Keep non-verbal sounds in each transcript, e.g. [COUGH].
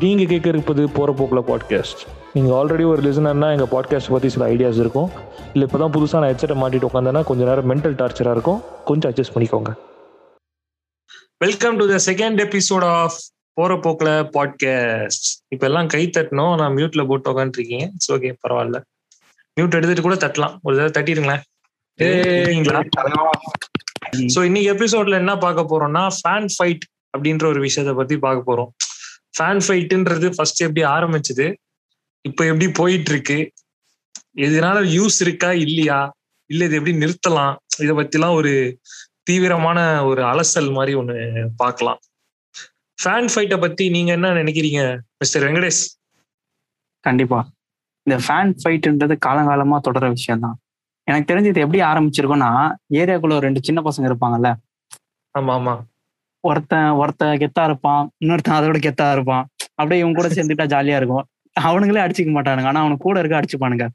நீங்கள் கேட்க இருப்பது போகிற போக்கில் பாட்காஸ்ட் நீங்கள் ஆல்ரெடி ஒரு லிசனர்னா எங்கள் பாட்காஸ்ட் பற்றி சில ஐடியாஸ் இருக்கும். இல்லை இப்போ தான் புதுசாக நான் ஹெட்செட்டை மாட்டிட்டு உட்காந்தேன்னா கொஞ்சம் நேரம் மென்டல் டார்ச்சராக இருக்கும். கொஞ்சம் அட்ஜஸ்ட் பண்ணிக்கோங்க. Welcome to the second episode of போகிற போக்கில் பாட்காஸ்ட் இப்போ எல்லாம் கை தட்டணும். நான் மியூட்டில் போட்டு உட்காந்துருக்கீங்க இட்ஸ் ஓகே பரவாயில்ல. மியூட் எடுத்துட்டு கூட தட்டலாம். ஒரு தடவை தட்டிடுங்களேன். ஸோ இன்னைக்கு எபிசோட்ல என்ன பார்க்க போறோம்னா ஃபேன் ஃபைட் அப்படின்ற ஒரு விஷயத்த பத்தி பார்க்க போறோம். ஃபேன் ஃபைட்டுன்றது ஃபர்ஸ்ட் எப்படி ஆரம்பிச்சது? இப்போ எப்படி போயிட்டு இருக்கு இதனால யூஸ் இருக்கா? இல்லையா? இல்ல இது எப்படி நிறுத்தலாம்? இதை பத்திலாம் ஒரு தீவிரமான ஒரு அலசல் மாதிரி ஒண்ணு பார்க்கலாம். ஃபேன் ஃபைட்டை பத்தி நீங்க என்ன நினைக்கிறீங்க மிஸ்டர் வெங்கடேஷ்? கண்டிப்பா. இந்த ஃபேன் ஃபைட்ன்றது காலங்காலமா தொடர விஷயம் தான் எனக்கு தெரிஞ்சு இது எப்படி ஆரம்பிச்சிருக்கோம்னா ஏரியாக்குள்ள ரெண்டு சின்ன பசங்க இருப்பாங்கல்ல? ஆமா ஆமா. ஒருத்தன் ஒருத்தன் கெத்தா இருப்பான் இன்னொருத்தன் அதோட கெத்தா இருப்பான். அப்படியே இவங்க கூட சேர்ந்துட்டா ஜாலியா இருக்கும். அவனுங்களே அடிச்சுக்க மாட்டானுங்க. ஆனா அவனுக்கு கூட இருக்க அடிச்சுப்பானுங்க.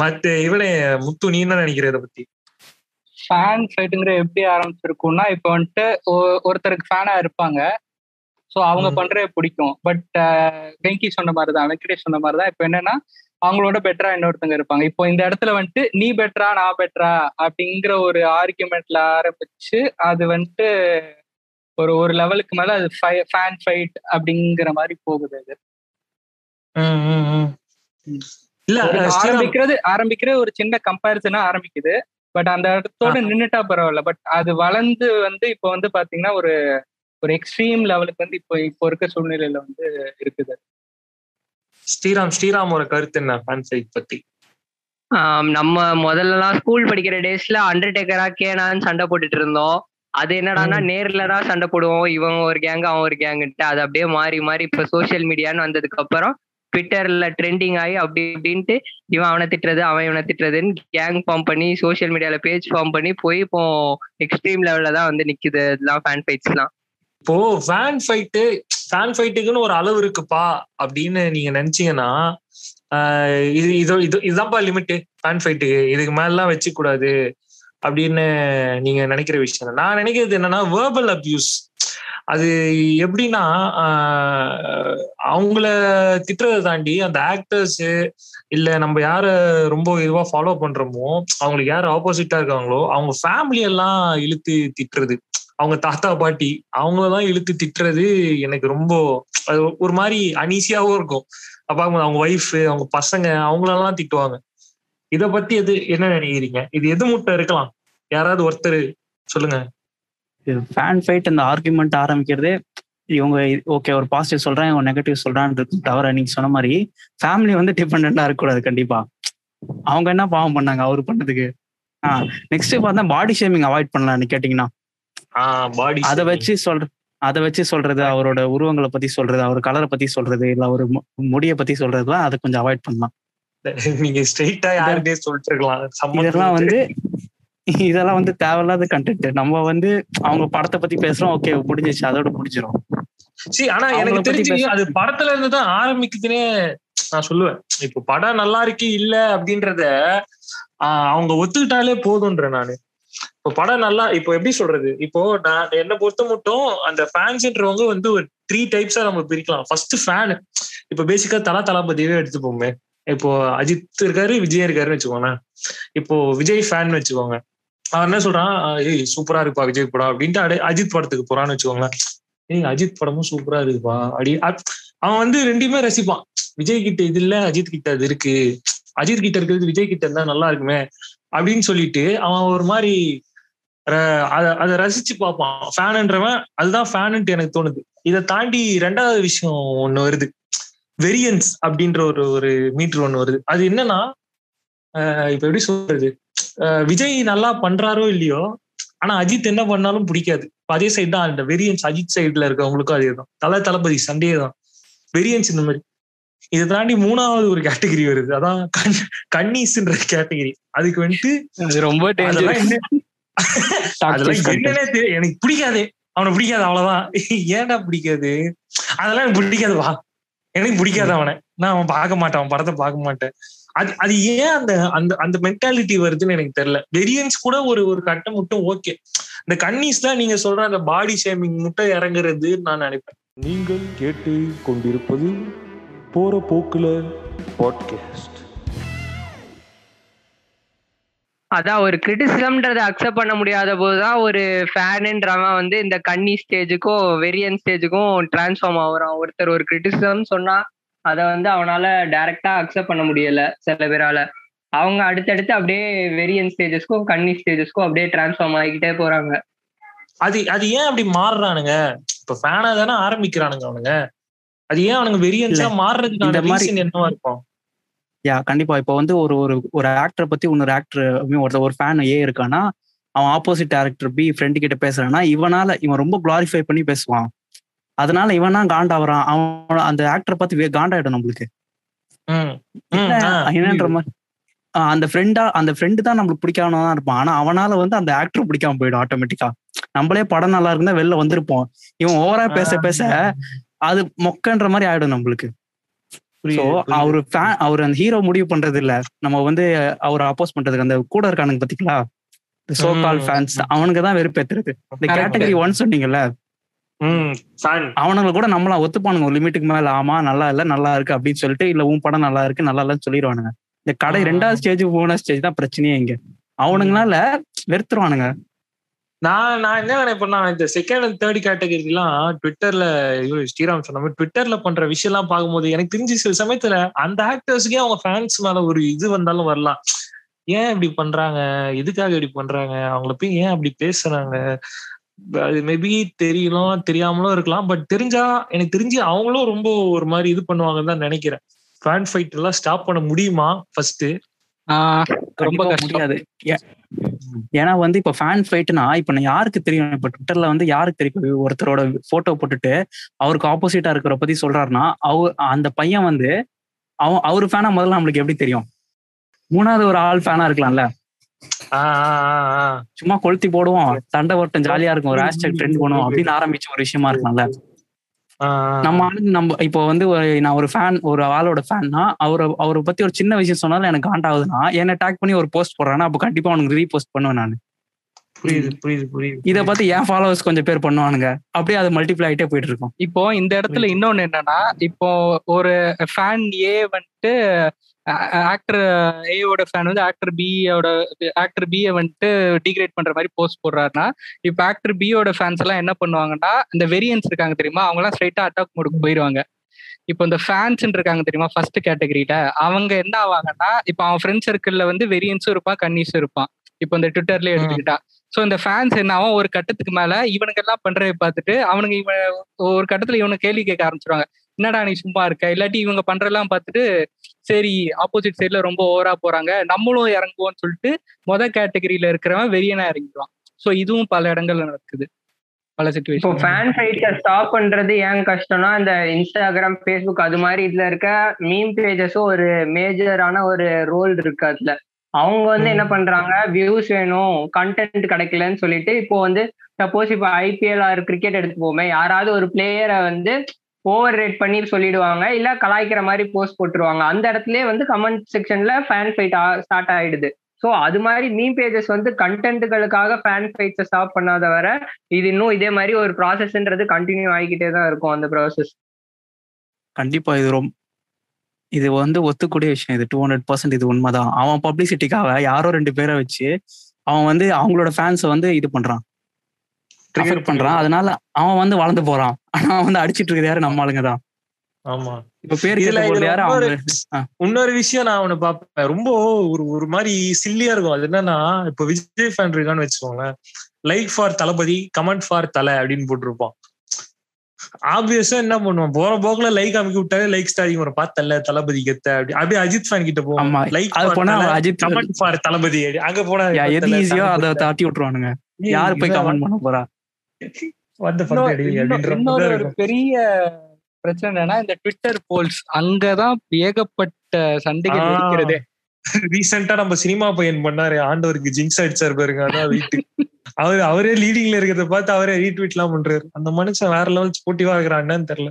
மத்த இவனே முத்து நீ என்ன நினைக்கிற இதை பத்தி? ஃபேன் ஃபைட்டுங்கிற எப்படி ஆரம்பிச்சிருக்கும்னா இப்போ வந்துட்டு ஒ- ஒருத்தருக்கு ஃபேனா இருப்பாங்க. ஸோ அவங்க. பண்றது பிடிக்கும். பட் வெங்கி சொன்ன மாதிரி தான் வெங்கடேஷ் சொன்ன மாதிரி தான் இப்போ என்னன்னா அவங்களோட பெட்டரா இன்னொருத்தங்க இருப்பாங்க. இப்போ இந்த இடத்துல வந்துட்டு நீ பெட்டரா நான் பெட்டரா அப்படிங்கிற ஒரு ஆர்குமெண்ட்ல ஆரம்பிச்சு அது வந்துட்டு ஒரு ஒரு லெவலுக்கு மேல அது ஃபேன் ஃபைட் அப்படிங்கிற மாதிரி போகுது அது. இல்ல ஆரம்பிக்கிறது ஆரம்பிக்கிற ஒரு சின்ன கம்பேரிசனா ஆரம்பிக்குது. பட் அந்த இடத்தோட நின்னுட்டா பரவாயில்ல. பட் அது வளர்ந்து வந்து இப்போ வந்து பாத்தீங்கன்னா ஒரு ஒரு எக்ஸ்ட்ரீம் லெவலுக்கு வந்து இப்போ இப்போ இருக்க சூழ்நிலையில வந்து இருக்குது. ஸ்ரீராம் ஸ்ரீராம் ஒரு கருத்து என்ன? ஃபேன் ஃபைட் பத்தி. நம்ம முதல்லலாம் ஸ்கூல் படிக்கிற டேஸ்ல அண்டர்டேக்கரா கேனான்னு சண்டை போட்டுட்டு இருந்தோம். அது என்னடான்னா நேர்ல தான் சண்டை போடுவோம். இவன் ஒரு கேங் அவன் ஒரு கேங்குன்ட்டு அது அப்படியே மாறி மாறி இப்ப சோஷியல் மீடியான்னு வந்ததுக்கு அப்புறம் ட்விட்டர்ல ட்ரெண்டிங் ஆகி அப்படி இப்படின்ட்டு இவன் அவனை திட்டுறது அவன் இவனை திட்டுறதுன்னு கேங் ஃபார்ம் பண்ணி சோஷியல் மீடியால பேஜ் ஃபார்ம் பண்ணி போய் இப்போ எக்ஸ்ட்ரீம் லெவல்ல தான் வந்து நிக்குது இதெல்லாம் ஃபேன் ஃபைட்ஸ்லாம் இப்போ ஃபேன் ஃபைட்டு ஃபேன் ஃபைட்டுக்குன்னு ஒரு அளவு இருக்குப்பா அப்படின்னு நீங்க நினைச்சீங்கன்னா இது இது இது இதுதான்ப்பா லிமிட் ஃபேன் ஃபைட்டுக்கு இதுக்கு மேலாம் வச்சு கூடாது அப்படின்னு நீங்க நினைக்கிற விஷயம். நான் நினைக்கிறது என்னன்னா வேர்பல் அபியூஸ் அது எப்படின்னா அவங்கள திட்டுறதை தாண்டி அந்த ஆக்டர்ஸ் இல்ல நம்ம யார ரொம்ப இதுவா ஃபாலோ பண்றோமோ அவங்களுக்கு யார் ஆப்போசிட்டா இருக்காங்களோ அவங்க ஃபேமிலி எல்லாம் இழுத்து திட்டுறது. அவங்க தாத்தா பாட்டி அவங்களெல்லாம் இழுத்து திட்டுறது எனக்கு ரொம்ப அது ஒரு மாதிரி அனீசியாவும் இருக்கும். அப்பா அவங்க ஒய்ஃப் அவங்க பசங்க அவங்களெல்லாம் திட்டுவாங்க. இத பத்தி எது என்ன நினைக்கிறீங்க? இது எது முட்டை இருக்கலாம்? யாராவது ஒருத்தர் சொல்லுங்க. ஃபேன் ஃபைட் அந்த ஆர்குமெண்ட் ஆரம்பிக்கிறதே இவங்க ஓகே ஒரு பாசிட்டிவ் சொல்றேன் இவங்க நெகட்டிவ் சொல்றான்றது தவிர நீங்க சொன்ன மாதிரி ஃபேமிலி வந்து டிபெண்டா இருக்கக்கூடாது கண்டிப்பா. அவங்க என்ன பாவம் பண்ணாங்க அவரு பண்ணதுக்கு? ஆஹ் நெக்ஸ்ட் பார்த்தா பாடி ஷேமிங் அவாய்ட் பண்ணலாம்னு கேட்டீங்கன்னா பாடி அதை வச்சு சொல்ற அதை வச்சு சொல்றது அவரோட உருவங்களை பத்தி சொல்றது அவர் கலரை பத்தி சொல்றது இல்ல மு- முடிய பத்தி சொல்றதுலாம் அதை கொஞ்சம் அவாய்ட் பண்ணலாம். [LAUGHS] நீங்க ஸ்ட்ரெயிட்டா யாருட்டே சொல்லிட்டு இதெல்லாம். வந்து [LAUGHS] இதெல்லாம் வந்து தேவையில்லாத கண்டென்ட் நம்ம வந்து அவங்க படத்தை பத்தி பேசுறோம் ஓகே முடிஞ்சிச்சு அதோட முடிஞ்சிரும். சரி ஆனா எனக்கு தெரிஞ்சு அது படத்துல இருந்து தான் ஆரம்பிக்குதுன்னே நான் சொல்லுவேன். இப்போ படம் நல்லா இருக்கு இல்ல அப்படின்றத அவங்க ஒத்துக்கிட்டாலே போதும்ன்ற நானு. இப்போ படம் நல்லா இப்போ எப்படி சொல்றது? இப்போ நான் என்ன பொறுத்த மட்டும் அந்த ஃபேன்ஸ்ன்றவங்க வந்து ஒரு த்ரீ டைப்ஸா நம்ம பிரிக்கலாம். ஃபர்ஸ்ட் ஃபேன் இப்போ பேசிக்கா தலா தளபதியவே எடுத்துப்போமே. இப்போ அஜித் இருக்காரு விஜய் இருக்காருன்னு வச்சுக்கோங்களேன். இப்போ விஜய் ஃபேன் வச்சுக்கோங்க. அவன் என்ன சொல்றான்? ஏய் சூப்பரா இருப்பா விஜய் படம் அப்படின்ட்டு அடே அஜித் படத்துக்கு போறான்னு வச்சுக்கோங்களேன். ஏய் அஜித் படமும் சூப்பரா இருக்குப்பா அப்படி அவன் வந்து ரெண்டுமே ரசிப்பான். விஜய் கிட்ட இது இல்ல அஜித் கிட்ட அது இருக்கு. அஜித் கிட்ட இருக்கிறது விஜய் கிட்ட இருந்தா நல்லா இருக்குமே. அப்படின்னு சொல்லிட்டு அவன் ஒரு மாதிரி அத- அதை ரசிச்சு பார்ப்பான். ஃபேனுன்றவன் அதுதான் ஃபேனுன்ட்டு எனக்கு தோணுது. இதை தாண்டி ரெண்டாவது விஷயம் ஒண்ணு வருது. வெரியன்ஸ் அப்படின்ற ஒரு ஒரு மீட்டர் ஒண்ணு வருது. அது என்னன்னா இப்ப எப்படி சொல்றது? விஜய் நல்லா பண்றாரோ இல்லையோ ஆனா அஜித் என்ன பண்ணாலும் பிடிக்காது. அதே சைடு தான் அந்த வெரியன்ஸ் அஜித் சைடுல இருக்கவங்களுக்கும் அதே தான். தலை தளபதி சண்டே தான். வெரியன்ஸ் இந்த மாதிரி. இதை தாண்டி மூணாவது ஒரு கேட்டகரி வருது. அதான் கண் கன்னீஸ்ன்ற கேட்டகரி அதுக்கு வந்துட்டு ரொம்ப என்னன்னே எனக்கு பிடிக்காது. அவனை பிடிக்காது அவ்வளவுதான். ஏன்டா பிடிக்காது? அதெல்லாம் எனக்கு பிடிக்காது வா எனக்கு பிடிக்காது அவனை. நான் அவன் பார்க்க மாட்டேன். அவன் படத்தை பார்க்க மாட்டேன். அது அது ஏன் அந்த அந்த அந்த மென்டாலிட்டி வருதுன்னு எனக்கு தெரியல. வெரியன்ஸ் கூட ஒரு ஒரு கட்டம் மட்டும் ஓகே இந்த கன்னிஸ் தான் நீங்க சொல்ற அந்த பாடி ஷேமிங் மட்டும் இறங்குறது நான் நினைப்பேன். நீங்கள் கேட்டு கொண்டிருப்பது போற போக்குல பாட்காஸ்ட் அதான் ஒரு கிரிட்டிசிசம்ன்றதை அக்செப்ட் பண்ண முடியாத போதுதான் ஒரு ஃபேனுன்றவன் வந்து இந்த கன்னி ஸ்டேஜுக்கும் வெரியன் ஸ்டேஜுக்கும் டிரான்ஸ்ஃபார்ம் ஆகுறான். ஒருத்தர் ஒரு கிரிட்டிசிசம் சொன்னா அதை வந்து அவனால டைரக்டா அக்செப்ட் பண்ண முடியல சில பேரால. அவங்க அடுத்தடுத்து அப்படியே வெரியன் ஸ்டேஜஸ்க்கும் கன்னி ஸ்டேஜஸ்க்கும் அப்படியே டிரான்ஸ்ஃபார்ம் ஆகிக்கிட்டே போறாங்க. அது அது ஏன் அப்படி மாறுறானுங்க? இப்ப ஃபேனா தானே ஆரம்பிக்கிறானுங்க அவனுங்க. அது ஏன் அவனுங்க வெரியன்ஸா மாறுறதுக்கான ரீசன் என்னவா இருக்கும்? யா கண்டிப்பா. இப்போ வந்து ஒரு ஒரு ஒரு ஆக்டரை பத்தி இன்னொரு ஆக்டர் ஒருத்தர் ஒரு ஃபேன் ஏ இருக்கானா அவன் ஆப்போசிட் டேரக்டர் பி ஃப்ரெண்டு கிட்ட பேசுறான்னா இவனால இவன் ரொம்ப குளாரிஃபை பண்ணி பேசுவான். அதனால இவன் தான் காண்டாவறான். அவன் அந்த ஆக்டரை பார்த்து வே- காண்டாயிடும் நம்மளுக்கு. என்னன்ற. மாதிரி. அந்த ஃப்ரெண்டா அந்த ஃப்ரெண்டு தான் நம்மளுக்கு பிடிக்காம தான் இருப்பான். ஆனா அவனால வந்து அந்த ஆக்டர் பிடிக்காம போயிடும் ஆட்டோமேட்டிக்கா நம்மளே படம் நல்லா இருந்தா வெளில வந்திருப்போம். இவன் ஓவரா பேச பேச அது மொக்கன்ற மாதிரி ஆயிடும் நம்மளுக்கு புரியுது. அவரு ஃபேன் அவர் அந்த ஹீரோ முடிவு பண்றது இல்ல நம்ம வந்து அவரை அப்போஸ் பண்றதுக்கு அந்த கூட இருக்கானுங்க பாத்தீங்களா சோ கால். ஃபேன்ஸ் அவனுக்கு தான் வெறுப்பேத்துறது இந்த. கேட்டகரி ஒன் சொன்னீங்கல்ல. அவனுங்களை கூட நம்மளா ஒத்துப்பானுங்க ஒரு லிமிட்டுக்கு மேல ஆமா நல்லா இல்ல நல்லா இருக்கு அப்படின்னு சொல்லிட்டு இல்ல உன் படம் நல்லா இருக்கு நல்லா இல்லன்னு சொல்லிடுவானுங்க இந்த கடை. ரெண்டாவது ஸ்டேஜ் மூணாவது ஸ்டேஜ் தான் பிரச்சனையே இங்க அவனுங்களால வெறுத்துருவானுங்க நான் நான் என்ன நினைப்பேன்னா இந்த செகண்ட் அண்ட் தேர்ட் கேட்டகரிலாம் ட்விட்டர்ல ஸ்ரீராம் சொன்ன மாதிரி ட்விட்டர்ல பண்ற விஷயம் எல்லாம் பார்க்கும்போது எனக்கு தெரிஞ்சு சில சமயத்துல அந்த ஆக்டர்ஸ்க்கே அவங்க ஃபேன்ஸ் மேல ஒரு இது வந்தாலும் வரலாம். ஏன் இப்படி பண்றாங்க? எதுக்காக இப்படி பண்றாங்க? அவங்கள போய் ஏன் அப்படி பேசுறாங்க? அது மேபி தெரியலாம் தெரியாமலும் இருக்கலாம். பட் தெரிஞ்சா எனக்கு தெரிஞ்சு அவங்களும் ரொம்ப ஒரு மாதிரி இது பண்ணுவாங்கன்னு தான் நினைக்கிறேன். ஃபேன் ஃபைட் எல்லாம் ஸ்டாப் பண்ண முடியுமா ஃபர்ஸ்ட் ரொம்ப முடியாது. ஏன்னா வந்து இப்ப ஃபேன் ஃபைட்னா இப்ப நான் யாருக்கு தெரியும்? இப்ப ட்விட்டர்ல வந்து யாருக்கு தெரியும்? ஒருத்தரோட போட்டோ போட்டுட்டு அவருக்கு ஆப்போசிட்டா இருக்கிற பத்தி சொல்றாருன்னா அவ அந்த பையன் வந்து அவன் அவர் ஃபேனா முதல்ல நம்மளுக்கு எப்படி தெரியும்? மூணாவது ஒரு ஆள் ஃபேனா இருக்கலாம்ல. சும்மா கொளுத்தி போடுவோம். சண்டை ஓட்டம் ஜாலியா இருக்கும். ஒரு ஹேஷ்டேக் ட்ரெண்ட் பண்ணுவோம் அப்படின்னு ஆரம்பிச்ச ஒரு விஷயமா இருக்கலாம்ல. நம்ம ஆளுங்க நம்ம இப்போ வந்து ஒரு நான் ஒரு ஃபேன் ஒரு ஆளோட ஃபேன்னா அவரை அவரை பத்தி ஒரு சின்ன விஷயம் சொன்னாலும் எனக்கு காண்டாகுதுன்னா என்ன டேக் பண்ணி ஒரு போஸ்ட் போடுறான்னா அப்போ கண்டிப்பா அவனுக்கு ரீபோஸ்ட் பண்ணுவேன் நான். புரியுது புரியுது புரியுது இத பார்த்து என் ஃபாலோவர்ஸ் கொஞ்சம் பேர் பண்ணுவானுங்க. அப்படியே அது மல்டிப்ளை ஆயிட்டே போயிட்டு இருக்கும். இப்போ இந்த இடத்துல இன்னொன்னு என்னன்னா இப்போ ஒரு ஃபேன் ஏ வந்துட்டு ஆக்டர் ஏவோட ஃபேன் வந்து ஆக்டர் பியோட ஆக்டர் பியை வந்துட்டு டிகிரேட் பண்ற மாதிரி போஸ்ட் போடுறாருன்னா இப்போ ஆக்டர் பியோட ஃபேன்ஸ் எல்லாம் என்ன பண்ணுவாங்கன்னா இந்த வெரியன்ஸ் இருக்காங்க தெரியுமா? அவங்க எல்லாம் ஸ்ட்ரைட்டா அட்டாக் மோடுக்கு போயிருவாங்க. இப்போ இந்த ஃபேன்ஸ் இருக்காங்க தெரியுமா? ஃபர்ஸ்ட் கேட்டகரியில அவங்க என்ன ஆவாங்கன்னா இப்போ அவன் ஃப்ரெண்ட் சர்க்கிள்ல வந்து வெரியன்ஸும் இருப்பான் கன்னிஸும் இருப்பான். இப்போ இந்த ட்விட்டர்லயே எடுத்துக்கிட்டா. சோ இந்த ஃபேன்ஸ் என்ன ஆகும் ஒரு கட்டத்துக்கு மேல இவனுக்கு எல்லாம் பண்றதை பார்த்துட்டு அவனுங்க இவன் ஒரு கட்டத்துல இவனை கேள்வி கேட்க ஆரம்பிச்சிருவாங்க. என்னடா நீ சும்மா இருக்க? இல்லாட்டி இவங்க பண்றதெல்லாம் பார்த்துட்டு சரி ஆப்போசிட் சைட்ல ரொம்ப ஓவரா போறாங்க. நம்மளும் இறங்குவோம்னு சொல்லிட்டு மொத கேட்டகரியில இருக்கிறவன் வெறியனா இறங்கிடுவான். சோ இதுவும் பல இடங்கள்ல நடக்குது. பல இப்போ சுச்சுவேஷன் ஃபேன் ஃபைட்டை ஸ்டாப் பண்றது ஏன் கஷ்டம்னா இந்த இன்ஸ்டாகிராம் ஃபேஸ்புக் அது மாதிரி இதுல இருக்க மீம் பேஜஸும் ஒரு மேஜரான ஒரு ரோல் இருக்கு அதுல. அவங்க வந்து என்ன பண்றாங்க? வியூஸ் வேணும் கண்டென்ட் கிடைக்கலன்னு சொல்லிட்டு இப்போ வந்து சப்போஸ் இப்போ ஐபிஎல் ஆர் கிரிக்கெட் எடுத்து போமே யாராவது ஒரு பிளேயரை வந்து ஓவர் ரேட் பண்ணி சொல்லிடுவாங்க இல்ல கலாய்க்கிற மாதிரி போஸ்ட் போட்டுருவாங்க. அந்த இடத்துலயே வந்து கமெண்ட் செக்ஷன்ல ஃபேன் ஃபைட் ஸ்டார்ட் ஆயிடுது. ஸோ அது மாதிரி மீம் பேஜஸ் வந்து கண்டென்ட்டுகளுக்காக ஃபேன் ஃபைட்ஸை ஸ்டாப் பண்ணாத வர இது இன்னும் இதே மாதிரி ஒரு ப்ராசஸ்ன்றது கண்டினியூ ஆகிக்கிட்டே தான் இருக்கும் அந்த ப்ராசஸ் கண்டிப்பா இது ரொம்ப இது வந்து ஒத்துக்கூடிய விஷயம். இது டூ ஹண்ட்ரட் பர்சன்ட் இது உண்மைதான். அவன் பப்ளிசிட்டிக்காக யாரோ ரெண்டு பேரை வச்சு அவன் வந்து அவங்களோட ஃபேன்ஸை வந்து இது பண்றான். பண்றான். அதனால அவன் வந்து வளர்ந்து போறான். ஆனா வந்து அடிச்சிட்டு இருக்கிறது யாரு? நம்ம ஆளுங்க தான். ஆமா. இப்ப பேர் இன்னொரு- விஷயம் நான் அவனை பார்ப்பேன் ரொம்ப ஒரு ஒரு மாதிரி சில்லியா இருக்கும். அது என்னன்னா இப்ப விஜய் ஃபேன் இருக்கான்னு வச்சுக்கோங்களேன். Like for Thalapathy comment for Thala அப்படின்னு போட்டிருப்பான். ஆப்வியஸா என்ன பண்ணுவான்? போற போக்குல லைக் அமைக்க விட்டாலே லைக் ஸ்டாரிங் வரும் பார்த்தல தளபதி கெத்த அப்படி. அப்படியே அஜித் ஃபேன் கிட்ட போவோம் லைக் போனா அஜித் கமெண்ட் ஃபார் தளபதி. அங்க போனா எது ஈஸியோ அதை தாட்டி விட்டுருவானுங்க. யாரு போய் கமெண்ட் பண்ண போறா? இன்னொரு ஒரு பெரிய பிரச்சனை என்னன்னா இந்த ட்விட்டர் போல்ஸ் அங்கதான் ஏகப்பட்ட சண்டைகள். இருக்கிறதே. ரீசெண்டா நம்ம சினிமா பையன் பண்ணாரு ஆண்டவருக்கு ஜிங்ஸ் அடிச்சாரு பாருங்க அதான் வீட்டு. அவரு அவரே லீடிங்ல இருக்கிறத பார்த்து அவரே ரீட்வீட் எல்லாம் பண்றாரு. அந்த மனுஷன் வேற லெவல் ஸ்போர்ட்டிவா இருக்கிறான் என்னன்னு தெரியல.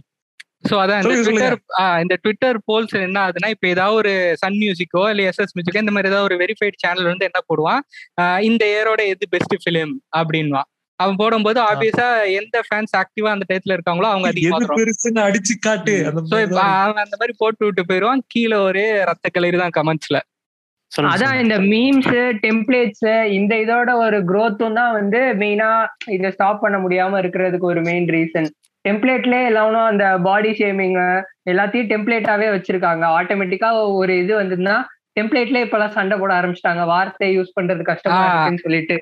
சோ அதான் இந்த. ட்விட்டர் இந்த ட்விட்டர் போல்ஸ் என்ன ஆகுதுன்னா இப்ப ஏதாவது ஒரு சன் மியூசிக்கோ இல்ல எஸ்எஸ் மியூசிக்கோ இந்த மாதிரி ஏதாவது ஒரு வெரிஃபைட் சேனல் வந்து என்ன போடுவான்? இந்த இயரோட எது பெஸ்ட் ஃபிலிம் அப்படின்வான் அவன் போடும்போது ஆப்வியஸா எந்த ஃபேன்ஸ் ஆக்டிவா அந்த டயத்துல இருக்காங்களோ அவங்க அதிகமா அடிச்சு காட்டு. அவன் அந்த மாதிரி போட்டு விட்டு போயிருவான் கீழே ஒரே ரத்த கலரி தான் கமெண்ட்ஸ்ல அதான். இந்த மீம்ஸ் டெம்ப்ளேட்ஸ் இந்த இதோட ஒரு growth-உம் தான் வந்து மெயினா இதை ஸ்டாப் பண்ண முடியாம இருக்கிறதுக்கு ஒரு மெயின் ரீசன் டெம்ப்ளேட்ல எல்லாரும் அந்த பாடி ஷேமிங் எல்லாத்தையும் டெம்ப்ளேட்டாவே வச்சிருக்காங்க. ஆட்டோமேட்டிக்கா ஒரு இது வந்ததுன்னா டெம்ப்ளேட்ல இப்பெல்லாம் சண்டை போட ஆரம்பிச்சிட்டாங்க. வார்த்தை யூஸ் பண்றது கஷ்டமா. இருக்குன்னு சொல்லிட்டு.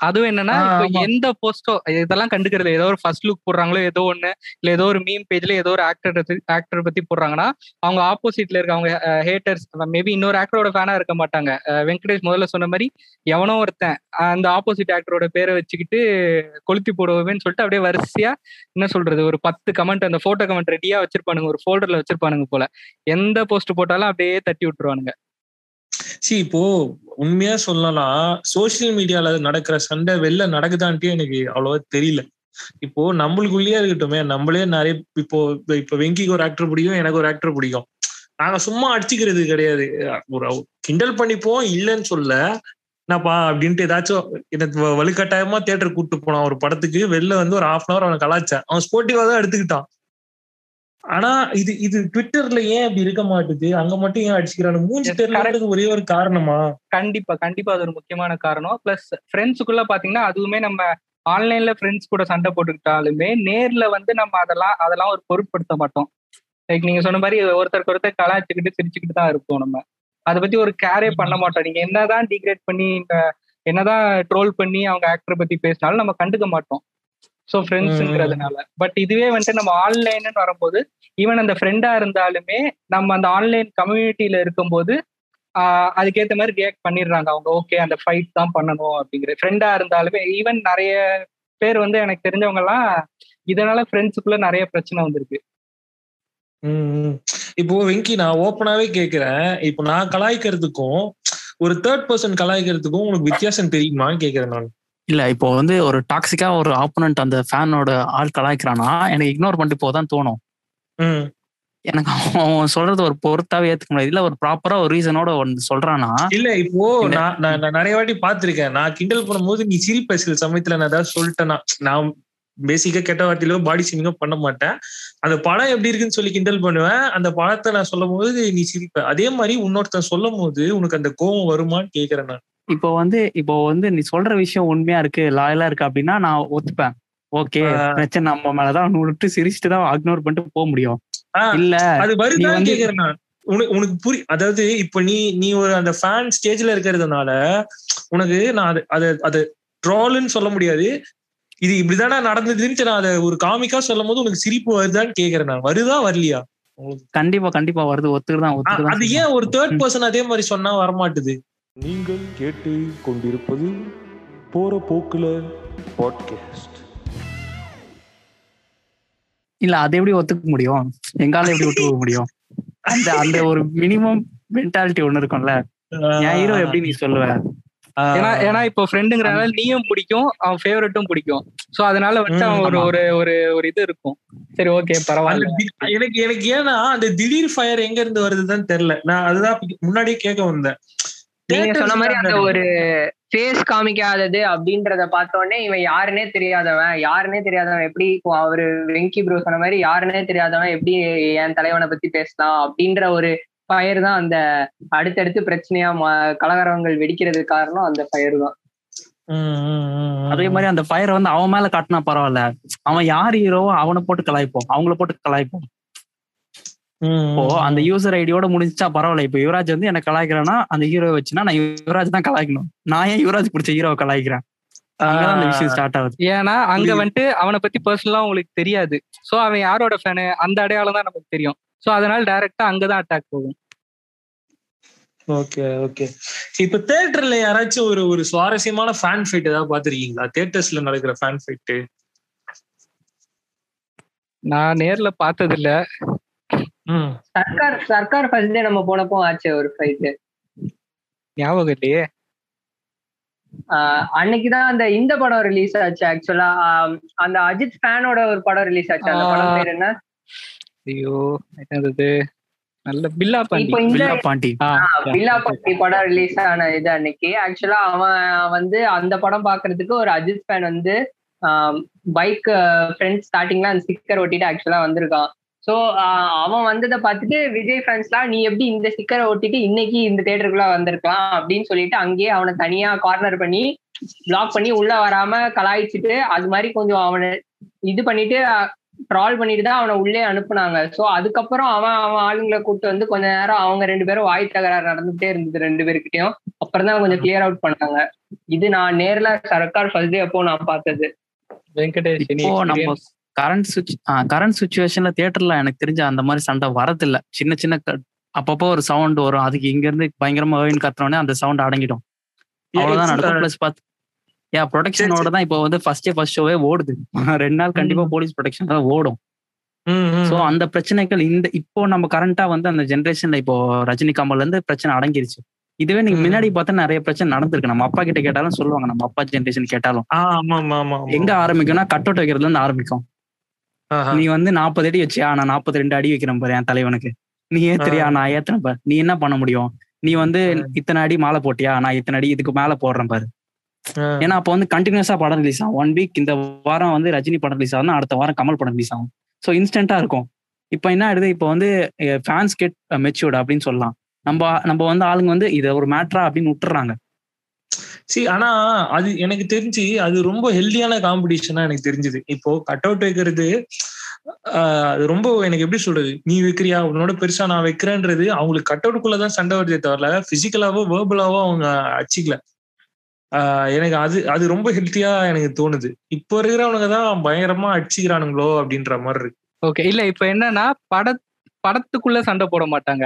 அதுவும் என்னன்னா இப்போ. எந்த போஸ்டோ இதெல்லாம் கண்டுக்கிறது ஏதோ ஒரு ஃபர்ஸ்ட் லுக் போடுறாங்களோ ஏதோ ஒண்ணு இல்ல ஏதோ ஒரு மீம் பேஜ்ல ஏதோ ஒரு ஆக்டர் ஆக்டர் பத்தி போடுறாங்கன்னா அவங்க ஆப்போசிட்ல இருக்க அவங்க ஹேட்டர்ஸ் மேபி இன்னொரு ஆக்டரோட ஃபேனா இருக்க மாட்டாங்க. வெங்கடேஷ் முதல்ல சொன்ன மாதிரி எவனோ ஒருத்தன் அந்த ஆப்போசிட் ஆக்டரோட பேரை வச்சுக்கிட்டு கொளுத்தி போடுவேன்னு சொல்லிட்டு அப்படியே வரிசையா என்ன சொல்றது ஒரு பத்து கமெண்ட் அந்த போட்டோ கமெண்ட் ரெடியா வச்சிருப்பானுங்க ஒரு ஃபோல்டர்ல வச்சிருப்பானுங்க போல. எந்த போஸ்ட் போட்டாலும் அப்படியே தட்டி விட்டுருவானுங்க. சி இப்போ உண்மையா சொல்லலாம் சோசியல் மீடியால நடக்கிற சண்டை வெளில நடக்குதான்ட்டு எனக்கு அவ்வளவா தெரியல. இப்போ நம்மளுக்குள்ளேயே இருக்கட்டுமே நம்மளே நிறைய இப்போ இப்ப வெங்கிக்கு ஒரு ஆக்டர் பிடிக்கும் எனக்கு ஒரு ஆக்டர் பிடிக்கும். நாங்க சும்மா அடிச்சுக்கிறது கிடையாது. ஒரு கிண்டல் பண்ணிப்போம் இல்லைன்னு சொல்ல. என்னப்பா அப்படின்ட்டு ஏதாச்சும் எனக்கு வ- வலுக்கட்டாயமா தேட்டர் கூட்டு போனான் ஒரு படத்துக்கு வெளில வந்து ஒரு ஹாஃப் அன் அவர் அவனை கலாச்சான் அவன் ஸ்போர்ட்டிவா தான் எடுத்துக்கிட்டான். ஆனா இது இது ட்விட்டர்ல ஏன் அப்படி இருக்க மாட்டுது? அங்க மட்டும் ஏன் அடிச்சுக்கிறானு? மூஞ்சி தெரியலன்றது ஒரே ஒரு காரணமா? கண்டிப்பா கண்டிப்பா அது ஒரு முக்கியமான காரணம். பிளஸ் ஃப்ரெண்ட்ஸுக்குள்ள பாத்தீங்கன்னா அதுவுமே நம்ம ஆன்லைன்ல ஃப்ரெண்ட்ஸ் கூட சண்டை போட்டுக்கிட்டாலுமே நேர்ல வந்து நம்ம அதெல்லாம் அதெல்லாம் ஒரு பொருட்படுத்த மாட்டோம். லைக் நீங்க சொன்ன மாதிரி ஒருத்தருக்கு ஒருத்தர் கலாய்ச்சிக்கிட்டு சிரிச்சுக்கிட்டு தான் இருப்போம் நம்ம. அதை பத்தி ஒரு கேரே பண்ண மாட்டோம். நீங்க என்னதான் டிகிரேட் பண்ணி இந்த என்னதான் ட்ரோல் பண்ணி அவங்க ஆக்டர் பத்தி பேசினாலும் நம்ம கண்டுக்க மாட்டோம். ஸோ ஃப்ரெண்ட்ஸுங்கிறதுனால பட் இதுவே வந்துட்டு நம்ம ஆன்லைன்னு வரும்போது ஈவன் அந்த ஃப்ரெண்டா இருந்தாலுமே நம்ம அந்த ஆன்லைன் கம்யூனிட்டியில இருக்கும்போது ஆஹ் அதுக்கேத்த மாதிரி ரியாக்ட் பண்ணிடுறாங்க. அவங்க ஓகே அந்த ஃபைட் தான் பண்ணணும் அப்படிங்கிற ஃப்ரெண்டா இருந்தாலுமே ஈவன் நிறைய பேர் வந்து எனக்கு தெரிஞ்சவங்க எல்லாம் இதனால ஃப்ரெண்ட்ஸுக்குள்ள நிறைய பிரச்சனை வந்திருக்கு. இப்போ வெங்கி நான் ஓப்பனாவே கேக்குறேன் இப்போ நான் கலாய்க்கிறதுக்கும் ஒரு தேர்ட் பர்சன் கலாய்க்கிறதுக்கும் உனக்கு வித்தியாசம் தெரியுமான்னு கேக்குறேன் நான். இல்ல இப்போ வந்து ஒரு டாக்ஸிக்கா ஒரு ஆப்போனன்ட் அந்த ஃபேனோட ஆள் கலாய்க்கிறானா எனக்கு இக்னோர் பண்ணிட்டு போதான் தோணும். ம், எனக்கு அவன் சொல்றது ஒரு பொருட்டாவே ஏத்துக்க முடியாது. இல்ல ஒரு ப்ராப்பரா ஒரு ரீசனோட ஒன்று சொல்றானா இல்ல இப்போ. நான் நான் நிறைய வாட்டி பாத்திருக்கேன் நான் கிண்டல் பண்ணும்போது நீ சிரிப்ப சில சமயத்துல நான் ஏதாவது சொல்லிட்டேன்னா நான் பேசிக்கா கெட்ட வார்த்தையிலோ பாடி ஷேமிங்கோ பண்ண மாட்டேன். அந்த படம் எப்படி இருக்குன்னு சொல்லி கிண்டல் பண்ணுவேன். அந்த படத்தை நான் சொல்லும் போது நீ சிரிப்ப அதே மாதிரி இன்னொருத்தன் சொல்லும் போது உனக்கு அந்த கோவம் வருமான்னு கேக்குறேன் நான். இப்போ வந்து இப்போ வந்து நீ சொல்ற விஷயம் உண்மையா இருக்கு லாயலா இருக்கு அப்படின்னா நான் ஒத்துப்பேன். ஓகே. பிரச்சனை நம்ம மேலதான் விட்டு சிரிச்சுட்டு தான் அக்னோர் பண்ணிட்டு போக முடியும். இல்ல அது வந்து- கேக்குறேன் நான். உனக்கு உனக்கு புரி அதாவது இப்ப நீ நீ ஒரு அந்த ஃபேன் ஸ்டேஜ்ல இருக்கிறதுனால உனக்கு நான் அது அது அது ட்ரால்னு சொல்ல முடியாது. இது இப்படிதானே நடந்ததுன்னு நான் அதை ஒரு காமிக்கா சொல்லும் போது உனக்கு சிரிப்பு வருதான்னு கேக்குறேன் நான். வருதா வரலையா? கண்டிப்பா கண்டிப்பா வருது. ஒத்துக்குதான் அது ஏன் ஒரு தேர்ட் பர்சன் அதே மாதிரி சொன்னா வரமாட்டுது? நீங்கள் கேட்டு கொண்டிருப்பது போற போக்குல பாட்காஸ்ட் இல்ல அதை எப்படி ஒத்துக்க முடியும்? எங்கால எப்படி ஒத்துக்க முடியும்? அந்த அந்த ஒரு மினிமம் மென்டாலிட்டி ஒண்ணு இருக்கும்ல. என் ஹீரோ எப்படி நீ சொல்லுவ? ஏன்னா ஏன்னா இப்போ ஃப்ரெண்டுங்கிறனால நீயும் பிடிக்கும் அவன் ஃபேவரட்டும் பிடிக்கும். சோ அதனால வந்து அவன் ஒரு. ஒரு ஒரு ஒரு இது இருக்கும். சரி ஓகே பரவாயில்ல. எனக்கு எனக்கு ஏன்னா அந்த திடீர் ஃபயர் எங்க இருந்து வருதுன்னு தெரியல. நான் அதுதான் முன்னாடியே கேட்க வந்தேன். நீங்க சொன்ன மாதிரி அந்த ஒரு ஃபேஸ் காமிக்காதது அப்படின்றத பார்த்த உடனே இவன் யாருன்னே தெரியாதவன் யாருன்னே தெரியாதவன் எப்படி இப்போ அவரு வெங்கி ப்ரோ சொன்ன மாதிரி யாருன்னே தெரியாதவன் எப்படி என் தலைவனை பத்தி பேசலாம் அப்படின்ற ஒரு ஃபயர் தான் அந்த அடுத்தடுத்து பிரச்சனையா மா- கலவரங்கள் வெடிக்கிறதுக்கு காரணம் அந்த ஃபயர் தான். அதே மாதிரி அந்த ஃபயர் வந்து அவன் மேல காட்டினா பரவாயில்ல. அவன் யார் ஹீரோவோ அவனை போட்டு கலாய்ப்போம். அவங்கள போட்டு கலாய்ப்போம். இப்போ அந்த யூசர் ஐடியோட முடிஞ்சா பரவாயில்ல. இப்போ யுவராஜ் வந்து என்ன கலாய்க்கிறானா அந்த ஹீரோ வச்சுனா நான் யுவராஜ் தான் கலாய்க்கணும். நான் ஏன் யுவராஜ் பிடிச்ச ஹீரோவை கலாய்க்கிறேன்? அந்த விஷயம் ஸ்டார்ட் ஆகுது. ஏன்னா அங்க. வந்துட்டு அவனை பத்தி பர்சனலா உங்களுக்கு தெரியாது. சோ அவன் யாரோட ஃபேனு அந்த அடையாளம் தான் நமக்கு தெரியும். சோ அதனால டைரக்டா அங்கதான் அட்டாக் போகும். ஓகே ஓகே இப்ப தியேட்டர்ல யாராச்சும் ஒரு ஒரு சுவாரஸ்யமான ஃபேன் ஃபைட் ஏதாவது பாத்திருக்கீங்களா தியேட்டர்ஸ்ல நடக்கிற ஃபேன் ஃபைட் நான் நேர்ல பார்த்தது இல்ல சர்க்கார் சர்க்கார் ஃபர்ஸ்ட் டே நம்ம போனப்போ ஆச்சு ஒரு ஃபைட் ஞாபகம் இல்லையே? அன்னைக்குதான் அந்த இந்த படம் ரிலீஸ் ஆச்சு ஆக்சுவலா அந்த அஜித் ஃபேனோட ஒரு படம் ரிலீஸ் ஆச்சு. அந்த படம். பேர் என்ன? ஐயோ என்னது? நல்ல பில்லா இந்த வில்லா பாண்டி. பில்லா பட்டி படம் ரிலீஸ் ஆன இது அன்னைக்கு. ஆக்சுவலா அவன் வந்து அந்த படம் பாக்குறதுக்கு ஒரு அஜித் ஃபேன் வந்து பைக் ஃப்ரெண்ட் ஸ்டார்டிங்ல அந்த ஸ்டிக்கர் ஒட்டிட்டு ஆக்சுவலா வந்திருக்கான். ஸோ அவன் வந்ததை பார்த்துட்டு விஜய் ஃபேன்ஸ்லாம் நீ எப்படி இந்த ஸ்டிக்கரை ஒட்டிட்டு இன்னைக்கு இந்த தேட்டருக்குள்ள வந்திருக்கலாம்? அப்படின்னு சொல்லிட்டு அங்கேயே அவனை தனியா கார்னர் பண்ணி பிளாக் பண்ணி உள்ள வராம கலாய்ச்சிட்டு அது மாதிரி கொஞ்சம் அவனை இது பண்ணிட்டு ட்ரால் பண்ணிட்டு தான் அவனை உள்ளே அனுப்புனாங்க. ஸோ அதுக்கப்புறம் அவன் அவன் ஆளுங்களை கூப்பிட்டு வந்து கொஞ்ச நேரம் அவங்க ரெண்டு பேரும் வாய் தகராறு நடந்துட்டே இருந்தது ரெண்டு பேருக்கிட்டையும். அப்புறம் தான் கொஞ்சம் கிளியர் அவுட் பண்ணாங்க. இது நான் நேர்ல சர்க்கார் ஃபர்ஸ்ட் டே அப்போ நான் பார்த்தது. வெங்கடேஷ் கரண்ட் சுச் கரண்ட் சுச்சுவேஷன்ல தியேட்டர்ல எனக்கு தெரிஞ்ச அந்த மாதிரி சண்டை வரதில்ல. சின்ன சின்ன அப்பப்போ ஒரு சவுண்ட் வரும். அதுக்கு இங்க இருந்து பயங்கரமா வேணும் கத்துறோன்னே அந்த சவுண்ட் அடங்கிடும். அவ்வளவுதான் நடக்கும் பிளஸ் பார்த்து ஏன் ப்ரொடெக்ஷனோட தான் இப்போ வந்து ஃபர்ஸ்ட் ஃபர்ஸ்ட் ஷோவே ஓடுது. [LAUGHS] ரெண்டு நாள் கண்டிப்பா போலீஸ் ப்ரொடெக்ஷன் தான் ஓடும். சோ அந்த பிரச்சனைகள் இந்த இப்போ நம்ம கரண்டா வந்து அந்த ஜென்ரேஷன்ல இப்போ ரஜினி கமல்ல இருந்து பிரச்சனை அடங்கிருச்சு. இதுவே நீங்க. முன்னாடி பார்த்தா நிறைய பிரச்சனை நடந்திருக்கு. நம்ம அப்பா கிட்ட கேட்டாலும் சொல்லுவாங்க. நம்ம அப்பா ஜென்ரேஷன் கேட்டாலும். எங்க ஆரம்பிக்கும்னா கட் அவுட் வைக்கிறதுல இருந்து ஆரம்பிக்கும். நீ வந்து நாற்பது அடி வச்சியா? நான் நாற்பத்தி ரெண்டு அடி வைக்கிறேன் பாரு என் தலைவனுக்கு. நீ ஏத்துறியா? நான் ஏத்துறேன் பாரு. நீ என்ன பண்ண முடியும்? நீ வந்து இத்தனை அடி மாலை போட்டியா? நான் இத்தனை அடி இதுக்கு மேல போடுறேன் பாரு. ஏன்னா அப்போ வந்து கண்டினியூஸா படம் ரிலீஸ் ஆகும். ஒன் வீக் இந்த வாரம் வந்து ரஜினி படம் ரிலீஸ் ஆகும் அடுத்த வாரம் கமல் படம் ரிலீஸ் ஆகும். ஸோ இன்ஸ்டன்டா இருக்கும். இப்போ என்ன ஆயிடுது? இப்போ வந்து ஃபேன்ஸ் கெட் மெச்சூர்ட் அப்படின்னு சொல்லலாம். நம்ம நம்ம வந்து ஆளுங்க வந்து இதை ஒரு மேட்ரா அப்படின்னு விட்டுறாங்க. சி ஆனா அது எனக்கு தெரிஞ்சு அது ரொம்ப ஹெல்தியான காம்படிஷனா எனக்கு தெரிஞ்சது. இப்போ கட் அவுட் வைக்கிறது அது ரொம்ப எனக்கு எப்படி சொல்றது? நீ வைக்கிறியா? உன்னோட பெருசா நான் வைக்கிறேன்றது அவங்களுக்கு கட் அவுட்டுக்குள்ளதான் சண்டை வருதே தவிர பிசிக்கலாவோ வேர்பலாவோ அவங்க அச்சிக்கல ஆஹ், எனக்கு அது அது ரொம்ப ஹெல்த்தியா எனக்கு தோணுது. இப்போ இருக்கிறவனுங்க தான் பயங்கரமா அடிச்சுக்கிறானுங்களோ அப்படின்ற மாதிரி இருக்கு. ஓகே இல்ல இப்ப என்னன்னா பட படத்துக்குள்ள சண்டை போட மாட்டாங்க.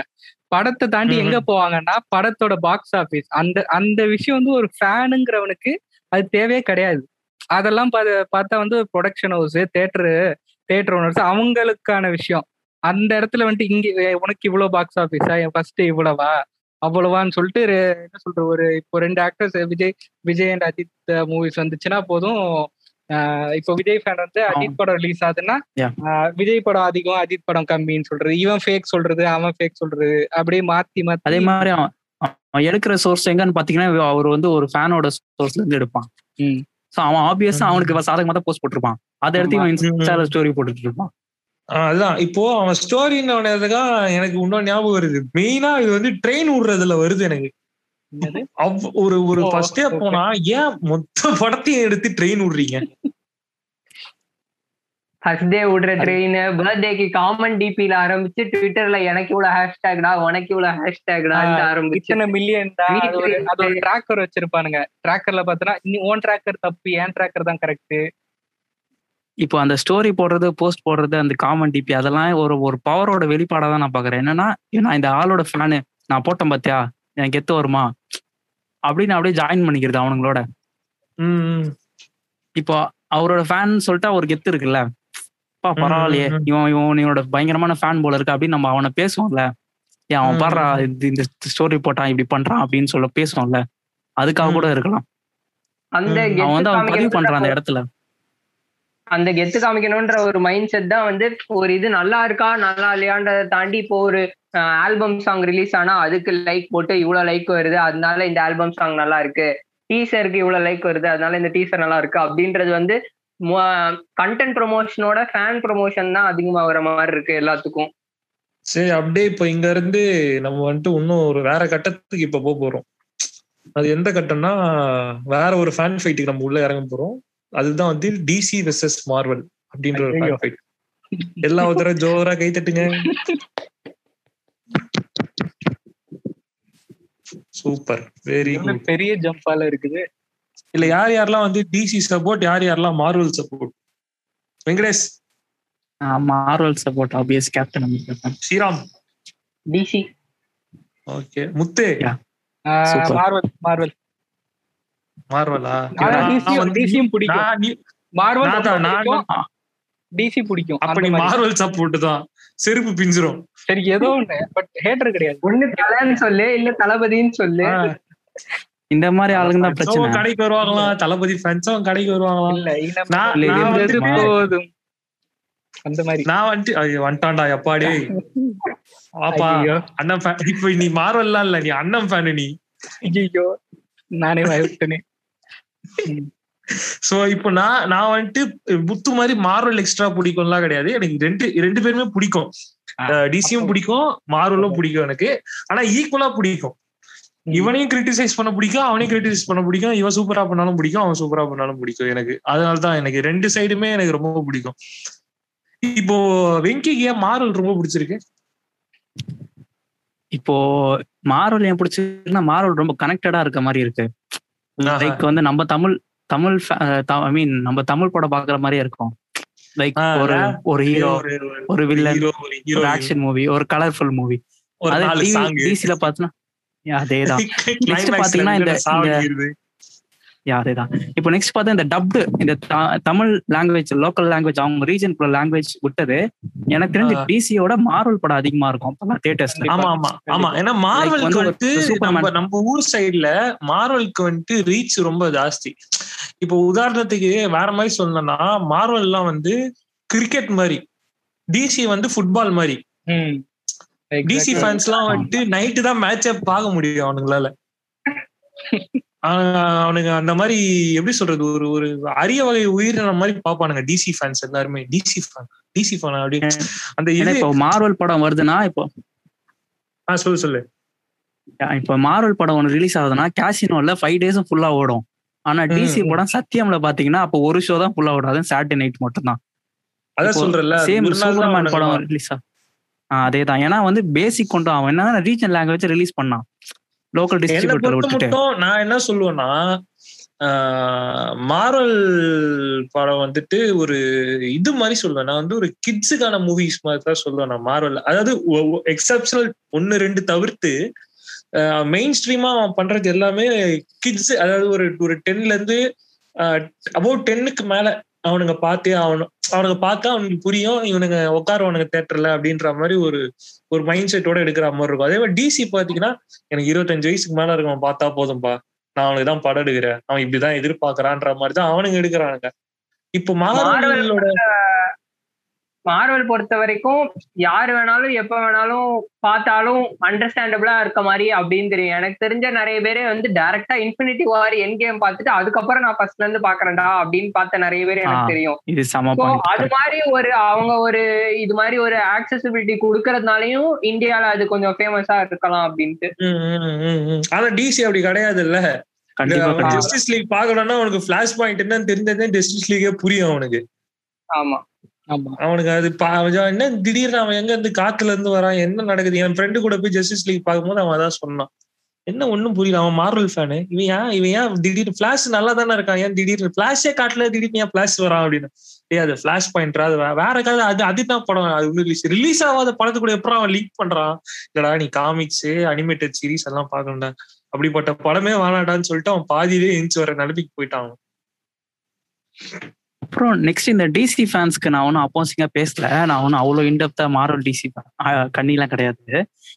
படத்தை தாண்டி. எங்க போவாங்கன்னா படத்தோட பாக்ஸ் ஆபீஸ் அந்த அந்த விஷயம் வந்து ஒரு ஃபேனுங்கிறவனுக்கு அது தேவையே கிடையாது. அதெல்லாம் பார்த்தா வந்து production house theatre theatre owners அவங்களுக்கான விஷயம். அந்த இடத்துல வந்துட்டு இங்க உனக்கு இவ்வளவு பாக்ஸ் ஆபீஸா என் ஃபர்ஸ்ட் இவ்வளவா? அவ்வளவான்னு சொல்லிட்டு என்ன சொல்ற ஒரு இப்போ ரெண்டு actors Vijay Vijay and Ajith movies வந்துச்சுன்னா போதும் இப்போ விஜய் ஃபேன் வந்து அஜித் படம் ரிலீஸ் ஆகுதுன்னா விஜய் படம் அதிகம் அஜித் படம் கம்மின்னு சொல்றது இவன் ஃபேக் சொல்றது அவன் ஃபேக் சொல்றது அப்படியே மாத்தி மாத்தி. அதே மாதிரி அவன் அவன் எடுக்கிற சோர்ஸ் எங்கன்னு பாத்தீங்கன்னா அவர் வந்து ஒரு ஃபேனோட சோர்ஸ்ல இருந்து எடுப்பான். ம். சோ அவன் ஆப்வியஸா. அவனுக்கு சாதகமா தான் போஸ்ட் போட்டிருப்பான். அதை எடுத்து இவன் இன்ஸ்டால ஸ்டோரி போட்டுட்டு இருப்பான். அதுதான். இப்போ அவன் ஸ்டோரின்னு எனக்கு இன்னொரு ஞாபகம் வருது. மெயினா இது வந்து ட்ரெயின் விடுறதுல வருது எனக்கு. ஒரு ஒரு ஃபர்ஸ்ட் டே. போனா ஏன் மொத்த படத்தையும் எடுத்து ட்ரெயின் விடுறீங்க? ஃபர்ஸ்ட் டே விடுற ட்ரெயின் பர்த்டேக்கு காமன் டிபில ஆரம்பிச்சு ட்விட்டர்ல எனக்கு இவ்வளவு ஹேஷ்டேக்டா உனக்கு இவ்வளவு ஹேஷ்டேக்டா ஆரம்பிச்சு இத்தனை மில்லியன் அது ஒரு ட்ராக்கர் வச்சிருப்பானுங்க. ட்ராக்கர்ல பார்த்தனா நீ ஓன் ட்ராக்கர் தப்பு ஏன் ட்ராக்கர் தான் கரெக்ட் இப்போ அந்த ஸ்டோரி போடுறது போஸ்ட் போடுறது அந்த காமன் டிபி அதெல்லாம் ஒரு ஒரு பவரோட வெளிப்பாடா தான் நான் பாக்குறேன். என்னன்னா நான் இந்த ஆளோட ஃபேனு நான் போட்டேன் பாத்தியா? எனக்கு எத்து வருமா? அப்படின்னு அப்படியே ஜாயின் பண்ணிக்கிறது அவனுங்களோட. ம், இப்போ அவரோட ஃபேன் சொல்லிட்டு ஒரு கெத்து இருக்குல்ல. அப்பா பரவாயில்லையே. இவன் இவன் இவனோட பயங்கரமான ஃபேன் போல இருக்கு அப்படின்னு நம்ம அவனை பேசுவோம்ல. ஏன் அவன் பாடுறா இது இந்த ஸ்டோரி போட்டான் இப்படி பண்றான் அப்படின்னு சொல்ல பேசுவோம்ல. அதுக்காக கூட இருக்கலாம். அவன் வந்து அவன் பதிவு பண்றான் அந்த இடத்துல. அந்த கெத்து காமிக்கணும்ன்ற ஒரு மைண்ட் செட் தான் வந்து ஒரு இது நல்லா இருக்கா நல்லா இல்லையான்றதை தாண்டி இப்போ ஒரு ஆல்பம் சாங் ரிலீஸ் ஆனா அதுக்கு லைக் போட்டு இவ்வளவு லைக் வருது அதனால இந்த ஆல்பம் சாங் நல்லா இருக்கு டீசருக்கு இவ்வளவு லைக் வருது அதனால இந்த டீசர் நல்லா இருக்கு அப்படின்றது வந்து கண்டென்ட் ப்ரொமோஷனோட ஃபேன் ப்ரொமோஷன் தான் அதிகமா வர மாதிரி இருக்கு எல்லாத்துக்கும். சரி அப்படியே இப்போ இங்க இருந்து நம்ம வந்துட்டு இன்னும் ஒரு வேற கட்டத்துக்கு இப்ப போக போறோம். அது எந்த கட்டம்னா வேற ஒரு ஃபேன் ஃபைட்டுக்கு நம்ம உள்ள இறங்க போறோம். அதுதான் வந்து டிசி வெர்சஸ் மார்வல் அப்படின்ற ஒரு. ஃபேன் ஃபைட் எல்லா தடவை ஜோரா கை தட்டுங்க. [LAUGHS] சூப்பர் வெரி குட் பெரிய ஜம்பால இருக்குது. இல்ல யார் யாரெல்லாம் வந்து டிசி சப்போர்ட் யார் யாரெல்லாம் Marvel support Venkatesh. Marvel support obvious captain America Sriram. DC okay Muthu. Super. Marvel Marvel மார்வலா டிசியும் பிடிக்கும். மார்வல் நான் தான், நான் பிடிக்கும். டிசி பிடிக்கும். அப்ப நீ. மார்வல் சப்போர்ட் தான். செருப்பு பிஞ்சிரும். சரி ஏதோ ஒண்ணு பட் ஹேட்டர் கிடையாது. ஒண்ணு தலைன்னு சொல்லு இல்ல தளபதின்னு சொல்லு. இந்த மாதிரி ஆளுங்க தான் பிரச்சனை. கடைக்கு வருவாங்களாம் தளபதி ஃப்ரெண்ட்ஸும் கடைக்கு வருவாங்களாம் இல்ல நான் வந்து போதும். அந்த மாதிரி. நான் வந்துட்டு ஐயோ, வந்துட்டான்டா எப்பாடே ஆப்பா ஐயோ. அண்ணன் fan. இப்ப நீ மாறலாம் இல்ல நீ அண்ணன் ஃபேனு நீ. ஐயோ நானே பயவிட்டனே சோ இப்போ நான் நான் வந்துட்டு முத்து மாதிரி மார்வல் எக்ஸ்ட்ரா பிடிக்கும்லாம் கிடையாது. எனக்கு ரெண்டு ரெண்டு பேருமே பிடிக்கும். டிசியும் பிடிக்கும் மார்வலும் பிடிக்கும் எனக்கு. ஆனா ஈக்குவலா பிடிக்கும். இவனையும் கிரிட்டிசைஸ் பண்ண பிடிக்கும் அவனையும் கிரிட்டிசைஸ் பண்ண பிடிக்கும். இவன் சூப்பரா பண்ணாலும் பிடிக்கும் அவன் சூப்பரா பண்ணாலும் பிடிக்கும் எனக்கு. அதனால தான் எனக்கு ரெண்டு சைடுமே எனக்கு ரொம்ப பிடிக்கும். இப்போ வெங்கிக்கு ஏன் மார்வல் ரொம்ப பிடிச்சிருக்கு? இப்போ மார்வல் ஏன் பிடிச்சிருக்குன்னா மார்வல் ரொம்ப கனெக்டடா இருக்க மாதிரி இருக்கு. லைக் வந்து நம்ம தமிழ் தமிழ் ஐ மீன் நம்ம தமிழ் படம் பாக்குற மாதிரியே இருக்கும். லைக் ஒரு ஒரு ஹீரோ ஒரு வில்லன் ஒரு ஆக்ஷன் மூவி ஒரு கலர்ஃபுல் மூவி அதே டிசில பாத்தீங்கன்னா அதேதான். [LAUGHS] Next பாத்தீங்கன்னா இந்த- யா அதேதான் இப்போ நெக்ஸ்ட் பார்த்தா இந்த டப்டு இந்த தமிழ் லாங்குவேஜ் லோக்கல் லாங்குவேஜ் அவங்க ரீஜன் லாங்குவேஜ் விட்டது. எனக்கு தெரிஞ்சு. டிசியோட மார்வல் படம் அதிகமா இருக்கும். தியேட்டர்ஸ்ல ஆமா ஆமா ஆமா. ஏன்னா மார்வலுக்கு வந்துட்டு. நம்ம நம்ம ஊர் சைடுல மார்வலுக்கு வந்துட்டு ரீச் ரொம்ப ஜாஸ்தி. இப்போ உதாரணத்துக்கு வேற மாதிரி சொல்லணும்னா மார்வல் எல்லாம் வந்து கிரிக்கெட் மாதிரி. டிசி வந்து ஃபுட்பால் மாதிரி. ம். டிசி. ஃபேன்ஸ் எல்லாம் வந்துட்டு நைட்டு தான் மேட்ச பார்க்க முடியும் அவனுங்களால. [LAUGHS] ஆஹ் அவனுங்க அந்த மாதிரி எப்படி சொல்றது ஒரு ஒரு அரிய வகை உயிரின மாதிரி பாப்பானுங்க டிசி ஃபேன்ஸ் எல்லாருமே. டிசி ஃபேன் டிசி ஃபேன் அப்படி. அந்த இப்போ மார்வல் படம் வருதுன்னா இப்போ ஆஹ் சொல்லு சொல்லு. இப்போ மார்வல் படம் ஒன்று ரிலீஸ் ஆகுதுன்னா கேசினோல ஃபைவ் டேஸும் ஃபுல்லா ஓடும். ஆனா டிசி. படம் சத்தியம்ல பாத்தீங்கன்னா அப்போ ஒரு ஷோ தான் ஃபுல்லா ஓடும். அதுவும் சாட்டர்டே நைட் மட்டும் தான் அதான் இப்போ சொல்றேன்ல சேம் சூப்பர்மேன் படம் ரிலீஸ் ஆகும் அதே தான் ஏன்னா வந்து பேசிக் கொண்டு அவன் என்ன ரீஜன் லாங்குவேஜ் ரிலீஸ் பண்ணான். லோக்கல் டிஸ்ட்ரிபியூட்டர் மட்டும் நான் என்ன சொல்லுவேன்னா மாரல் படம் வந்துட்டு ஒரு இது மாதிரி சொல்லுவேன். நான் வந்து ஒரு கிட்ஸுக்கான மூவிஸ் மாதிரி தான் சொல்லுவேன் நான் மார்வல் அதாவது எக்ஸப்ஷனல் ஒன்னு ரெண்டு தவிர்த்து மெயின் ஸ்ட்ரீமா அவன் பண்றது எல்லாமே கிட்ஸ் அதாவது ஒரு ஒரு டென்ல இருந்து அபவுட் டென்னுக்கு மேல அவனுங்க பார்த்தே அவனு அவனுங்க பார்த்தா அவனுக்கு புரியும் இவனுங்க உட்காருவானுங்க தேட்டர்ல அப்படின்ற மாதிரி ஒரு ஒரு மைண்ட் செட்டோட எடுக்கிற மாதிரி இருக்கும். அதே மாதிரி டிசி பாத்தீங்கன்னா எனக்கு இருபத்தஞ்சு வயசுக்கு மேல இருக்கவன் பார்த்தா போதும்பா. நான் அவனுக்கு தான் படம் எடுக்கிறேன். அவன் இப்படிதான் எதிர்பார்க்கறான்ற மாதிரி தான் அவனுங்க எடுக்கிறானுங்க. இப்போ மார்வலோட மார்வல் பொறுத்த வரைக்கும் யாரு வேணாலும் எப்ப வேணாலும் பார்த்தாலும் அண்டர்ஸ்டாண்டபிளா இருக்க மாதிரி அப்படின்னு தெரியும். எனக்கு தெரிஞ்ச நிறைய பேரே வந்து டைரக்டா இன்ஃபினிட்டி வார் என் கேம் பார்த்துட்டு அதுக்கப்புறம் நான் ஃபர்ஸ்ட்ல இருந்து பாக்குறேன்டா அப்படின்னு பார்த்த நிறைய பேர் எனக்கு தெரியும். இது சம So, அது மாதிரி ஒரு அவங்க ஒரு இது மாதிரி ஒரு ஆக்சசிபிலிட்டி கொடுக்கறதுனாலயும் இந்தியால அது கொஞ்சம் ஃபேமஸா இருக்கலாம் அப்படின்ட்டு. ஆனா டிசி அப்படி கிடையாது இல்ல ஜஸ்டிஸ் லீக் பாக்கணும்னா அவனுக்கு பிளாஷ் பாயிண்ட் என்னன்னு தெரிஞ்சதே ஜஸ்டிஸ் லீகே புரியும் அவனுக்கு. ஆமா. அவனுக்கு அது என்ன திடீர்னு அவன் எங்க இருந்து காத்துல இருந்து வரான்? என்ன நடக்குது? என் ஃப்ரெண்டு கூட போய் ஜஸ்டிஸ் லீக் பார்க்கும்போது அவன் அதான் சொன்னான். என்ன ஒண்ணும் புரியல. அவன் மார்வல் ஃபேனு இவன் ஏன் இவன் ஏன் திடீர்னு பிளாஷ் நல்லா தானே இருக்கான். ஏன் திடீர்னு பிளாஷே காட்டல திடீர்னு ஏன் பிளாஷ் வரான் அப்படின்னு. ஏய் அது பிளாஷ் பாயிண்ட்ரா அது வேற கதை. அது அதுதான் படம். அது ரிலீஸ் ரிலீஸ் ஆகாத படத்து கூட எப்பறம் அவன் லீக் பண்றான்? இல்லடா நீ காமிக்ஸ் அனிமேட்டட் சீரீஸ் எல்லாம் பாக்கணும்டா அப்படிப்பட்ட படமே வேணாடான்னு சொல்லிட்டு அவன் பாதியிலே எஞ்சி வர நிலைமைக்கு போயிட்டான் அப்புறம் நெக்ஸ்ட் இந்த டிசி ஃபேன்ஸ்க்கு நான் ஒன்றும் அப்போசிங்கா பேசல. நான் ஒன்றும் அவ்வளோ இன்டெப்தா மார்வல் டிசி கண்ணிலாம் கிடையாது.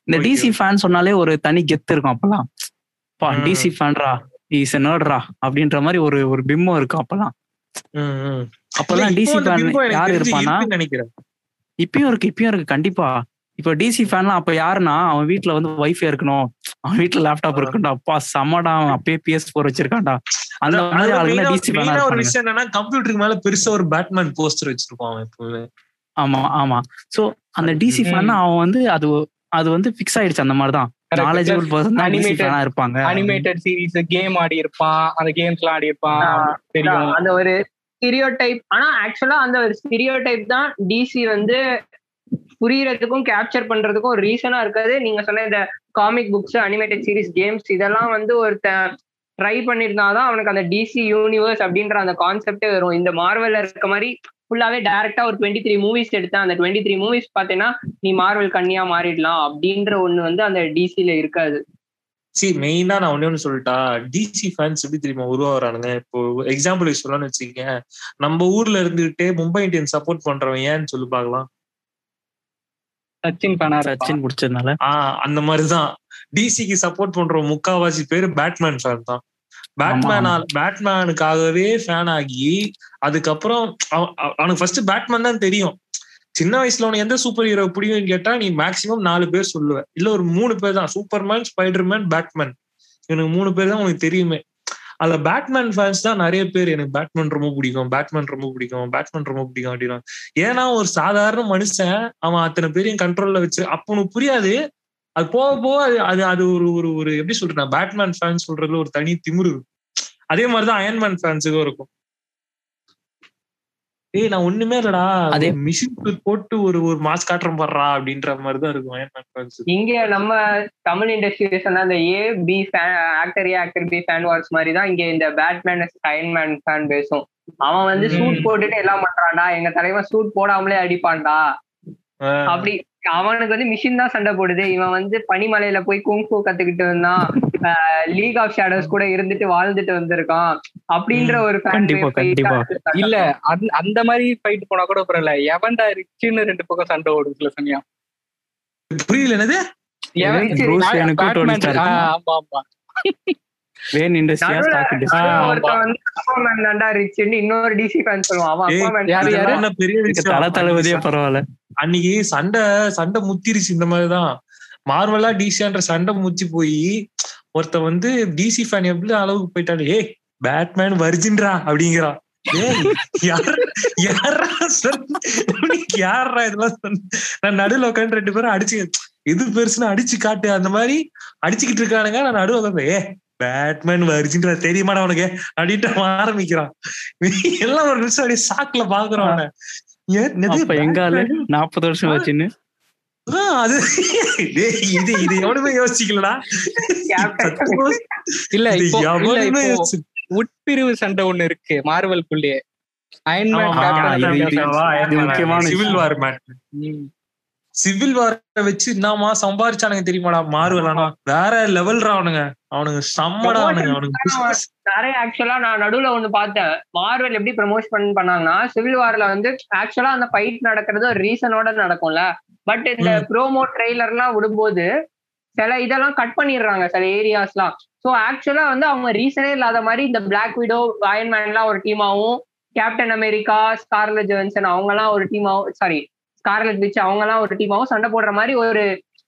இந்த. டிசி ஃபேன் சொன்னாலே ஒரு தனி கெத்து இருக்கும் அப்பெல்லாம் பா. டிசி ஃபேன்ரா இஸ் நர்ட்ரா அப்படின்ற மாதிரி ஒரு ஒரு பிம்பம் இருக்கும் அப்பெல்லாம். அப்பெல்லாம் டிசி ஃபேன் யார் இருப்பானா? இப்பயும் இருக்கு இப்பயும் இருக்கு கண்டிப்பா. இப்போ டிசி ஃபேன்லாம் அப்ப யாருன்னா அவன் வீட்ல வந்து வைஃபை இருக்கணும். அவன் வீட்ல லேப்டாப் இருக்கணும் அப்பா செம்மடா அவன் அப்பயே பிஎஸ் போர் வச்சிருக்கான்டா. அந்த மாதிரி ஒரு விஷயம் என்னன்னா கம்ப்யூட்டருக்கு மேல பெருசா ஒரு பேட்மேன் போஸ்டர் வச்சிருப்பான் அவன் எப்பவுமே. ஆமா ஆமா. சோ அந்த டிசி. ஃபேன் அவன் வந்து அது அது வந்து ஃபிக்ஸ் ஆயிடுச்சு அந்த மாதிரி தான் நாலேஜபிள் பர்சன் ஃபேனா இருப்பாங்க. அனிமேட்டட் சீரிஸ் கேம் ஆடி இருப்பான் அந்த கேம்ஸ் எல்லாம் ஆடி இருப்பான். தெரியும். அந்த ஒரு ஸ்டிரியோ டைப் ஆனா ஆக்சுவலா அந்த ஒரு ஸ்டிரியோ டைப் தான் டிசி வந்து புரியறதுக்கும் கேப்சர் பண்றதுக்கும் ஒரு ரீசனா இருக்காது. நீங்க சொன்ன இந்த comic books animated series games இதெல்லாம் வந்து ஒருத்தன் ட்ரை பண்ணிருந்தாதான் அவனுக்கு அந்த டிசி யூனிவர்ஸ் அப்படின்ற அந்த கான்செப்டே வரும். இந்த மார்வல்ல இருக்க மாதிரி ஃபுல்லாவே டைரக்டா ஒரு டுவெண்ட்டி த்ரீ மூவிஸ் எடுத்தேன். அந்த டுவெண்ட்டி த்ரீ மூவிஸ் பார்த்தீங்கன்னா நீ மார்வல் கண்ணியா மாறிடலாம் அப்படின்ற ஒண்ணு வந்து அந்த டிசில இருக்காது. சி மெயினா நான் ஒண்ணு ஒண்ணு சொல்லிட்டா டிசி ஃபேன்ஸ் எப்படி தெரியுமா உருவாகிறானுங்க? இப்போ எக்ஸாம்பிள் சொல்லணும்னு வச்சுக்கோங்க. நம்ம ஊர்ல இருந்துகிட்டே மும்பை இந்தியன் சப்போர்ட் பண்றவன் ஏன்னு சொல்லி பார்க்கலாம். சச்சின் ஃபேனா சச்சின் பிடிச்சதுனால ஆஹ் அந்த மாதிரிதான். டிசிக்கு சப்போர்ட் பண்ற முக்காவாசி பேரு பேட்மேன் ஃபேன் தான். பேட்மேன் பேட்மேனுக்காகவே ஃபேன் ஆகி அதுக்கப்புறம் அவ- அவ- அவனுக்கு ஃபர்ஸ்ட் பேட்மேன் தான் தெரியும். சின்ன வயசுல உனக்கு எந்த சூப்பர் ஹீரோ பிடிக்கும்னு கேட்டா நீ மேக்சிமம் நாலு பேர் சொல்லுவ. இல்ல ஒரு மூணு பேர் தான். சூப்பர்மேன் ஸ்பைடர்மேன் பேட்மேன் எனக்கு மூணு பேர் தான் உனக்கு தெரியுமே. அதுல பேட்மேன் ஃபேன்ஸ் தான் நிறைய பேர் எனக்கு பேட்மேன் ரொம்ப பிடிக்கும் பேட்மேன் ரொம்ப பிடிக்கும் பேட்மேன் ரொம்ப பிடிக்கும் அப்படின்னா ஏன்னா ஒரு சாதாரண மனுஷன் அவன் அத்தனை பேரையும் கண்ட்ரோல்ல வச்சு அப்ப உனக்கு புரியாது. அது போக போக அது அது அது ஒரு ஒரு ஒரு எப்படி சொல்றேன் பேட்மேன் ஃபேன்ஸ் சொல்றதுல ஒரு தனி திமுரு அதே மாதிரிதான் அயன்மேன் ஃபேன்ஸுக்கும் இருக்கும். ஏய் நான் ஒண்ணுமே இல்லடா. அதே- மிஷின் போட்டு ஒரு ஒரு மாஸ் காட்டுறோம் பாடுறா அப்படின்ற மாதிரி தான் இருக்கும் இங்க நம்ம தமிழ் இண்டஸ்ட்ரி சொன்ன அந்த A B fan actor A actor B fan wars மாதிரி தான் இங்க இந்த பேட்மேன் அயன்மேன் ஃபேன் பேசும் அவன் வந்து. சூட் போட்டுட்டு எல்லாம் பண்றான்டா. எங்க தலைவன் சூட் போடாமலே அடிப்பான்டா. அப்படி அவனுக்கு வந்து மிஷின் தான் சண்டை போடுது. இவன் வந்து பனிமலையில போய் குங்ஃபு கத்துக்கிட்டு இருந்தான். லீக் ஆஃப் ஷேடோஸ் கூட இருந்துட்டு வாழ்ந்துட்டு வந்திருக்கான். அப்படின்ற ஒரு கண்டிப்பா, கண்டிப்பா. இல்ல அந்த- அந்த மாதிரி ஃபைட் போனா கூட பரவாயில்ல எவன்டா ரிச்சுன்னு ரெண்டு பக்கம் சண்டை ஓடும் சில சமயம் புரியல என்னது? ஆமா ஆமா. வேன் இண்டஸ்ட்ரியா இன்னொரு டிசி ஃபேன் சொல்லுவான். பெரிய தல தளபதியே பரவாயில்ல. அன்னைக்கு சண்டை சண்டை முத்திருச்சு இந்த மாதிரிதான். மார்வலா டிசின்ற சண்டை முத்தி போய் ஒருத்த வந்து டிசி ஃபேன் எப்படி அளவுக்கு போயிட்டாரு ஏய் பேட்மேன் வர்ஜின்ரா அப்படிங்கிறான். யார் இதெல்லாம்? நான் நடுவுல உட்காந்து ரெண்டு பேரும் அடிச்சு இது பெருசுன்னு அடிச்சு காட்டு. அந்த மாதிரி அடிச்சுக்கிட்டு இருக்கானுங்க. நான் நடுவுல உட்காந்து ஏ பேட்மேன் வர்ஜின்ரா தெரியுமாடா உனக்கு அப்படின்ட்டு ஆரம்பிக்கிறான் எல்லாம் ஒரு நிமிஷம் அப்படியே சாக்குல பாக்குறான் அவனை. நாற்பது வருஷம் வச்சுன்னு அது இது இது எவனுமே யோசிக்கலடா இல்ல எவனுமே உட்பிரிவு சண்டை ஒண்ணு இருக்கு மார்வல்குள்ளேயே அயன்மேன் முக்கியமான சிவில். War man. சிவில் வார வச்சு என்னமா சம்பாரிச்சானுங்க தெரியுமாடா? மாறுவலானா வேற லெவல்ரா அவனுங்க. அவனுங்க செம்மடா அவனுங்க. நிறைய ஆக்சுவலா நான் நடுவுல ஒண்ணு பார்த்தேன். மார்வல் எப்படி ப்ரமோஷன் பண்ணாங்கன்னா சிவில் வார்ல வந்து ஆக்சுவலா அந்த ஃபைட் நடக்கிறது ஒரு ரீசனோட நடக்கும்ல. பட் இந்த. ப்ரோமோ ட்ரெய்லர்லாம் விடும்போது சில இதெல்லாம் கட் பண்ணிடுறாங்க சில ஏரியாஸ்லாம் ஸோ ஆக்சுவலா வந்து அவங்க ரீசனே இல்லாத மாதிரி இந்த பிளாக் விடோ அயன்மேன்லாம் ஒரு டீமாவும் கேப்டன் அமெரிக்கா ஸ்கார்லெட் ஜெவன்சன் அவங்கலாம் ஒரு டீமாவும் சாரி ஸ்கார்லெட் விச் அவங்கலாம் ஒரு டீமாவும் சண்டை போடுற மாதிரி ஒரு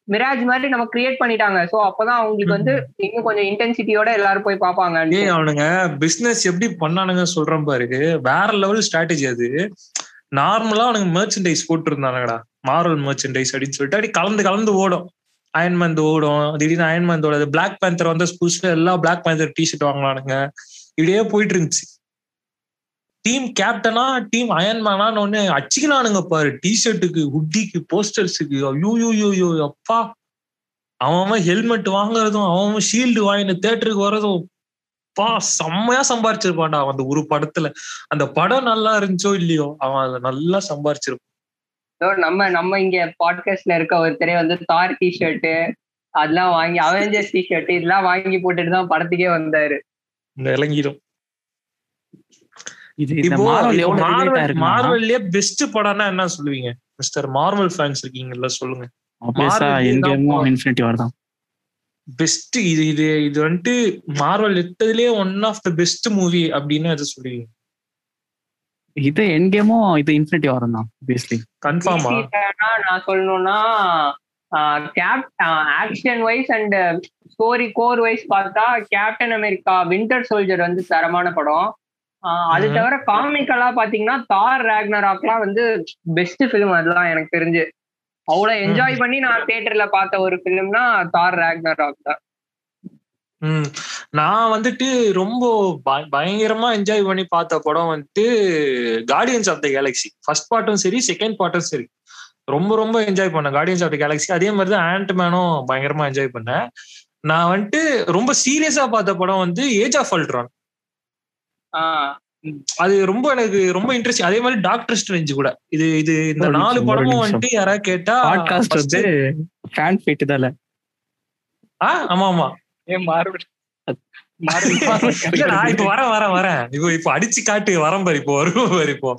மிராஜ் மாதிரி நம்ம கிரியேட் பண்ணிட்டாங்க. ஸோ அப்பதான் அவங்களுக்கு வந்து இன்னும் கொஞ்சம் இன்டென்சிட்டியோட எல்லாரும் போய் பார்ப்பாங்க ஏய் அவனுங்க பிசினஸ் எப்படி பண்ணானுங்க சொல்றேன் பாரு. வேற லெவல் ஸ்ட்ராட்டஜி அது. நார்மலா அவனுங்க மெர்ச்சன்டைஸ் போட்டு இருந்தானுங்கடா மாரல் மெர்ச்சன்டைஸ் அப்படின்னு சொல்லிட்டு அப்படி கலந்து கலந்து ஓடும். அயன்மந்த் ஓடும். திடீர்னு அயன்மந்தோட பிளாக் பேந்தர் வந்த புதுசுல எல்லா பிளாக் பேந்தர் டிஷர்ட் வாங்கலானுங்க இப்படியே போயிட்டு இருந்துச்சு. டீம் கேப்டனா டீம் அயன்மேனான்னு ஒண்ணு அடிச்சுக்கலானுங்க பாரு. டிஷர்ட்டுக்கு ஹுட்டிக்கு போஸ்டர்ஸுக்கு ஐயோ அப்பா. அவன் ஹெல்மெட் வாங்குறதும் அவன் ஷீல்டு வாங்கின தேட்டருக்கு வர்றதும் பா செம்மையா சம்பாரிச்சிருப்பான்டா அந்த ஒரு படத்துல. அந்த படம் நல்லா இருந்துச்சோ இல்லையோ அவன் அதை நல்லா சம்பாரிச்சிருப்பான். நம்ம நம்ம இங்க பாட்காஸ்ட்ல இருக்க ஒருத்தரே வந்து தார் டிஷர்ட் அதெல்லாம் வாங்கி அவெஞ்சர்ஸ் டிஷர்ட் இதெல்லாம் வாங்கி போட்டுட்டு தான் படத்துக்கே வந்தாரு. இந்த இளங்கிடும் இது இந்த இப்போ மார்வல் இப்போ எவ்வளவு relate மார்வல் ஆயிருக்குன்னா, மார்வெல்லயே பெஸ்ட் படம்னா என்ன சொல்லுவீங்க? மிஸ்டர் மார்வல் ஃபேன்ஸ் இருக்கீங்கல்ல சொல்லுங்க. பெஸ்ட் இது இது இது வந்துட்டு Marvel எடுத்ததுலயே one of the best movie அப்படின்னு எதை சொல்லுவீங்க? இது என்கேமும் இது இன்ஃபினிட்டி வாரம் தான் obviously. கன்ஃபார்மா நான் சொல்லணும்னா cap action wise and story core wise பார்த்தா கேப்டன் அமெரிக்கா வின்டர் சோல்ஜர் வந்து தரமான படம். அது. தவிர காமிக்கலா பாத்தீங்கன்னா தார் ரேக்னராக்லாம் வந்து பெஸ்ட் ஃபிலிம் அதெல்லாம் எனக்கு தெரிஞ்சு. அவ்வளவு என்ஜாய் பண்ணி நான் தியேட்டர்ல பார்த்த ஒரு ஃபிலிம்னா தார் ரேக்னராக் தான். நான் வந்துட்டு ரொம்ப பய- பயங்கரமா என்ஜாய் பண்ணி பார்த்த படம் வந்துட்டு Guardians of the Galaxy first பார்ட்டும் சரி செகண்ட் பார்ட்டும் சரி. ரொம்ப ரொம்ப என்ஜாய் பண்ணேன் கார்டியன்ஸ் ஆஃப் த கேலக்ஸி அதே மாதிரி தான் ஆண்ட் மேனும் பயங்கரமா என்ஜாய் பண்ணேன். நான் வந்துட்டு ரொம்ப சீரியஸா பார்த்த படம் வந்து ஏஜ் ஆஃப் அல்ட்ரான் அது ரொம்ப எனக்கு ரொம்ப இன்ட்ரெஸ்ட் அதே மாதிரி டாக்டர் ஸ்ட்ரெஞ்ச் கூட. இது இது இந்த நாலு படமும். வந்துட்டு யாராவது கேட்டா பாட்காஸ்ட் வந்து ஃபேன் ஃபைட் தானே ஆ, ஆமா ஆமா. ஏன் மார்வல் மார்வல் இல்ல நான் இப்ப வரேன் வரேன் வரேன். இப்போ இப்போ அடிச்சு காட்டு வரேன் பாரு இப்போ வருவோம் பாரு இப்போ.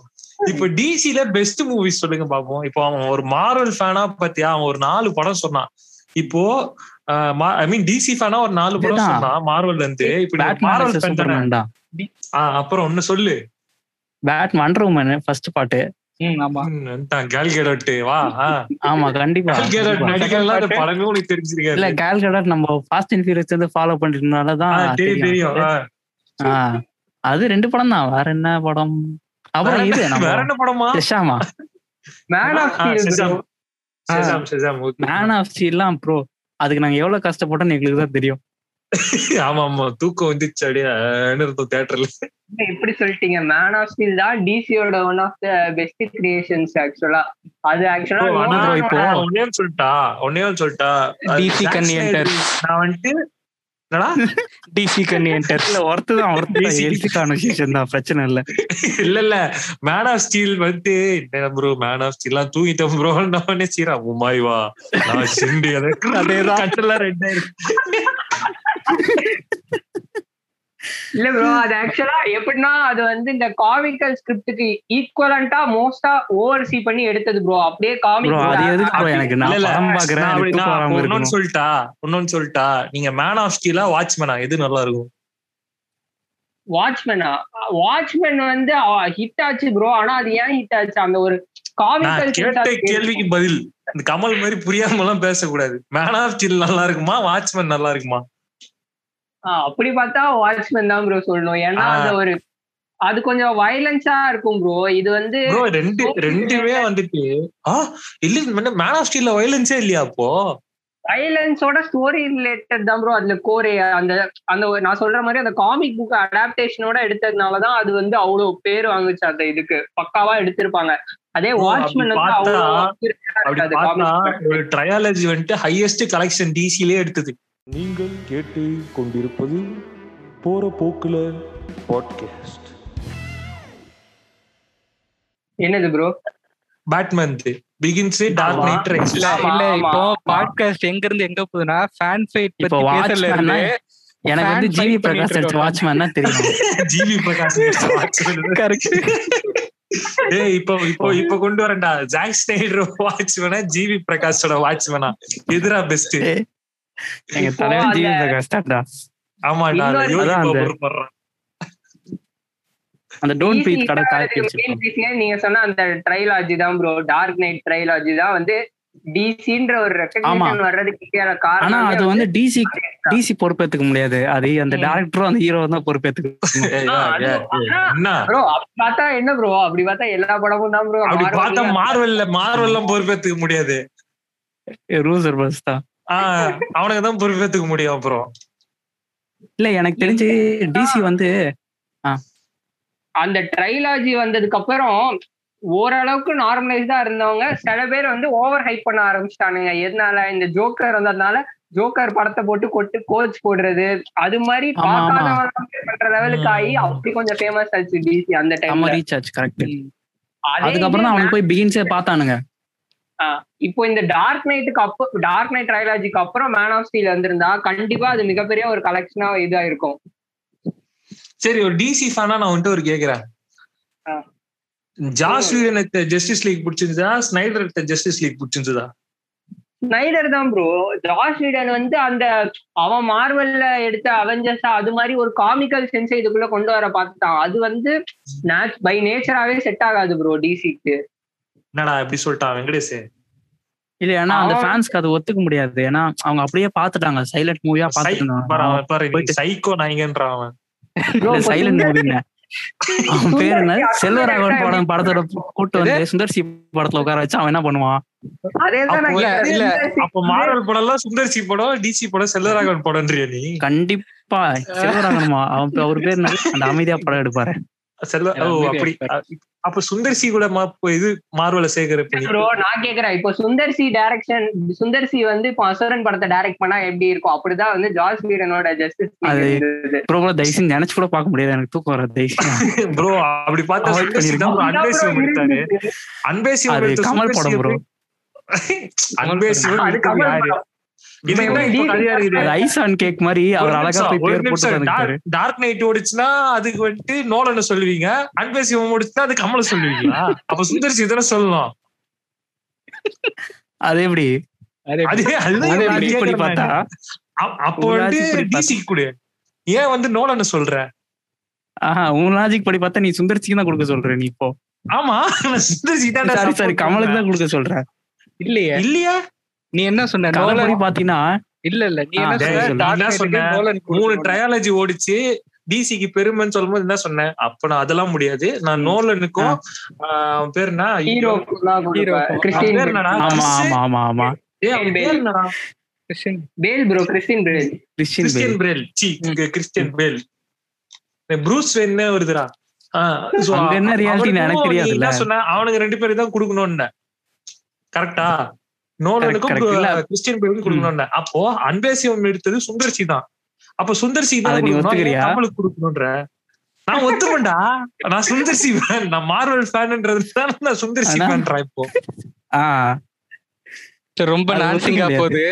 இப்போ டிசில பெஸ்ட் மூவிஸ் சொல்லுங்க பாப்போம். இப்போ அவன் ஒரு மார்வல் ஃபேனா பத்தியா? அவன் ஒரு நாலு படம் சொன்னான். இப்போ ஐ மீன் டிசி ஃபேனா ஒரு நாலு படம். சொன்னான் மார்வல்ல இருந்து. இப்போ மார்வல் ஃபேன் தானே. அப்புறம் ஒண்ணு சொல்லு. Bad wonder woman first part follow பண்ணிருந்தனாலதான் தெரியும் அது ரெண்டு படம் தான். வேற என்ன படம்? அப்புறம் இது வேற என்ன படமா? ஷெஷாமா man of okay. Man of ஸ்டீல்லாம் bro அதுக்கு நாங்க எவ்வளவு கஷ்டப்பட்டோம்னு எங்களுக்கு தான் தெரியும். ஆமா ஆமா. தூக்கம் வந்துச்சு அப்படியே ஆன்னு இருக்கும் தியேட்டர்ல எப்படி சொல்லிட்டீங்க? மேன் ஆஃப் ஸ்டீல் தான் டிசியோட one of the best creations ஆக்சுவலா அது ஆக்சுவலா ஒன்னே சொல்லிட்டா? ஒன்னே சொல்லிட்டா? அது Connienter. Snyder, நான் வந்துட்டு என்னடா? டிசி கன்னியன்டர் இல்ல ஒருத்து தான் ஒருத்து. ஹெல்த் கான்வர்சேஷன் தான் பிரச்சனை இல்ல. இல்ல இல்ல. மேன் ஆஃப் ஸ்டீல் வந்துட்டு என்ன ப்ரோ மேன் ஆஃப் ஸ்டீல் எல்லாம் தூங்கிட்டேன் ப்ரோ உடனே சீரா உமாய் வா. நான் சிண்டு அதேதான். கட்டெல்லாம் ரெண்டாயிரம். இல்ல ப்ரோ அது ஆக்சுவலா எப்படின்னா அது வந்து இந்த காமிக்கல் ஸ்கிரிப்டுக்கு ஈக்குவலண்டா மோஸ்டா ஓவர் சி பண்ணி எடுத்தது ப்ரோ அப்படியே காமிக் இருக்கணும். சொல்லிட்டா ஒன்னொன்னு சொல்லிட்டா நீங்க மேன் ஆஃப் ஸ்டீலா வாட்ச்மேனா எது நல்லா இருக்கும்? வாட்ச்மேனா வாட்ச்மேன் வந்து ஹிட் ஆச்சு ப்ரோ ஆனா அது ஏன் ஹிட் ஆச்சு? அந்த ஒரு காமிக்கல் கேள்விக்கு பதில் இந்த கமல் மாதிரி புரியாம எல்லாம் பேசக்கூடாது. மேன் ஆஃப் ஸ்டீல் நல்லா இருக்குமா? வாட்ச்மேன் நல்லா இருக்குமா? அப்படி பார்த்தா வாட்ச்மேன் தான் ப்ரோ சொல்லணும். ஏன்னா ஆ. அந்த ஒரு அது கொஞ்சம் வயலன்ஸா இருக்கும் ப்ரோ இது வந்து ரெண்டு ரெண்டுமே வந்துட்டு ஆ இல்ல மேன் ஆஃப் ஸ்டீல்ல வயலன்ஸே இல்லையா அப்போ? வயலன்ஸோட ஸ்டோரி ரிலேட்டட் தான் ப்ரோ அதுல கோரே அந்த அந்த நான் சொல்ற மாதிரி அந்த காமிக் புக் அடாப்டேஷனோட எடுத்ததுனாலதான் அது வந்து அவ்வளவு பேர் வாங்குச்சு அந்த இதுக்கு. பக்காவா எடுத்திருப்பாங்க. அதே வாட்ச்மேன் வந்து அவ்வளவு ட்ரையாலஜி வந்துட்டு ஹையஸ்ட் கலெக்ஷன் டிசிலே எடுத்தது. நீங்கள் கேட்டு கொண்டிருப்பது போற போக்குல பாட்காஸ்ட். என்னது bro Batman begins dark. Knight rises இல்ல இப்போ. பாட்காஸ்ட் எங்க இருந்து எங்க போகுதுன்னா ஃபேன் ஃபைட் பத்தி பேசல இருந்து எனக்கு வந்து ஜிவி பிரகாஷ் இருக்கோம். வாட்ச்மேன் தான் தெரியும் [LAUGHS] ஜிவி பிரகாஷ் வாட்ச்மேன் கரெக்ட் [LAUGHS] ஏய் இப்போ இப்போ இப்போ கொண்டு வரேன்டா. ஜாக் ஸ்னைடர் வாட்ச்மேனா ஜிவி பிரகாஷோட வாட்ச்மேனா எதுரா பெஸ்ட் எங்க இப்போ தலைவன் ஜிவி அந்த- பிரகாஷ் தான்டா ஆமாடா அந்த டோன்ட் பீட் கடை நீங்க சொன்ன அந்த ட்ரைலாஜி தான் ப்ரோ டார்க் நைட் ட்ரைலாஜி தான் வந்து டிசின்ற ஒரு ரெக்கக்னிஷன் வர்றதுக்கு ஆனா காரணம் அது வந்து டிசி டிசி பொறுப்பேத்துக்க முடியாது. அது அந்த. டேரக்டரும் அந்த ஹீரோ தான் பொறுப்பேத்துக்க பார்த்தா என்ன ப்ரோ அப்படி பார்த்தா எல்லா படமும் தான் ப்ரோ அப்படி பார்த்தா மார்வெல்ல மார்வெல்லாம் பொறுப்பேத்துக்க முடியாது. ரூசர் பஸ் தான். அவனுக்கு தான் பொறுப்பேத்துக்க முடியும் அப்புறம். இல்ல எனக்கு தெரிஞ்சு டிசி வந்து அந்த ட்ரைலாஜி வந்ததுக்கு அப்புறம் ஓரளவுக்கு நார்மலைஸ்டா இருந்தவங்க சில பேர் வந்து ஓவர் ஹைப் பண்ண ஆரம்பிச்சிட்டானுங்க. எதனால? இந்த ஜோக்கர் வந்ததுனால ஜோக்கர் படத்தை போட்டு கொட்டு கோச் போடுறது அது மாதிரி. பார்க்காதவங்க பண்ற லெவலுக்கு ஆகி அப்படி கொஞ்சம் ஃபேமஸ் ஆச்சு டிசி அந்த டைம்ல ரீச் ஆச்சு கரெக்ட் அதுக்கப்புறம் தான் அவனுக்கு போய் பிகின்ஸே பார்த்தானுங்க. இப்போ இந்த டார்க் நைட்டுக்கு அப்போ டார்க் நைட் ட்ரைலாஜிக்கு அப்புறம் மேன் ஆஃப் ஸ்டீல் வந்திருந்தா கண்டிப்பா அது மிகப்பெரிய ஒரு கலெக்ஷனா இதா இருக்கும். சரி ஒரு டிசி ஃபேனா நான் வந்துட்டு ஒரு கேக்குறேன். ஜாஸ் வீடன் ஜஸ்டிஸ் லீக் பிடிச்சிருந்தா ஸ்னைடர் ஜஸ்டிஸ் லீக் பிடிச்சிருந்ததா? ஸ்னைடர் தான் ப்ரோ ஜாஸ் வீடன் வந்து அந்த அவன் மார்வல்ல எடுத்த அவெஞ்சர்ஸ் அது மாதிரி ஒரு காமிக்கல் சென்ஸ் இதுக்குள்ள கொண்டு வர பார்த்துட்டான். அது வந்து பை நேச்சராவே செட் ஆகாது ப்ரோ டிசிக்கு என்னடா எப்படி சொல்லிட்டான் வெங்கடேஷ் இல்ல ஏன்னா அந்த ஃபேன்ஸ்க்கு அது ஒத்துக்க முடியாது. ஏன்னா அவங்க அப்படியே பாத்துட்டாங்க சைலண்ட் மூவியா பாத்துட்டு இருந்தாங்க பாரு போயிட்டு- சைக்கோ நாய்ங்கன்றான் அவன். சைலண்ட் மூவிங்க அவன் பேர் என்ன? செல்வராகவன் படம் படத்தோட கூட்டு வந்து சுந்தர் சி படத்துல உட்கார வச்சு அவன் என்ன பண்ணுவான்? அப்போ மார்வல் படம் எல்லாம் சுந்தர் சி படம் டிசி படம் செல்லராகவன் படம்ன்றியா நீ? கண்டிப்பா செல்வராகவன்மா? அவன் அவர் பேர் என்ன? அந்த அமைதியா படம் எடுப்பாரு. செல்வ ஓ அப்படி. அப்ப சுந்தர் சி கூட இது மார்வல சேகர ப்ரோ நான் கேக்குறேன். இப்போ Sundar C direction Sundar C வந்து இப்போ அசுரன் படத்தை டைரக்ட் பண்ணா எப்படி இருக்கும்? அப்படிதான் வந்து ஜாஸ் வீடனோட ஜஸ்டிஸ் ப்ரோ ப்ரோ தயவுசெய்து நினைச்சு கூட பார்க்க முடியாது. எனக்கு தூக்கம் வர தயவுசெய்து ப்ரோ [LAUGHS] அப்படி பார்த்தா Avoid சுந்தர் சி தான் bro. அன்பேசிவம் எடுத்தாரு. அன்பேசிவம் அது எடுத்த கமல் படம் ப்ரோ [LAUGHS] யாரு? ஆன் கேக் மாதிரி அவர் அழகா போய் டார்க்- நைட் ஓடிச்சுன்னா அதுக்கு வந்துட்டு நோலன்னு சொல்லுவீங்க. அன்பேசிவம் ஓடிச்சுன்னா அது கமல சொல்லுவீங்களா? அப்ப சுந்தர் சி தானே சொல்லணும் அது எப்படி? அப்போ வந்து டிசி கொடு. ஏன் வந்து நோலன்னு சொல்ற? ஆஹா உன் லாஜிக் படி பார்த்தா நீ சுந்தர்சிக்கு தான் கொடுக்க சொல்ற நீ இப்போ. ஆமா நான் சுந்தர் சி தான்டா சாரி கமலுக்கு தான். கொடுக்க சொல்றேன் இல்லையே. இல்லையா? நீ என்ன சொன்ன? நோலன் பாத்தீங்கன்னா இல்ல இல்ல. நீ என்ன சொன்ன? மூணு. ட்ரையாலஜி ஓடிச்சு. டிசிக்கு பெருமைன்னு சொல்லும்போது என்ன சொன்னேன் அப்ப நான் அதெல்லாம் முடியாது. நான் நோலனுக்கும் ஆஹ், அவன் பேர் என்ன? Hero Christian Christian Bale bro Christian Bale Christian Christian Bale C Christian Bale Bruce Wayne வருதுடா. என்ன அவனுக்கும் எனக்கு நீ தெரியாதுல்ல. என்ன சொன்ன? அவனுக்கு ரெண்டு பேரும் தான் கொடுக்கணும்னு. கரெக்டா நோலனுக்கும். கிறிஸ்டியன் பேலுக்கும் கொடுக்கணும்னு அப்போ அன்பேசியம் எடுத்தது சுந்தர்சி தான். அப்ப சுந்தர்சி தான் அதை நீ கொடுக்கணும், ஒத்துக்கிறியா? ஏன் கமலுக்கு கொடுக்கணும்ன்ற? நான் ஒத்துக்கண்டா நான் சுந்தர்சி ஃபேன் நான் மார்வல் ஃபேன்ன்றது தான் நான் சுந்தர்சி ஃபேன்ரா இப்போ. ரொம்ப நான்சிங்கா போகுது.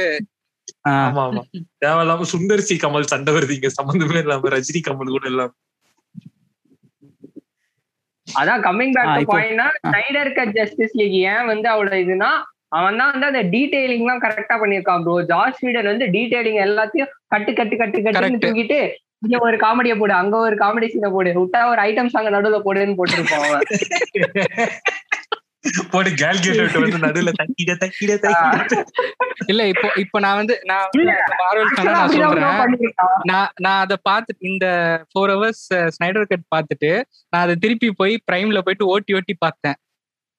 ஆமா ஆமா. தேவையில்லாம சுந்தர்சி கமல் சண்டை வருது. இங்க சம்பந்தமே இல்லாம ரஜினி கமல் கூட இல்லாம. அதான் கம்மிங் பேக் டு பாயிண்ட்னா ஸ்னைடர் கட் ஜஸ்டிஸ் லீக் ஏன் வந்து அவ்வளவு இதுனா அவன் தான் வந்து அந்த டீடைலிங் எல்லாம் கரெக்டா பண்ணிருக்கான் ப்ரோ ஜார்ஜ் ஸ்வீடன் வந்து டீடைலிங் எல்லாத்தையும் கட்டு கட்டு கட்டு கட்டுன்னு. தூக்கிட்டு இங்க ஒரு காமெடியை போடு அங்க ஒரு காமெடி சீனை போடு. விட்டா ஒரு ஐட்டம் சாங் நடுவுல போடுன்னு போட்டிருப்பான் அவன். போட்டு கேல்கேட் வந்து நடுவுல தக்கிட தக்கிட தக்கிட இல்ல இப்போ இப்போ நான் வந்து நான் நான் சொல்றேன். நான் நான் அதை பார்த்துட்டு இந்த ஃபோர் ஹவர்ஸ் ஸ்னைடர் கட் பார்த்துட்டு நான் அதை திருப்பி போய் பிரைம்ல போயிட்டு ஓட்டி ஓட்டி பார்த்தேன்.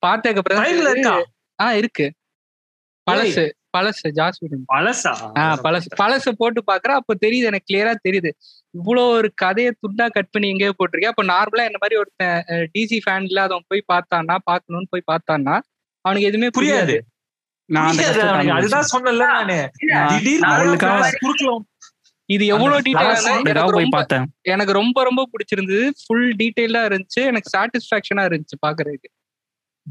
பார்த்ததுக்கு அப்புறம் ஆ இருக்கு. பழசு பழசு ஜாஸ் பழசா? பழசு பழசு போட்டு பாக்குறேன் அப்ப தெரியுது எனக்கு கிளியரா தெரியுது. இவ்வளவு ஒரு கதையை துண்டா கட் பண்ணி எங்கேயோ போட்டிருக்கேன் அப்ப நார்மலா இந்த மாதிரி ஒருத்தன் டிசி ஃபேன் இல்லாதவன் போய் பார்த்தான்னா பார்க்கணும்னு போய் பார்த்தான்னா அவனுக்கு எதுவுமே புரியாது. அதுதான். சொன்னல நானு. இது எவ்வளவு flash எனக்கு ரொம்ப பார்த்தேன். எனக்கு ரொம்ப ரொம்ப பிடிச்சிருந்தது. ஃபுல் டீட்டெயிலா இருந்துச்சு. எனக்கு சாட்டிஸ்பாக்சனா இருந்துச்சு பாக்குறதுக்கு.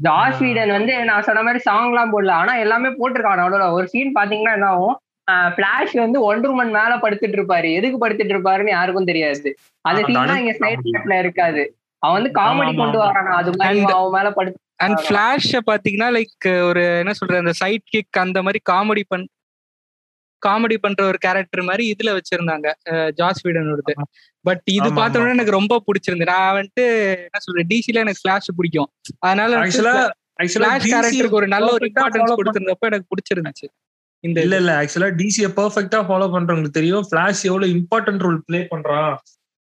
ஜார்ஜ் ஸ்வீடன் வந்து நான் சொன்ன மாதிரி சாங் எல்லாம் போடல. ஆனா எல்லாமே போட்டிருக்கான் நடுவுல ஒரு சீன் பாத்தீங்கன்னா என்ன ஆகும்? பிளாஷ் வந்து ஒன்று மணி மேல படுத்துட்டு இருப்பாரு. எதுக்கு படுத்துட்டு இருப்பாருன்னு யாருக்கும் தெரியாது. அந்த சீன் இங்க ஸ்னைட்ல இருக்காது. அவன் வந்து காமெடி கொண்டு. வரானா? அது மாதிரி And- அவன் மேல படுத்து அண்ட் ஆமா. ஃபிளாஷ பாத்தீங்கன்னா லைக் ஒரு என்ன சொல்றது அந்த சைட் கிக் அந்த மாதிரி காமெடி பண் காமெடி பண்ற ஒரு கேரக்டர் மாதிரி இதுல வச்சிருந்தாங்க ஜாஸ் வீடனோடது. பட் இது ஆமா, பார்த்த ஆமா. உடனே எனக்கு ரொம்ப பிடிச்சிருந்தது. நான் வந்துட்டு என்ன சொல்றேன் டிசில எனக்கு ஃபிளாஷ் பிடிக்கும். அதனால ஃபிளாஷ் கேரக்டருக்கு ஒரு நல்ல ஒரு இம்பார்ட்டன்ஸ் கொடுத்திருந்தப்ப எனக்கு பிடிச்சிருந்துச்சு. இந்த இல்ல இல்ல. ஆக்சுவலா டிசிய பெர்ஃபெக்ட்டா ஃபாலோ பண்றவங்களுக்கு தெரியும். ஃபிளாஷ் எவ்வளவு இம்பார்ட்டன்ட் ரோல் ப்ளே பண்றான்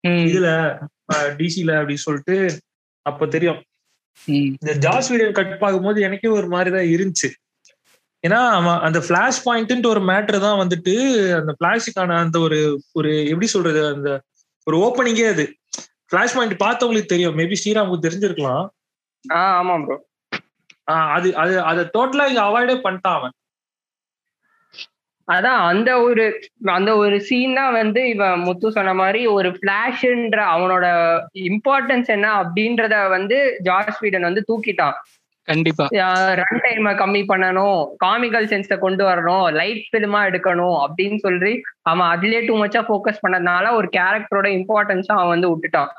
இதுல டிசில அப்படின்னு சொல்லிட்டு அப்ப தெரியும். இந்த ஜாஸ் வீடியோ கட் பார்க்கும்போது எனக்கே ஒரு மாதிரிதான் இருந்துச்சு. ஏன்னா அவன் அந்த ஃபிளாஷ் பாயிண்ட்ன்ட்டு ஒரு மேட்ரு தான் வந்துட்டு அந்த ஃபிளாஷுக்கான அந்த ஒரு ஒரு எப்படி சொல்றது அந்த ஒரு ஓப்பனிங்கே அது. ஃபிளாஷ் பாயிண்ட் பார்த்தவங்களுக்கு தெரியும். மேபி ஸ்ரீராமுக்கு தெரிஞ்சிருக்கலாம். ஆஹ் ஆமா ப்ரோ ஆஹ் அது அது அதை டோட்டலா இங்க அவாய்டே பண்ணிட்டான் அவன். அதான் அந்த ஒரு அந்த ஒரு சீன் தான் வந்து இவன் முத்து சொன்ன மாதிரி ஒரு பிளாஷ்ன்ற அவனோட இம்பார்ட்டன்ஸ் என்ன அப்படின்றத வந்து ஜார்ஜ் ஸ்வீடன் வந்து தூக்கிட்டான். கண்டிப்பா. ரன் டைம் கம்மி பண்ணணும். காமிக்கல் சென்ஸ கொண்டு வரணும். லைட் ஃபிலிமா எடுக்கணும் அப்படின்னு சொல்லி அவன் அதுலயே டூ மச்சா ஃபோக்கஸ் பண்ணதுனால ஒரு கேரக்டரோட இம்பார்ட்டன்ஸா அவன் வந்து விட்டுட்டான்.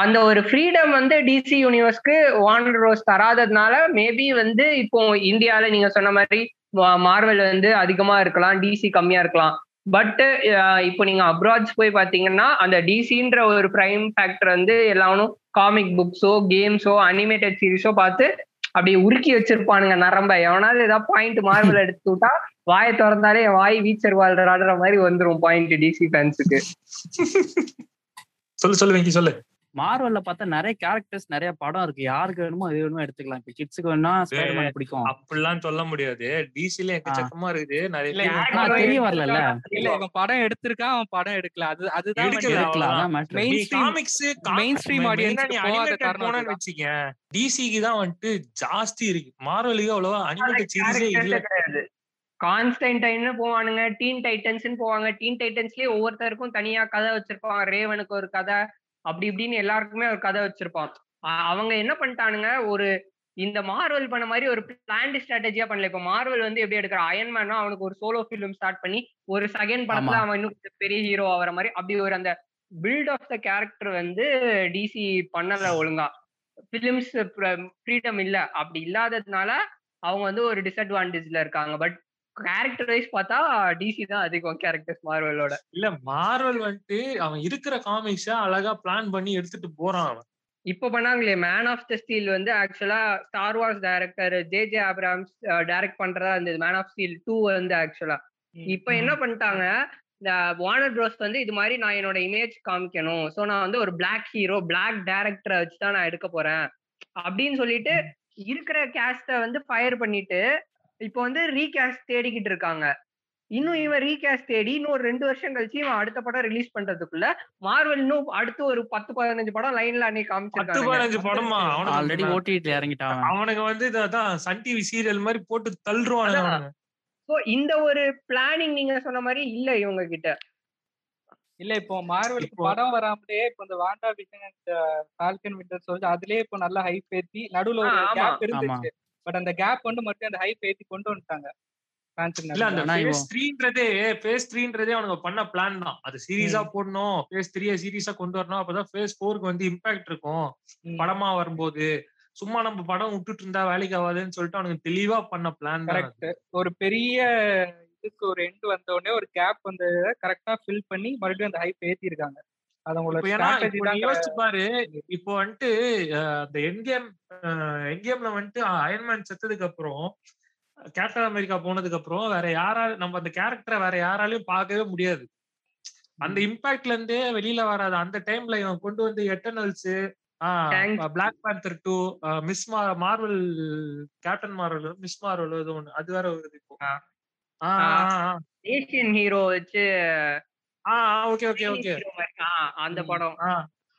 அந்த ஒரு ஃப்ரீடம் வந்து டிசி யூனிவர்ஸ்க்கு வாண்டர் ரோஸ் தராததுனால மேபி வந்து இப்போ இந்தியால நீங்க சொன்ன மாதிரி மார்வல் வந்து அதிகமா இருக்கலாம் டிசி கம்மியா இருக்கலாம். பட் uh, இப்போ நீங்க அப்ராட்ஸ் போய் பாத்தீங்கன்னா அந்த டிசின்ற ஒரு பிரைம் ஃபேக்டர் வந்து எல்லாரும் காமிக் புக்ஸோ கேம்ஸோ அனிமேட்டட் சீரிஸோ பார்த்து அப்படியே உருக்கி வச்சிருப்பானுங்க நரம்ப. எவனாவது ஏதாவது பாயிண்ட் மார்பிள் எடுத்து விட்டா வாயை திறந்தாலே என் வாய் வீச்சர் வாழ்றாடுற மாதிரி வந்துரும் பாயிண்ட் டிசி ஃபேன்ஸுக்கு சொல்லு சொல்லு வெங்கி சொல்லு. மார்வல்ல பார்த்தா நிறைய கேரக்டர்ஸ் நிறைய படம் இருக்கு. யாருக்கு வேணுமோ அது வேணுமோ எடுத்துக்கலாம். இப்ப கிட்ஸுக்கு வேணா ஸ்பைடர்மேன் பிடிக்கும். அப்படிலாம் சொல்ல முடியாது. டிசில எக்கச்சக்கமா இருக்குது. நிறைய தெரிய வரலல்ல இல்ல. இவன் படம் எடுத்திருக்கான் அவன் படம் எடுக்கல. அது அதுதான் எடுக்கலாம் நீ க்கு போகாத animated காரணம் போனேன்னு. வச்சுக்க டிசிக்கு தான் வந்துட்டு ஜாஸ்தி இருக்கு. மார்வலுக்கு அவ்வளவா அனிமேட்டட் சீரிஸே இல்ல. கிடையாது. கான்ஸ்டன்டைன்னு போவானுங்க டீன் டைட்டன்ஸ்னு போவாங்க. டீன் டைட்டன்ஸ்லயே ஒவ்வொருத்தருக்கும் தனியா கதை வச்சிருப்பாங்க. ரேவனுக்கு ஒரு கதை அப்படி இப்படின்னு எல்லாருக்குமே ஒரு கதை வச்சிருப்பான். அவங்க என்ன பண்ணிட்டானுங்க? ஒரு இந்த மார்வல் பண்ண மாதிரி ஒரு பிளான்டு ஸ்ட்ராட்டஜியா பண்ணல. இப்ப மார்வல் வந்து எப்படி எடுக்கிற அயன்மேனா அவனுக்கு ஒரு சோலோ ஃபிலிம் ஸ்டார்ட் பண்ணி ஒரு செகண்ட் படத்துல. அவன் இன்னும் கொஞ்சம் பெரிய ஹீரோ ஆகிற மாதிரி அப்படி ஒரு அந்த பில்ட் ஆஃப் த கேரக்டர் வந்து டிசி பண்ணல ஒழுங்கா. பிலிம்ஸ் ஃப்ரீடம் இல்ல. அப்படி இல்லாததுனால அவங்க வந்து ஒரு டிஸ்அட்வான்டேஜ்ல இருக்காங்க. பட் கேரக்டர் வைஸ் பார்த்தா டிசி தான் அதிகம் கேரக்டர்ஸ் மார்வலோட இல்ல மார்வல் வந்துட்டு அவன் இருக்கிற காமிக்ஸ அழகா பிளான் பண்ணி எடுத்துட்டு போறான் அவன். இப்ப பண்ணாங்களே மேன் ஆஃப் த ஸ்டீல் வந்து ஆக்சுவலா Star Wars director J J Abrams direct பண்றதா இருந்தது. மேன் ஆஃப் ஸ்டீல் டூ வந்து ஆக்சுவலா இப்ப என்ன பண்ணிட்டாங்க இந்த வார்னர் ப்ரோஸ் வந்து இது மாதிரி நான் என்னோட இமேஜ் காமிக்கணும். சோ நான் வந்து ஒரு பிளாக் ஹீரோ பிளாக் டேரக்டரை வச்சு தான் நான் எடுக்க போறேன். அப்படின்னு சொல்லிட்டு இருக்கிற கேஸ்ட வந்து ஃபயர் பண்ணிட்டு இப்போ வந்து ரீகாஸ்ட் தேடிக்கிட்டு இருக்காங்க. இன்னும் இவன் ரீகாஸ்ட் தேடி இன்னும் ஒரு ரெண்டு வருஷம் கழிச்சு இவன் அடுத்த படம் ரிலீஸ் பண்றதுக்குள்ள மார்வல் இன்னும் அடுத்து ஒரு பத்து பதினஞ்சு படம் லைன்ல அன்னைக்கு பத்து பதினஞ்சு காமிச்சிருக்காங்க படமா? ஆல்ரெடி அவனுக்கு ஓடிடி இறங்கிட்டான் அவனுக்கு வந்து இதான் சன் டிவி சீரியல் மாதிரி போட்டு. அவனுங்க சோ இந்த ஒரு பிளானிங் நீங்க சொன்ன மாதிரி இல்ல இவங்க கிட்ட இல்ல இப்போ மார்வலுக்கு படம் வராமலே இப்போ இந்த Wanda Vision and Falcon Winter சொல்லிட்டு அதுலயே இப்போ நல்லா ஹைப் ஏத்தி நடுவுல ஒரு. கேப் இருந்துச்சு. பட் அந்த கேப் வந்து மறுபடியும் அந்த ஹைப் ஏத்தி கொண்டு வந்துட்டாங்க. இல்ல அந்த ஆனா பேஸ் இவன் த்ரீன்றதே பேஸ் த்ரீன்றதே அவனுங்க பண்ண பிளான் தான். அது சீரியஸா போடணும் பேஸ் த்ரீய சீரியஸா கொண்டு வரணும் அப்பதான் பேஸ் ஃபோருக்கு வந்து இம்பாக்ட் இருக்கும். படமா வரும்போது. சும்மா நம்ம படம் விட்டுட்டு இருந்தா வேலைக்கு ஆகாதுன்னு சொல்லிட்டு அவனுக்கு தெளிவா பண்ண பிளான். கரெக்ட் ஒரு பெரிய இதுக்கு ஒரு எண்ட் வந்த உடனே ஒரு கேப் வந்து கரெக்டா ஃபில் பண்ணி மறுபடியும் அந்த ஹைப் ஏத்தி இருக்காங்க பாரு இப்போ வந்துட்டு அந்த என்கேம் என்கேம்ல வந்துட்டு அயன்மேன் செத்ததுக்கு அப்புறம் கேப்டன் அமெரிக்கா போனதுக்கு அப்புறம் வேற யாரால நம்ம அந்த கேரக்டரை வேற யாராலையும் பார்க்கவே முடியாது. அந்த இம்பாக்ட்ல இருந்தே வெளியில வராது. அந்த டைம்ல இவன் கொண்டு வந்து Eternals. Black Panther two Miss Marvel Captain Marvel Miss Marvel ஒண்ணு அது வேற வருது இப்போ. ஏசியன் ஹீரோ வச்சு ஓகே ஓகே ஓகே. அந்த படம்.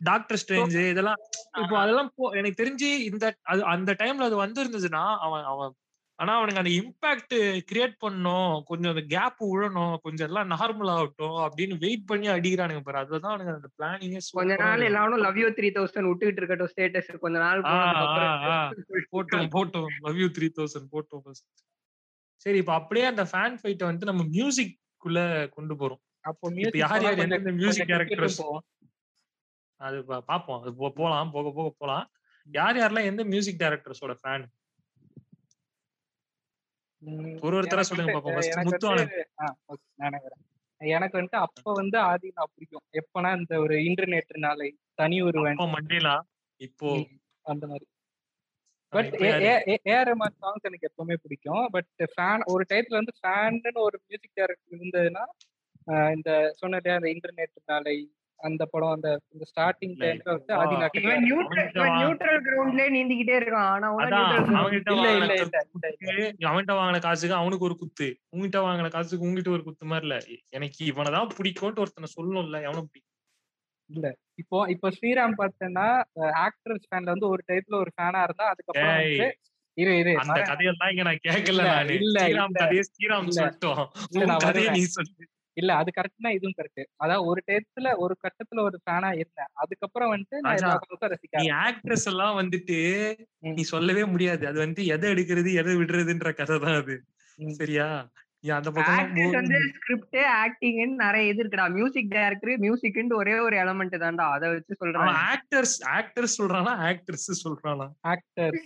டாக்டர் ஸ்ட்ரேஞ்ச் இதெல்லாம் இப்போ அதெல்லாம் எனக்கு தெரிஞ்சு இந்த அது அந்த டைம்ல அது வந்திருந்ததுன்னா அவன் அவன் ஆனா அவனுக்கு அந்த இம்பாக்ட் கிரியேட் பண்ணணும் கொஞ்சம் அந்த கேப் விழணும் கொஞ்சம் எல்லாம் நார்மல் ஆகட்டும் அப்படின்னு வெயிட் பண்ணி அடிக்கிறானுங்க பாரு. அதுதான் அவனுக்கு அந்த பிளானிங்கே கொஞ்ச நாள் எல்லாரும் லவ் யூ த்ரீ தௌசண்ட் விட்டுக்கிட்டு இருக்கட்டும் ஸ்டேட்டஸ் கொஞ்ச நாள் போட்டோம் போட்டோம். லவ் யூ த்ரீ தௌசண்ட் போட்டோம். சரி இப்ப அப்படியே அந்த ஃபேன் ஃபைட்டை வந்து நம்ம மியூசிக் குள்ள கொண்டு போறோம். அப்போ யார் யார் எந்தெந்த மியூசிக் போவோம். அது பாப்போம். அது போலாம் போக போக போலாம். யார் யாரெல்லாம் எந்த மியூசிக் டைரக்டர்ஸோட ஃபேன் ஒரு ஒருத்தரா சொல்லுங்க பாப்போம். முத்து வந்து- ஆ, okay, நானே வரேன். எனக்கு வந்துட்டு அப்ப வந்து ஆதி நான் பிடிக்கும். எப்பனா இந்த ஒரு இன்டர்நெட் நாளை தனி அப்போ மண்டேலா? இப்போ? அந்த மாதிரி. பட்? ஏஆர் ரஹ்மான் சாங்ஸ் எனக்கு எப்பவுமே பிடிக்கும். பட் ஃபேன் ஒரு டைத்துல வந்து ஃபேன்னு ஒரு மியூசிக் டைரக்டர் இருந்ததுன்னா இந்த சொன்னதே அந்த இன்டர்நெட் நாளை அந்த படம் அந்த இந்த ஸ்டார்டிங் இல்ல, டைம்ல வந்து இல்ல. நாட்டு நியூட்ரல் கிரவுண்ட்லயே நீந்திக்கிட்டே இருக்கான் ஆனா அவன்கிட்ட இல்ல இல்ல இல்ல இல்ல, இல்ல. அவன்கிட்ட வாங்கின காசுக்கு அவனுக்கு ஒரு குத்து உங்ககிட்ட வாங்கின காசுக்கு உங்ககிட்ட ஒரு குத்து மாதிரி இல்ல எனக்கு இவனதான் பிடிக்கும்ட்டு ஒருத்தனை சொல்லணும்ல எவனும் பிடிக்கும் இப்போ இப்போ ஸ்ரீராம் பார்த்தேன்னா ஆக்டர்ஸ் ஃபேன்ல வந்து ஒரு டைப்ல ஒரு ஃபேனா இருந்தா அதுக்கப்புறம் இரு இரு அந்த. கதையெல்லாம் இங்க நான் கேட்கல இல்ல, நானு இல்ல, ஸ்ரீராம் இல்ல. கதையை ஸ்ரீராம் இல்ல. சொல்லிட்டோம் இல்ல, கதையை. நீ சொல்லு இல்ல அது கரெக்ட்னா இதுவும் கரெக்ட் அதாவது ஒரு டயத்துல ஒரு கட்டத்துல ஒரு ஃபேனா இருந்தேன். அதுக்கப்புறம் வந்துட்டு நான் ரசிக்க நீ ஆக்ட்ரஸ் எல்லாம் வந்துட்டு. நீ சொல்லவே முடியாது. அது வந்து எதை எடுக்கிறது எதை விடுறதுன்ற கதை தான் அது. சரியா? நீ அந்த வந்து ஸ்கிரிப்ட் ஆக்டிங் நிறைய இது இருக்குடா மியூசிக் டைரக்டர் மியூசிக்னு ஒரே ஒரு எலமெண்ட் தான்டா. அதை வச்சு சொல்றான். ஆக்டர்ஸ் ஆக்டர்ஸ் சொல்றானா? ஆக்ட்ரஸ் சொல்றானா? ஆக்டர்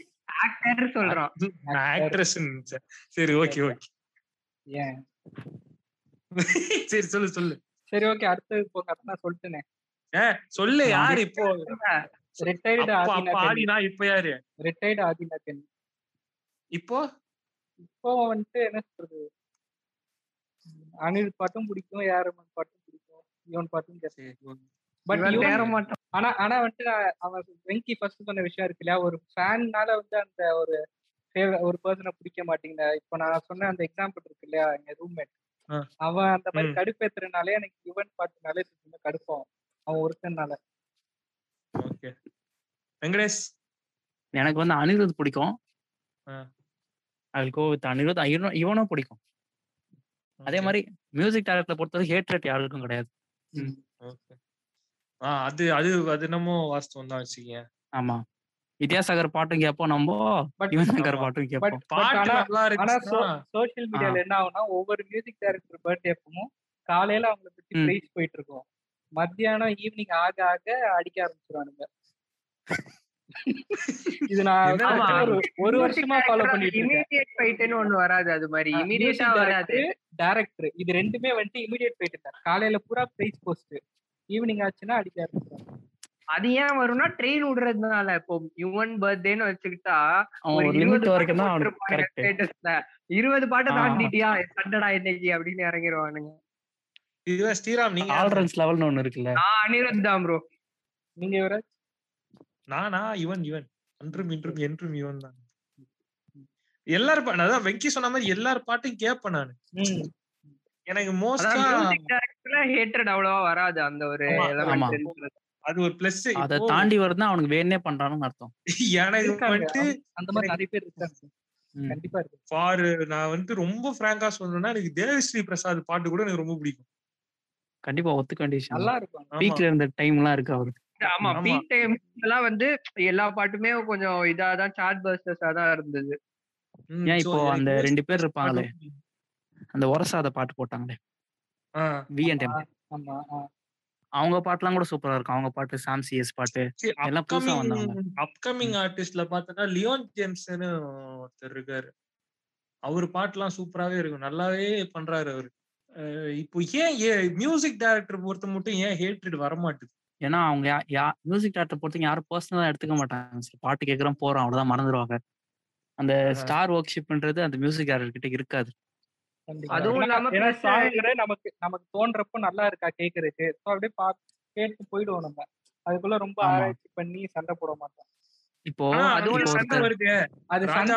ஆக்டர் சொல்றான் ஆக்ட்ரஸ் சரி ஓகே ஓகே ஏன் சரி சொல்லு சொல்லு. சரி ஓகே. அடுத்தது இப்போ கரெக்டா சொல்லிட்டேனே. சொல்லு யாரு இப்போ? ரிட்டையர்டு ஆடினா இப்ப யாரு? ரிட்டையர்டு ஆதிநாதன். இப்போ? இப்போ வந்துட்டு என்ன சொல்றது? அனில் பாட்டும் பிடிக்கும் ஏஆர்எம்என் பாட்டும் பிடிக்கும் இவன் பாட்டும் பட் இவன் தேர மாட்டான் ஆனா ஆனா வந்துட்டு நான் அவன் வெங்கி ஃபர்ஸ்ட் சொன்ன விஷயம் இருக்கு இல்லையா? ஒரு ஃபேன்னால வந்து அந்த ஒரு ஒரு பர்சனை பிடிக்க மாட்டேங்குது? இப்போ நான் சொன்ன அந்த எக்ஸாம்பிள் இருக்கு இல்லையா? எங்க ரூம்மேட். அவன் அந்த மாதிரி ம். கடுப்பேத்துறதுனாலே எனக்கு யுவன் பாட்டுனாலே சுத்தமா கடுப்பாகும். அவன் ஒருத்தனால. ஓகே. வெங்கடேஷ்? எனக்கு வந்து அனிருத் பிடிக்கும். ஆ. I go with Anirudh. இவனும் இவனும் பிடிக்கும். அதே Okay, மாதிரி மியூசிக் டைரக்டரை பொறுத்தவரை ஹேட்ரேட் யாருக்கும் கிடையாது. அது அது அது என்னமோ வாஸ்தவம் தான் வச்சுக்கீங்க ஆமா. வித்யாசாகர் பாட்டும் கேட்போம் நம்ம. பட் யுவன் சங்கர் ஆமா. பாட்டும் பட் கேட்போம் சோசியல் மீடியால என்ன ஆகும்னா ஒவ்வொரு மியூசிக் டைரக்டர் பர்த்டே அப்பவும் காலையில அவங்களை பத்தி. பிரைஸ் போயிட்டு இருக்கும். மத்தியானம் ஈவினிங் ஆக ஆக அடிக்க ஆரம்பிச்சிருவானுங்க. [LAUGHS] இது நான் வந்து. ஒரு ஒரு வருஷமா ஃபாலோ பண்ணிட்டு இருக்கேன். இமீடியட் ஃபைட்னு ஒண்ணு வராது அது மாதிரி. இமீடியட்டா வராது. டேரக்டர் இது ரெண்டுமே வந்துட்டு இமிடியேட் போயிட்டு இருந்தார் காலையில பூரா பிரைஸ் போஸ்ட் ஈவினிங் ஆச்சுன்னா அடிக்க ஆரம்பிச்சிருவாங்க. அது ஏன் வரும்னா ட்ரெயின் விடுறதுனால. இப்போ யுவன் பர்த்டேன்னு வச்சுக்கிட்டா இருபது பாட்டு. இருபது பாட்டை. தாண்டிட்டியா? சண்டடா இன்னைக்கு அப்படின்னு இறங்கிடுவானுங்க இதுவே ஸ்ரீராம் நீங்க? யாரு? டாலரன்ஸ் லெவல்னு ஒண்ணு இருக்குல்ல. நான் அனிருத் தான் ப்ரோ நீங்க யுவராஜ் நானா? இவன் இவன். அன்றும் இன்றும் என்றும் இவன் தான். எல்லாரும் அதான் வெங்கி சொன்ன மாதிரி எல்லார் பாட்டும் கேட்பேன் நானு. ம். எனக்கு மோஸ்டா ஹேட்ரட் அவ்வளவா வராது அந்த ஒரு அது ஒரு பிளஸ் அதை தாண்டி வருதுன்னா அவனுக்கு வேணே பண்றானுன்னு அர்த்தம். எனக்கு இருக்காங்க. வந்துட்டு அந்த மாதிரி நிறைய பேர் இருக்காங்க. கண்டிப்பா இருக்கு. ஃபார் நான் வந்துட்டு ரொம்ப பிராங்கா சொல்லணும்னா எனக்கு தேவஸ்ரீ பிரசாத் பாட்டு கூட எனக்கு ரொம்ப பிடிக்கும். கண்டிப்பா ஒத்துக்க வேண்டிய விஷயம் நல்லா இருக்கும். பீக்ல இருந்த டைம் எல்லாம் இருக்கு அவருக்கு. ஆமா. பீக் டைம் எல்லாம் வந்து எல்லா பாட்டுமே கொஞ்சம் இதாதான் சார்ட் பஸ்டர்ஸா தான் இருந்தது. ஏன் இப்போ அந்த ரெண்டு பேர் இருப்பாங்களே அந்த ஒரசாத பாட்டு போட்டாங்களே. ஆ, வி அண்ட் எம் ஆமா ஆ. அவங்க பாட்டுலாம் கூட சூப்பரா இருக்கும். அவங்க பாட்டு சாம் சிஎஸ் பாட்டு எல்லாம் புதுசா வந்தவங்க. upcoming artistல பார்த்தோன்னா லியோன் ஜேம்ஸ்னு ஒருத்தர் இருக்காரு. அவர் பாட்டுலாம் சூப்பராவே இருக்கும். நல்லாவே பண்றாரு அவரு. இப்போ ஏன் மியூசிக் டைரக்டர் பொறுத்த மட்டும் ஏன் ஹேட்ரிட் வரமாட்டுது? ஏன்னா அவங்க யா- மியூசிக் டேரக்டர் பொறுத்தவரைக்கும் யாரும் பர்சனலா எடுத்துக்க மாட்டாங்க. சரி, பாட்டு கேட்கறோம் போறோம் அவ்வளவுதான் மறந்துடுவாங்க அந்த. ஸ்டார் ஒர்க் ஷிப்ன்றது அந்த மியூசிக் டேரக்டர் கிட்ட இருக்காது. அதுவும் இல்லாம நமக்கு நமக்கு தோன்றப்போ நல்லா இருக்கா கேக்குறதுக்கு? So அப்படியே பா கேட்டு போயிடுவோம் நம்ம. அதுக்குள்ள ரொம்ப. ஆராய்ச்சி பண்ணி சண்டை போட மாட்டோம். இப்போ அதுவும் சண்டை வருது. அது சண்டை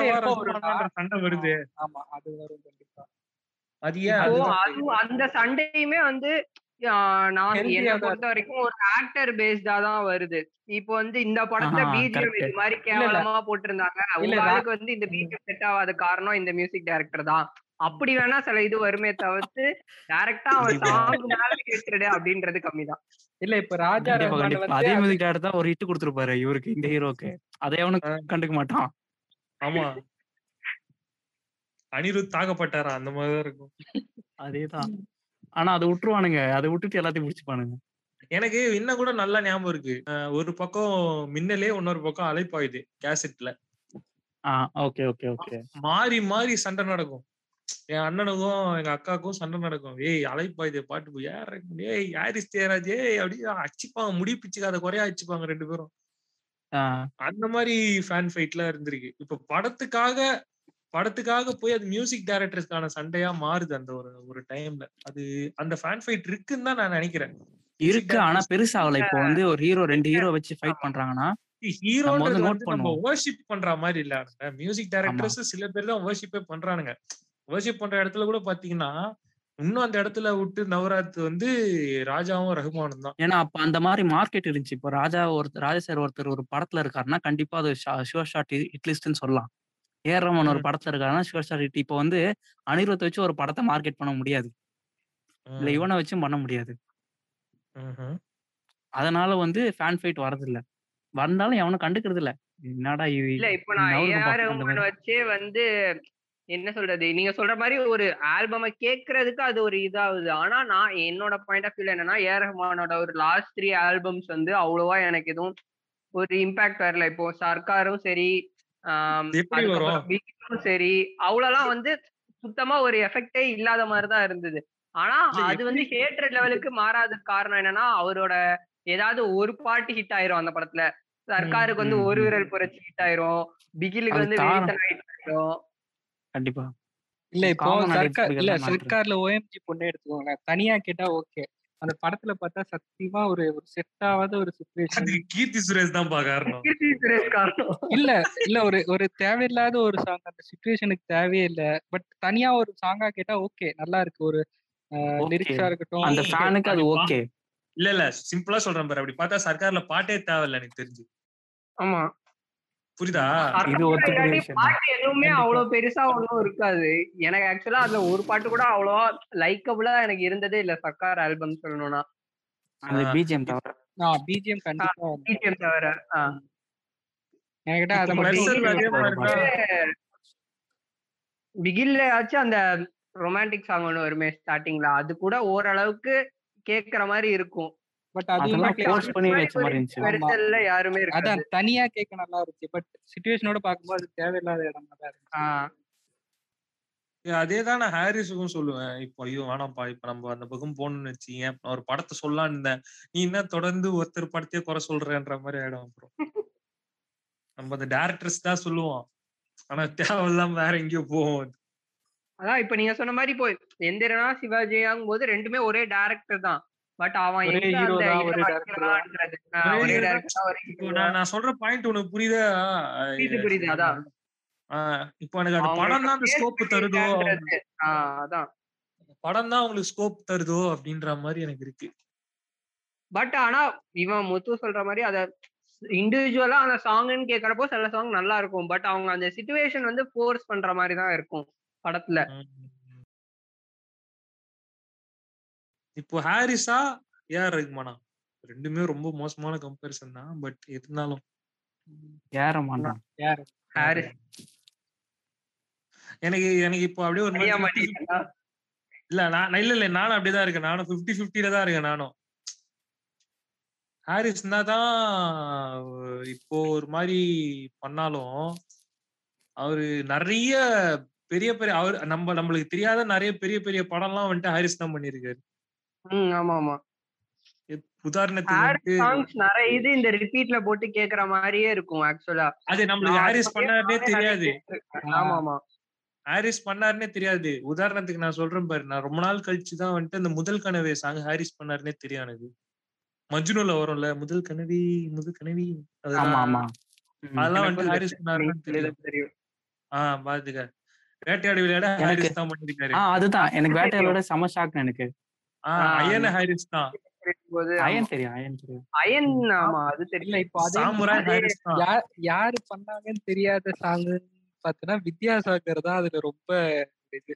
சண்டை வருது. ஆமா. அது வரும் கண்டிப்பா. அது ஏன் அந்த சண்டையுமே வந்து ஆஹ், நான் என்ன பொறுத்த வரைக்கும் ஒரு ஆக்டர் பேஸ்டா தான் வருது. இப்போ வந்து இந்த படத்துல பிஜிஎம். இது மாதிரி கேவலமா போட்டிருந்தாங்க. இல்ல, உங்க ரா- ஆளுக்கு வந்து இந்த பிஜிஎம் செட் ஆகாத காரணம் இந்த மியூசிக் டைரக்டர் தான். அப்படி வேணா சில இது வருமே தவிர்த்து டைரக்டா அவன். சாங் மேல கேட்டுடு அப்படின்றது கம்மிதான். இல்ல இப்ப ராஜா அதே மியூசிக் டேரக்டர் தான் ஒரு ஹிட் கொடுத்துருப்பாரு இவருக்கு இந்த ஹீரோக்கு அதை அவனுக்கு. கண்டுக்க மாட்டான். ஆமா. அனிருத் தாக்கப்பட்டாரா? அந்த மாதிரிதான் இருக்கும். அதேதான். ஆனா அதை விட்டுருவானுங்க. அதை விட்டுட்டு எல்லாத்தையும் பிடிச்சிப்பானுங்க எனக்கு இன்னும் கூட நல்லா ஞாபகம் இருக்கு. அஹ் ஒரு பக்கம் மின்னலே இன்னொரு பக்கம் அலைப்பாயுது கேசட்ல ஆஹ் ஓகே ஓகே ஓகே மாறி மாறி சண்டை நடக்கும். என் அண்ணனுக்கும் எங்க அக்காவுக்கும் சண்டை நடக்கும். ஏய் அலைப்பாயுது பாட்டு போய் யார் ஏய் யாரிஸ் தேராஜ் ஏய் அப்படியே அடிச்சுப்பாங்க. முடி பிச்சுக்காத குறையா அடிச்சுப்பாங்க ரெண்டு பேரும். அந்த மாதிரி ஃபேன் ஃபைட்லாம் இருந்திருக்கு. இப்ப படத்துக்காக படத்துக்காக போய் அது மியூசிக் டைரக்டர்ஸ்க்கான சண்டையா மாறுது அந்த ஒரு ஒரு டைம்ல அது அந்த ஃபேன் ஃபைட் இருக்குன்னு தான் நான் நினைக்கிறேன். இருக்கு. ஆனா பெருசாகல இப்போ வந்து ஒரு ஹீரோ ரெண்டு ஹீரோ வச்சு ஃபைட் பண்றாங்கன்னா ஹீரோன்றது நம்ம பண்ணுவோம். வர்ஷிப் பண்ற மாதிரி இல்ல. மியூசிக் டைரக்டர்ஸ் சில பேர் தான் வர்ஷிப்பே பண்றானுங்க. வர்ஷிப் பண்ற இடத்துல கூட பாத்தீங்கன்னா இன்னும் அந்த இடத்துல விட்டு நவராத் வந்து ராஜாவும் ரகுமானும் தான். ஏன்னா அப்ப அந்த மாதிரி மார்க்கெட் இருந்துச்சு. இப்போ ராஜா ஒருத்தர் ராஜா சார் ஒருத்தர் ஒரு படத்துல இருக்காருன்னா கண்டிப்பா அது ஷுவர் ஷாட் ஹிட்லிஸ்ட்னு சொல்லலாம். ஏஆர் ரமன் ஒரு. படத்துல இருக்காருன்னா ஷுவர் ஷாட் ஹிட் இப்போ வந்து அனிருத் வச்சு ஒரு படத்தை மார்க்கெட் பண்ண முடியாது. இல்ல இவனை வச்சும் பண்ண முடியாது. அதனால வந்து ஃபேன் ஃபைட் வரதில்ல. வந்தாலும் எவனும் கண்டுக்கிறது இல்ல என்னடா இது இல்ல இப்ப நான் ஏஆர். வச்சே வந்து என்ன சொல்றது? நீங்க சொல்ற மாதிரி ஒரு ஆல்பமை கேட்கறதுக்கு அது ஒரு இதாகுது. ஆனா நான் என்னோட பாயிண்ட் ஆஃப் வியூல என்னன்னா ஏஆர் ரஹ்மானோட ஒரு லாஸ்ட் த்ரீ ஆல்பம்ஸ் வந்து அவ்வளவா எனக்கு எதுவும் ஒரு இம்பாக்ட் வரல. இப்போ சர்க்காரும் சரி? பிகிலும் சரி அவ்வளவுலாம் வந்து சுத்தமா ஒரு எஃபெக்டே இல்லாத மாதிரி தான் இருந்தது. ஆனா அது வந்து ஹேட்ரட் லெவலுக்கு மாறாததுக்கு காரணம் என்னன்னா அவரோட ஏதாவது ஒரு பாட்டு ஹிட் ஆயிரும் அந்த படத்துல. சர்க்காருக்கு வந்து ஒரு. விரல் புரட்சி ஹிட் ஆயிரும். பிகிலுக்கு வந்து ஹிட் ஆயிரும். கண்டிப்பா. இல்ல இப்போ சர்க்கார் இல்ல. சர்க்கார்ல ஓஎம்ஜி பொண்ணே எடுத்துக்கோங்க தனியா கேட்டா ஓகே. அந்த படத்துல பார்த்தா சத்தியமா ஒரு ஒரு செட் ஆகாத ஒரு சுச்சுவேஷன் கீர்த்தி சுரேஷ் தான் பா காரணம். கீர்த்தி சுரேஷ் காரணம். இல்ல இல்ல ஒரு ஒரு தேவையில்லாத ஒரு சாங் அந்த சுச்சுவேஷனுக்கு தேவையே இல்ல. பட் தனியா ஒரு சாங்கா கேட்டா ஓகே நல்லா இருக்கு. ஒரு. லிரிக்ஸா இருக்கட்டும். அந்த ஃபேனுக்கு அது அது ஓகே. இல்ல இல்ல சிம்பிளா சொல்றேன் பாரு. அப்படி பார்த்தா சர்க்கார்ல பாட்டே தேவையில்ல எனக்கு தெரிஞ்சு. ஆமா. புரியுதா இது. பாட்டு எதுவுமே. அவ்வளவு பெருசா ஒண்ணும் இருக்காது எனக்கு ஆக்சுவலா அதுல ஒரு பாட்டு கூட அவ்வளவா லைக்கபிளா எனக்கு இருந்ததே இல்ல சர்க்கார் ஆல்பம் சொல்லணும்னா அந்த. பிஜிஎம் தவிர பிஜிஎம் கண்டிப்பா பிஜிஎம் தவிர ஆ. என்கிட்ட அதை பிகில்ல ஆச்சும் அந்த ரொமான்டிக் சாங் ஒண்ணு வருமே ஸ்டார்டிங்ல அது கூட ஓரளவுக்கு கேக்குற மாதிரி இருக்கும் பட் அது அதெல்லாம் இன்னும் force பண்ணி வச்ச மாதிரி இருந்துச்சு. பெருசல்ல யாருமே இருக்காது. அதான் தனியா கேட்க நல்லா இருந்துச்சு. பட் சுச்சுவேஷனோட பார்க்கும்போது அது தேவையில்லாத இடமா தான் இருந்துச்சு. ஆ. அதே தான் நான் ஹாரிஸுக்கும் சொல்லுவேன். இப்போ ஐயோ வேணாம்ப்பா. இப்ப நம்ம அந்த பக்கம் போகணும்னு வச்சீங்க ஒரு படத்தை சொல்லலான்னு இருந்தேன். நீ என்ன தொடர்ந்து ஒருத்தர் படத்தையே குறை சொல்றேன்ற மாதிரி ஆயிடும் அப்புறம். நம்ம அந்த டேரக்டர்ஸ் தான் சொல்லுவோம். ஆனா தேவையில்லாம வேற எங்கேயோ போவோம் அதான் இப்ப நீங்க சொன்ன மாதிரி இப்போ எந்திரனா சிவாஜியாங்கும் போது ரெண்டுமே ஒரே டேரக்டர் தான். பட் அவன் நான் சொல்ற பாயிண்ட் உனக்கு புரியுதா? புரியுது, அதான். இப்போ எனக்கு அந்த படம் தான் அந்த ஸ்கோப் தருதோ? அதான். படம் தான் உங்களுக்கு ஸ்கோப் தருதோ? அப்படின்ற மாதிரி எனக்கு இருக்கு. பட் ஆனா இவன் முத்து சொல்ற மாதிரி அத இண்டிவிஜுவலா அந்த சாங்னு கேக்குறப்போ சில சாங் நல்லா இருக்கும். பட் அவங்க அந்த சுச்சுவேஷன் வந்து ஃபோர்ஸ் பண்ற மாதிரி தான் இருக்கும் படத்துல. இப்போ ஹாரிஸா ஏஆர் ரஹ்மானா ரெண்டுமே ரொம்ப மோசமான கம்பேரிசன் தான். பட் இருந்தாலும். ஹாரிஸ் எனக்கு எனக்கு இப்போ அப்படியே ஒரு? இல்ல நான் இல்ல இல்ல நானும் அப்படிதான் இருக்கேன். நானும் 50 50 தான் இருக்கேன் நானும். ஹாரிஸ்னா தான் இப்போ ஒரு மாதிரி பண்ணாலும் அவரு நிறைய பெரிய பெரிய அவர் நம்ம நம்மளுக்கு தெரியாத நிறைய பெரிய பெரிய படம்லாம் வந்துட்டு ஹாரிஸ் தான் பண்ணியிருக்காரு. ம் ஆமா ஆமா உதாரணத்துக்கு சாங்ஸ் நிறைய இது இந்த ரிப்பீட்ல போட்டு கேக்குற மாதிரியே இருக்கும் ஆக்சுவலா அது நம்மளுக்கு ஹாரிஸ் பண்ணாருனே தெரியாது. ஆமா ஆமா ஹாரிஸ் பண்ணாருனே தெரியாது. உதாரணத்துக்கு நான் சொல்றேன் பாரு நான் ரொம்ப நாள் கழிச்சு தான் வந்துட்டு அந்த முதல் கனவே சாங் ஹாரிஸ் பண்ணாருனே தெரியும் எனக்கு மஜ்னுல வரும்ல முதல் கனவி முதல் கனவி. அதெல்லாம் ஆமா ஆமா. ம். அதெல்லாம் எனக்கும் வந்துட்டு ஹாரிஸ் பண்ணாருன்னு தெரியும். ஆஹ் பாத்துக்க. வேட்டையாடி விளையாட எனக்கு- ஹாரிஸ் தான் பண்ணிருக்காரு. ஆ அதுதான். எனக்கு [LAUGHS] வேட்டையோட செம ஷாக் எனக்கு. அயன ஹாரிஸ் தான். போது அயன் தெரியும் அயன் தெரியும். அயன் ஆமா அது தெரியல இப்போ யாரு பண்ணாங்கன்னு தெரியாத சாங்னு பாத்தீங்கன்னா வித்யாசாகர் தான் அதுல ரொம்ப இது.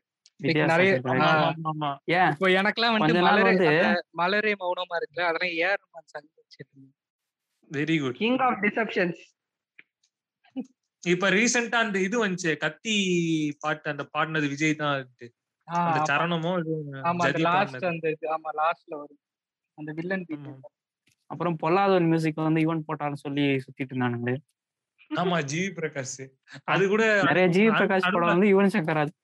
இப்போ எனக்கெல்லாம் வந்து மலரே மலரே மௌனமா இருக்குல்ல அதெல்லாம் ஏஆர் ரஹ்மான் சாங் வச்சிருந்தேன். Very good king of deceptions இப்ப ரீசெண்டா அந்த இது வந்துச்சு கத்தி பாட்டு அந்த பாடினது விஜய் தான். அந்த சரணமோ ஆமா லாஸ்ட். அந்த ஆமா லாஸ்ட்ல வரும். அந்த வில்லன். அப்புறம் பொல்லாதவன் மியூசிக் வந்து ஈவன் போட்டாலும் சொல்லி சுத்திட்டு இருந்தானுங்களே. ஆமா ஜிவி பிரகாஷ். அது கூட நிறைய ஜிவி பிரகாஷ் படம் வந்து யுவன் சங்கர் ராஜ்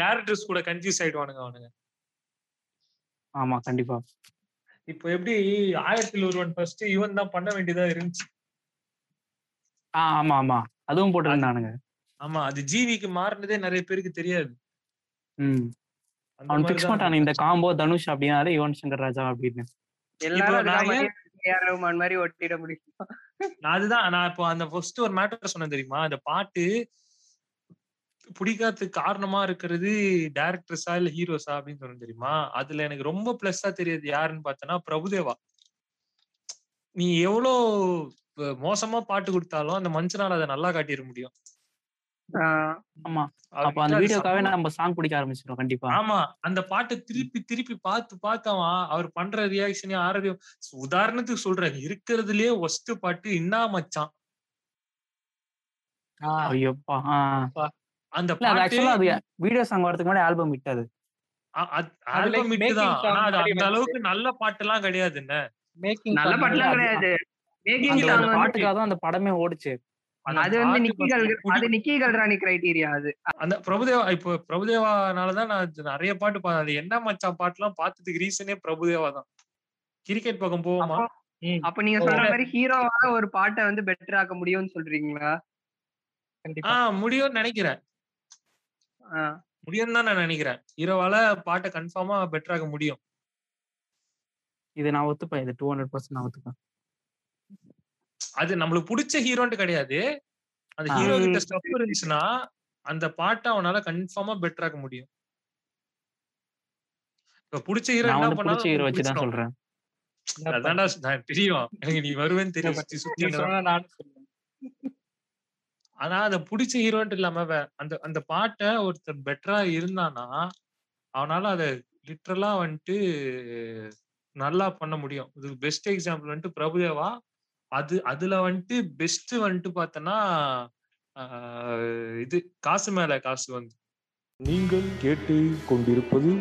டேரக்டர்ஸ் கூட கன்ஃபியூஸ் ஆயிடுவானுங்க அவனுங்க. ஆமா கண்டிப்பா. இப்போ எப்படி ஆயிரத்தில் ஒருவன் ஃபர்ஸ்ட் இவன் தான் பண்ண வேண்டியதா இருந்துச்சு? ஆமா ஆமா. அதுவும் போட்டிருந்தானுங்க ஆமா அது ஜிவிக்கு மாறினதே நிறைய பேருக்கு தெரியாது. அவன் பிக்ஸ் பண்ணிட்டான் இந்த காம்போ தனுஷ் அப்படின்னாலே யுவன் சங்கர் ராஜா அப்படின்னு. எல்லாரும் மாதிரி ஒட்டிட முடியும் நான் அதுதான் நான் இப்போ அந்த ஃபர்ஸ்ட் ஒரு மேட்டர் சொன்னேன் தெரியுமா? அந்த பாட்டு பிடிக்காததுக்கு காரணமா இருக்கிறது டேரக்டர்ஸா இல்ல ஹீரோஸா அப்படின்னு சொன்னேன் தெரியுமா? அதுல எனக்கு ரொம்ப பிளஸ்ஸா தெரியுது யாருன்னு பார்த்தனா பிரபுதேவா. நீ எவ்வளோ அஹ், மோசமா பாட்டு கொடுத்தாலும் அந்த மனுஷனால அதை நல்லா காட்டிட முடியும். ஆமா. அப்ப அந்த வீடியோக்காவே நம்ம சாங் பிடிக்க ஆரம்பிச்சிடும் கண்டிப்பா. ஆமா. அந்த பாட்டை திருப்பி திருப்பி பார்த்து பார்த்தவன் அவர் பண்ற ரியாக்ஷனே ஆறதையும் உதாரணத்துக்கு சொல்றேன். இருக்கிறதுலயே ஒஸ்ட் பாட்டு இன்னா மச்சான். அந்த இல்ல அது பாட்டு ஆக்சுவலா அது வீடியோ சாங் வரதுக்கு முன்னாடி ஆல்பம் விட்டது ஆல்பம் like விட்டு தான் making song ஆனா அது மாதிரி அந்த. அளவுக்கு நல்ல பாட்டு எல்லாம் கிடையாது நல்ல பாட்டுலாம் கிடையாது. மேக்கிங் அந்த சாங் ஒரு வந்து பாட்டுக்காக தான் அந்த படமே ஓடுச்சு. அது வந்து பாட்டு நிக்கி first கல் புடி- அது நிக்கி கல்ராணி கிரைட்டீரியா அது. அந்த பிரபுதேவா இப்போ பிரபுதேவானாலதான் நான் நிறைய பாட்டு பார்த்தேன் அது என்ன மச்சான் பாட்டுலாம் பார்த்ததுக்கு ரீசனே பிரபுதேவா தான். கிரிக்கெட் பக்கம் போவோமா? அப்ப நீங்க சொல்ற மாதிரி ஹீரோவால ஒரு பாட்டை வந்து பெட்டர் ஆக்க முடியும்னு சொல்றீங்களா? கண்டிப்பா. ஆஹ் முடியும்னு நினைக்கிறேன். ஆஹ் முடியும் தான் நான் நினைக்கிறேன். ஹீரோவால பாட்டை கன்ஃபார்மா பெட்டர் ஆக முடியும். இது நான் ஒத்துப்பேன். இது டூ ஹண்ட்ரட் பர்சன்ட் நான் ஒத்துப்பேன். அது நம்மளுக்கு பிடிச்ச ஹீரோன்ட்டு கிடையாது அந்த. ஹீரோ கிட்ட. ஸ்டெப் இருந்துச்சுன்னா அந்த பாட்டை அவனால கன்ஃபார்மா பெட்டர் ஆக்க முடியும் இப்ப பிடிச்ச ஹீரோ என்ன பிடிச்ச ஹீரோ வச்சு தான். சொல்றேன் அதான்டா நான் தெரியும் எனக்கு நீ வருவேன்னு தெரியும் ஆனா அந்த பிடிச்ச ஹீரோன்ட்டு இல்லாம வே- அந்த அந்த பாட்டை ஒருத்தர் பெட்டரா இருந்தானா அவனால அதை லிட்ரலா வந்துட்டு நல்லா பண்ண முடியும் இதுக்கு பெஸ்ட் எக்ஸாம்பிள் வந்துட்டு பிரபுதேவா அது அதுல வந்துட்டு பெஸ்ட் வந்துட்டு பார்த்தோன்னா ஆஹ் இது காசு மேல காசு வந்து. நீங்கள் கேட்டு கொண்டிருப்பது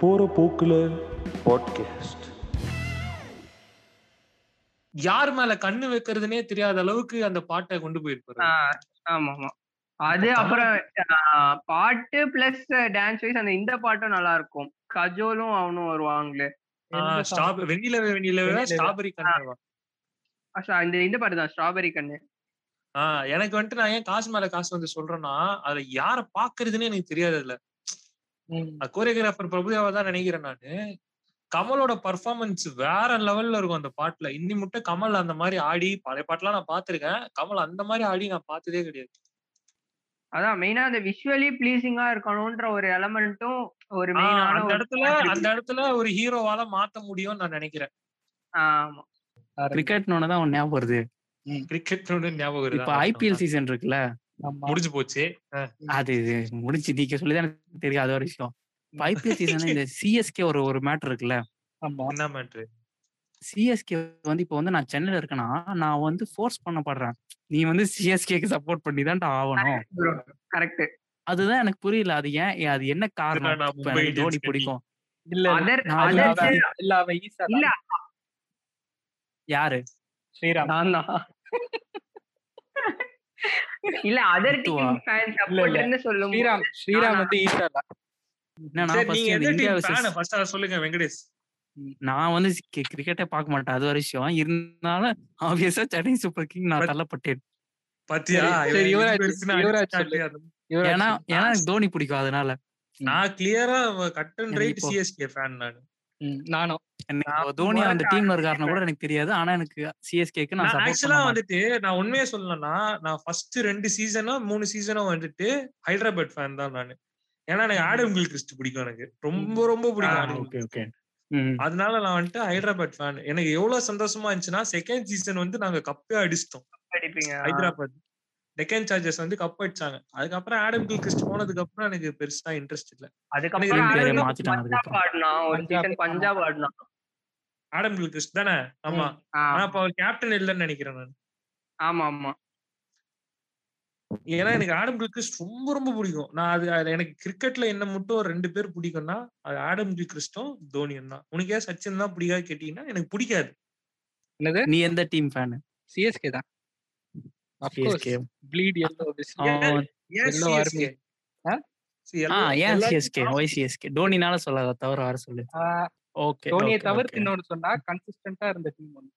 போற போக்குல பாட்காஸ்ட் யார் மேல கண்ணு வைக்கிறதுனே தெரியாத அளவுக்கு அந்த பாட்டை கொண்டு போயிருப்பாரு ஆமா ஆமா அது அப்புறம் பாட்டு பிளஸ் டான்ஸ் வைஸ் அந்த இந்த பாட்டும் நல்லா இருக்கும். கஜோலும் அவனும் வருவாங்களே? ஸ்டாப் வெண்ணிலவே வெண்ணிலவே. ஸ்ட்ராபெரி கண்ணேவா அச்சா, இந்த இந்த பாட்டு தான் ஸ்ட்ராபெரி கண்ணு. ஆஹ் எனக்கு வந்துட்டு நான் ஏன் காசு மேல காசு வந்து சொல்றேன்னா அதுல யார பாக்குறதுன்னு எனக்கு தெரியாது அதுல. கோரியோகிராஃபர் பிரபுதேவா தான் நினைக்கிறேன் நானு. கமலோட பர்ஃபார்மன்ஸ் வேற லெவல்ல இருக்கும் அந்த பாட்டுல. இன்னி மட்டும் கமல் அந்த மாதிரி ஆடி பழைய பாட்டுலாம் நான் பாத்திருக்கேன். கமல் அந்த மாதிரி ஆடி நான் பார்த்ததே கிடையாது. அதான் மெயினா அந்த விஷுவலி ப்ளீசிங்கா இருக்கணும்ன்ற ஒரு எலமெண்ட்டும் ஒரு மெயினான அந்த இடத்துல அந்த இடத்துல ஒரு ஹீரோவால மாத்த முடியும்னு நான் நினைக்கிறேன். ஆமா. கிரிக்கெட்னு தான் ஒன்று ஞாபகம் வருது. கிரிக்கெட் ஞாபகம் இப்ப வருதா? ஐபிஎல் சீசன் இருக்குல்ல. முடிஞ்சு போச்சு. அது இது முடிஞ்சு நீங்க சொல்லிதான் எனக்கு தெரியும் அது ஒரு விஷயம். இப்ப ஐபிஎல் சீசன் இந்த சிஎஸ்கே ஒரு ஒரு மேட்டர் இருக்குல்ல? ஆமா. என்ன மேட்ரு சிஎஸ்கே வந்து இப்போ வந்து நான் சென்னையில இருக்கேன்னா நான் வந்து ஃபோர்ஸ் பண்ணப்படுறேன். நீ வந்து சிஎஸ்கேக்கு சப்போர்ட் பண்ணி தான் ஆகணும். கரெக்ட் அதுதான் எனக்கு புரியல. அது ஏன் அது என்ன காரணம்? இப்ப தோனி பிடிக்கும். இல்ல இல்ல. யாரு? ஸ்ரீராம். நான் தான் இல்ல அதர்? Team fan. சப்போர்ட்னு சொல்லும் ஸ்ரீராம் ஸ்ரீராம் வந்து ஈசா தான் சொல்லுங்க வெங்கடேஷ். நான் வந்து கிரிக்கெட்டே பார்க்க மாட்டேன். அது ஒரு விஷயம். இருந்தாலும் ஆப்வியஸா சென்னை சூப்பர் கிங் நான் தள்ளப்பட்டேன். பாத்தியா? ஏன்னா. ஏன்னா எனக்கு தோனி பிடிக்கும் அதனால. நான் கிளியரா cut and right CSK fan நான். நானும். தோனி அந்த டீம்ல இருக்காருன்னு கூட எனக்கு தெரியாது. ஆனா எனக்கு சிஎஸ்கேக்கு நான் நான் சப்போர்ட் ஆக்சுவலா வந்துட்டு நான் உண்மையை சொல்லணும்னா நான் ஃபர்ஸ்ட் ரெண்டு சீசனும் மூணு சீசனும் வந்துட்டு ஹைதராபாத் ஃபேன் தான் நானு. ஏன்னா எனக்கு ஆடம் கில்கிறிஸ்ட் பிடிக்கும் எனக்கு. ரொம்ப ரொம்ப பிடிக்கும் அதனால நான் வந்துட்டு ஹைதராபாத் ஃபேன் எனக்கு எவ்வளவு சந்தோஷமா இருந்துச்சுன்னா செகண்ட் சீசன் வந்து நாங்க கப்பே அடிச்சிட்டோம். ஹைதராபாத். டெக்கன் சார்ஜர்ஸ் வந்து கப் அடிச்சாங்க. அதுக்கப்புறம் ஆடம் கில்கிறிஸ்ட் போனதுக்கு அப்புறம் எனக்கு பெருசா இன்ட்ரெஸ்ட் இல்ல. அதுக்கப்புறம் பஞ்சாப். ஆடினான். ஒரு பஞ்சாப் சீசன் பஞ்சாப் ஆடினான். ஆடம் கில்கிறிஸ்ட் தானே? ஆமா. ஆனா அப்ப அவர் கேப்டன் இல்லைன்னு நினைக்கிறேன் நான். ஆமா ஆமா. ஏன்னா எனக்கு ஆடம் கில்கிறிஸ்ட் ரொம்ப ரொம்ப பிடிக்கும். நான் அது எனக்கு கிரிக்கெட்ல என்ன மட்டும் ஒரு ரெண்டு பேர் பிடிக்கும்னா அது ஆடம் கில்கிறிஸ்டும் தோனியும் தான். உனக்கு ஏன் சச்சின் தான் பிடிக்காது கேட்டீங்கன்னா எனக்கு பிடிக்காது. என்னது? நீ எந்த டீம் ஃபேன் சிஎஸ்கே தான். Yellow ஏன் சிஎஸ்கே ஒய் சிஎஸ்கே சொல்லாத தவிர வேற சொல்லு ஓகே தோனியை தவிர்த்து இன்னொன்னு சொன்னா கன்சிஸ்டன்டா இருந்த டீம் ஒன்று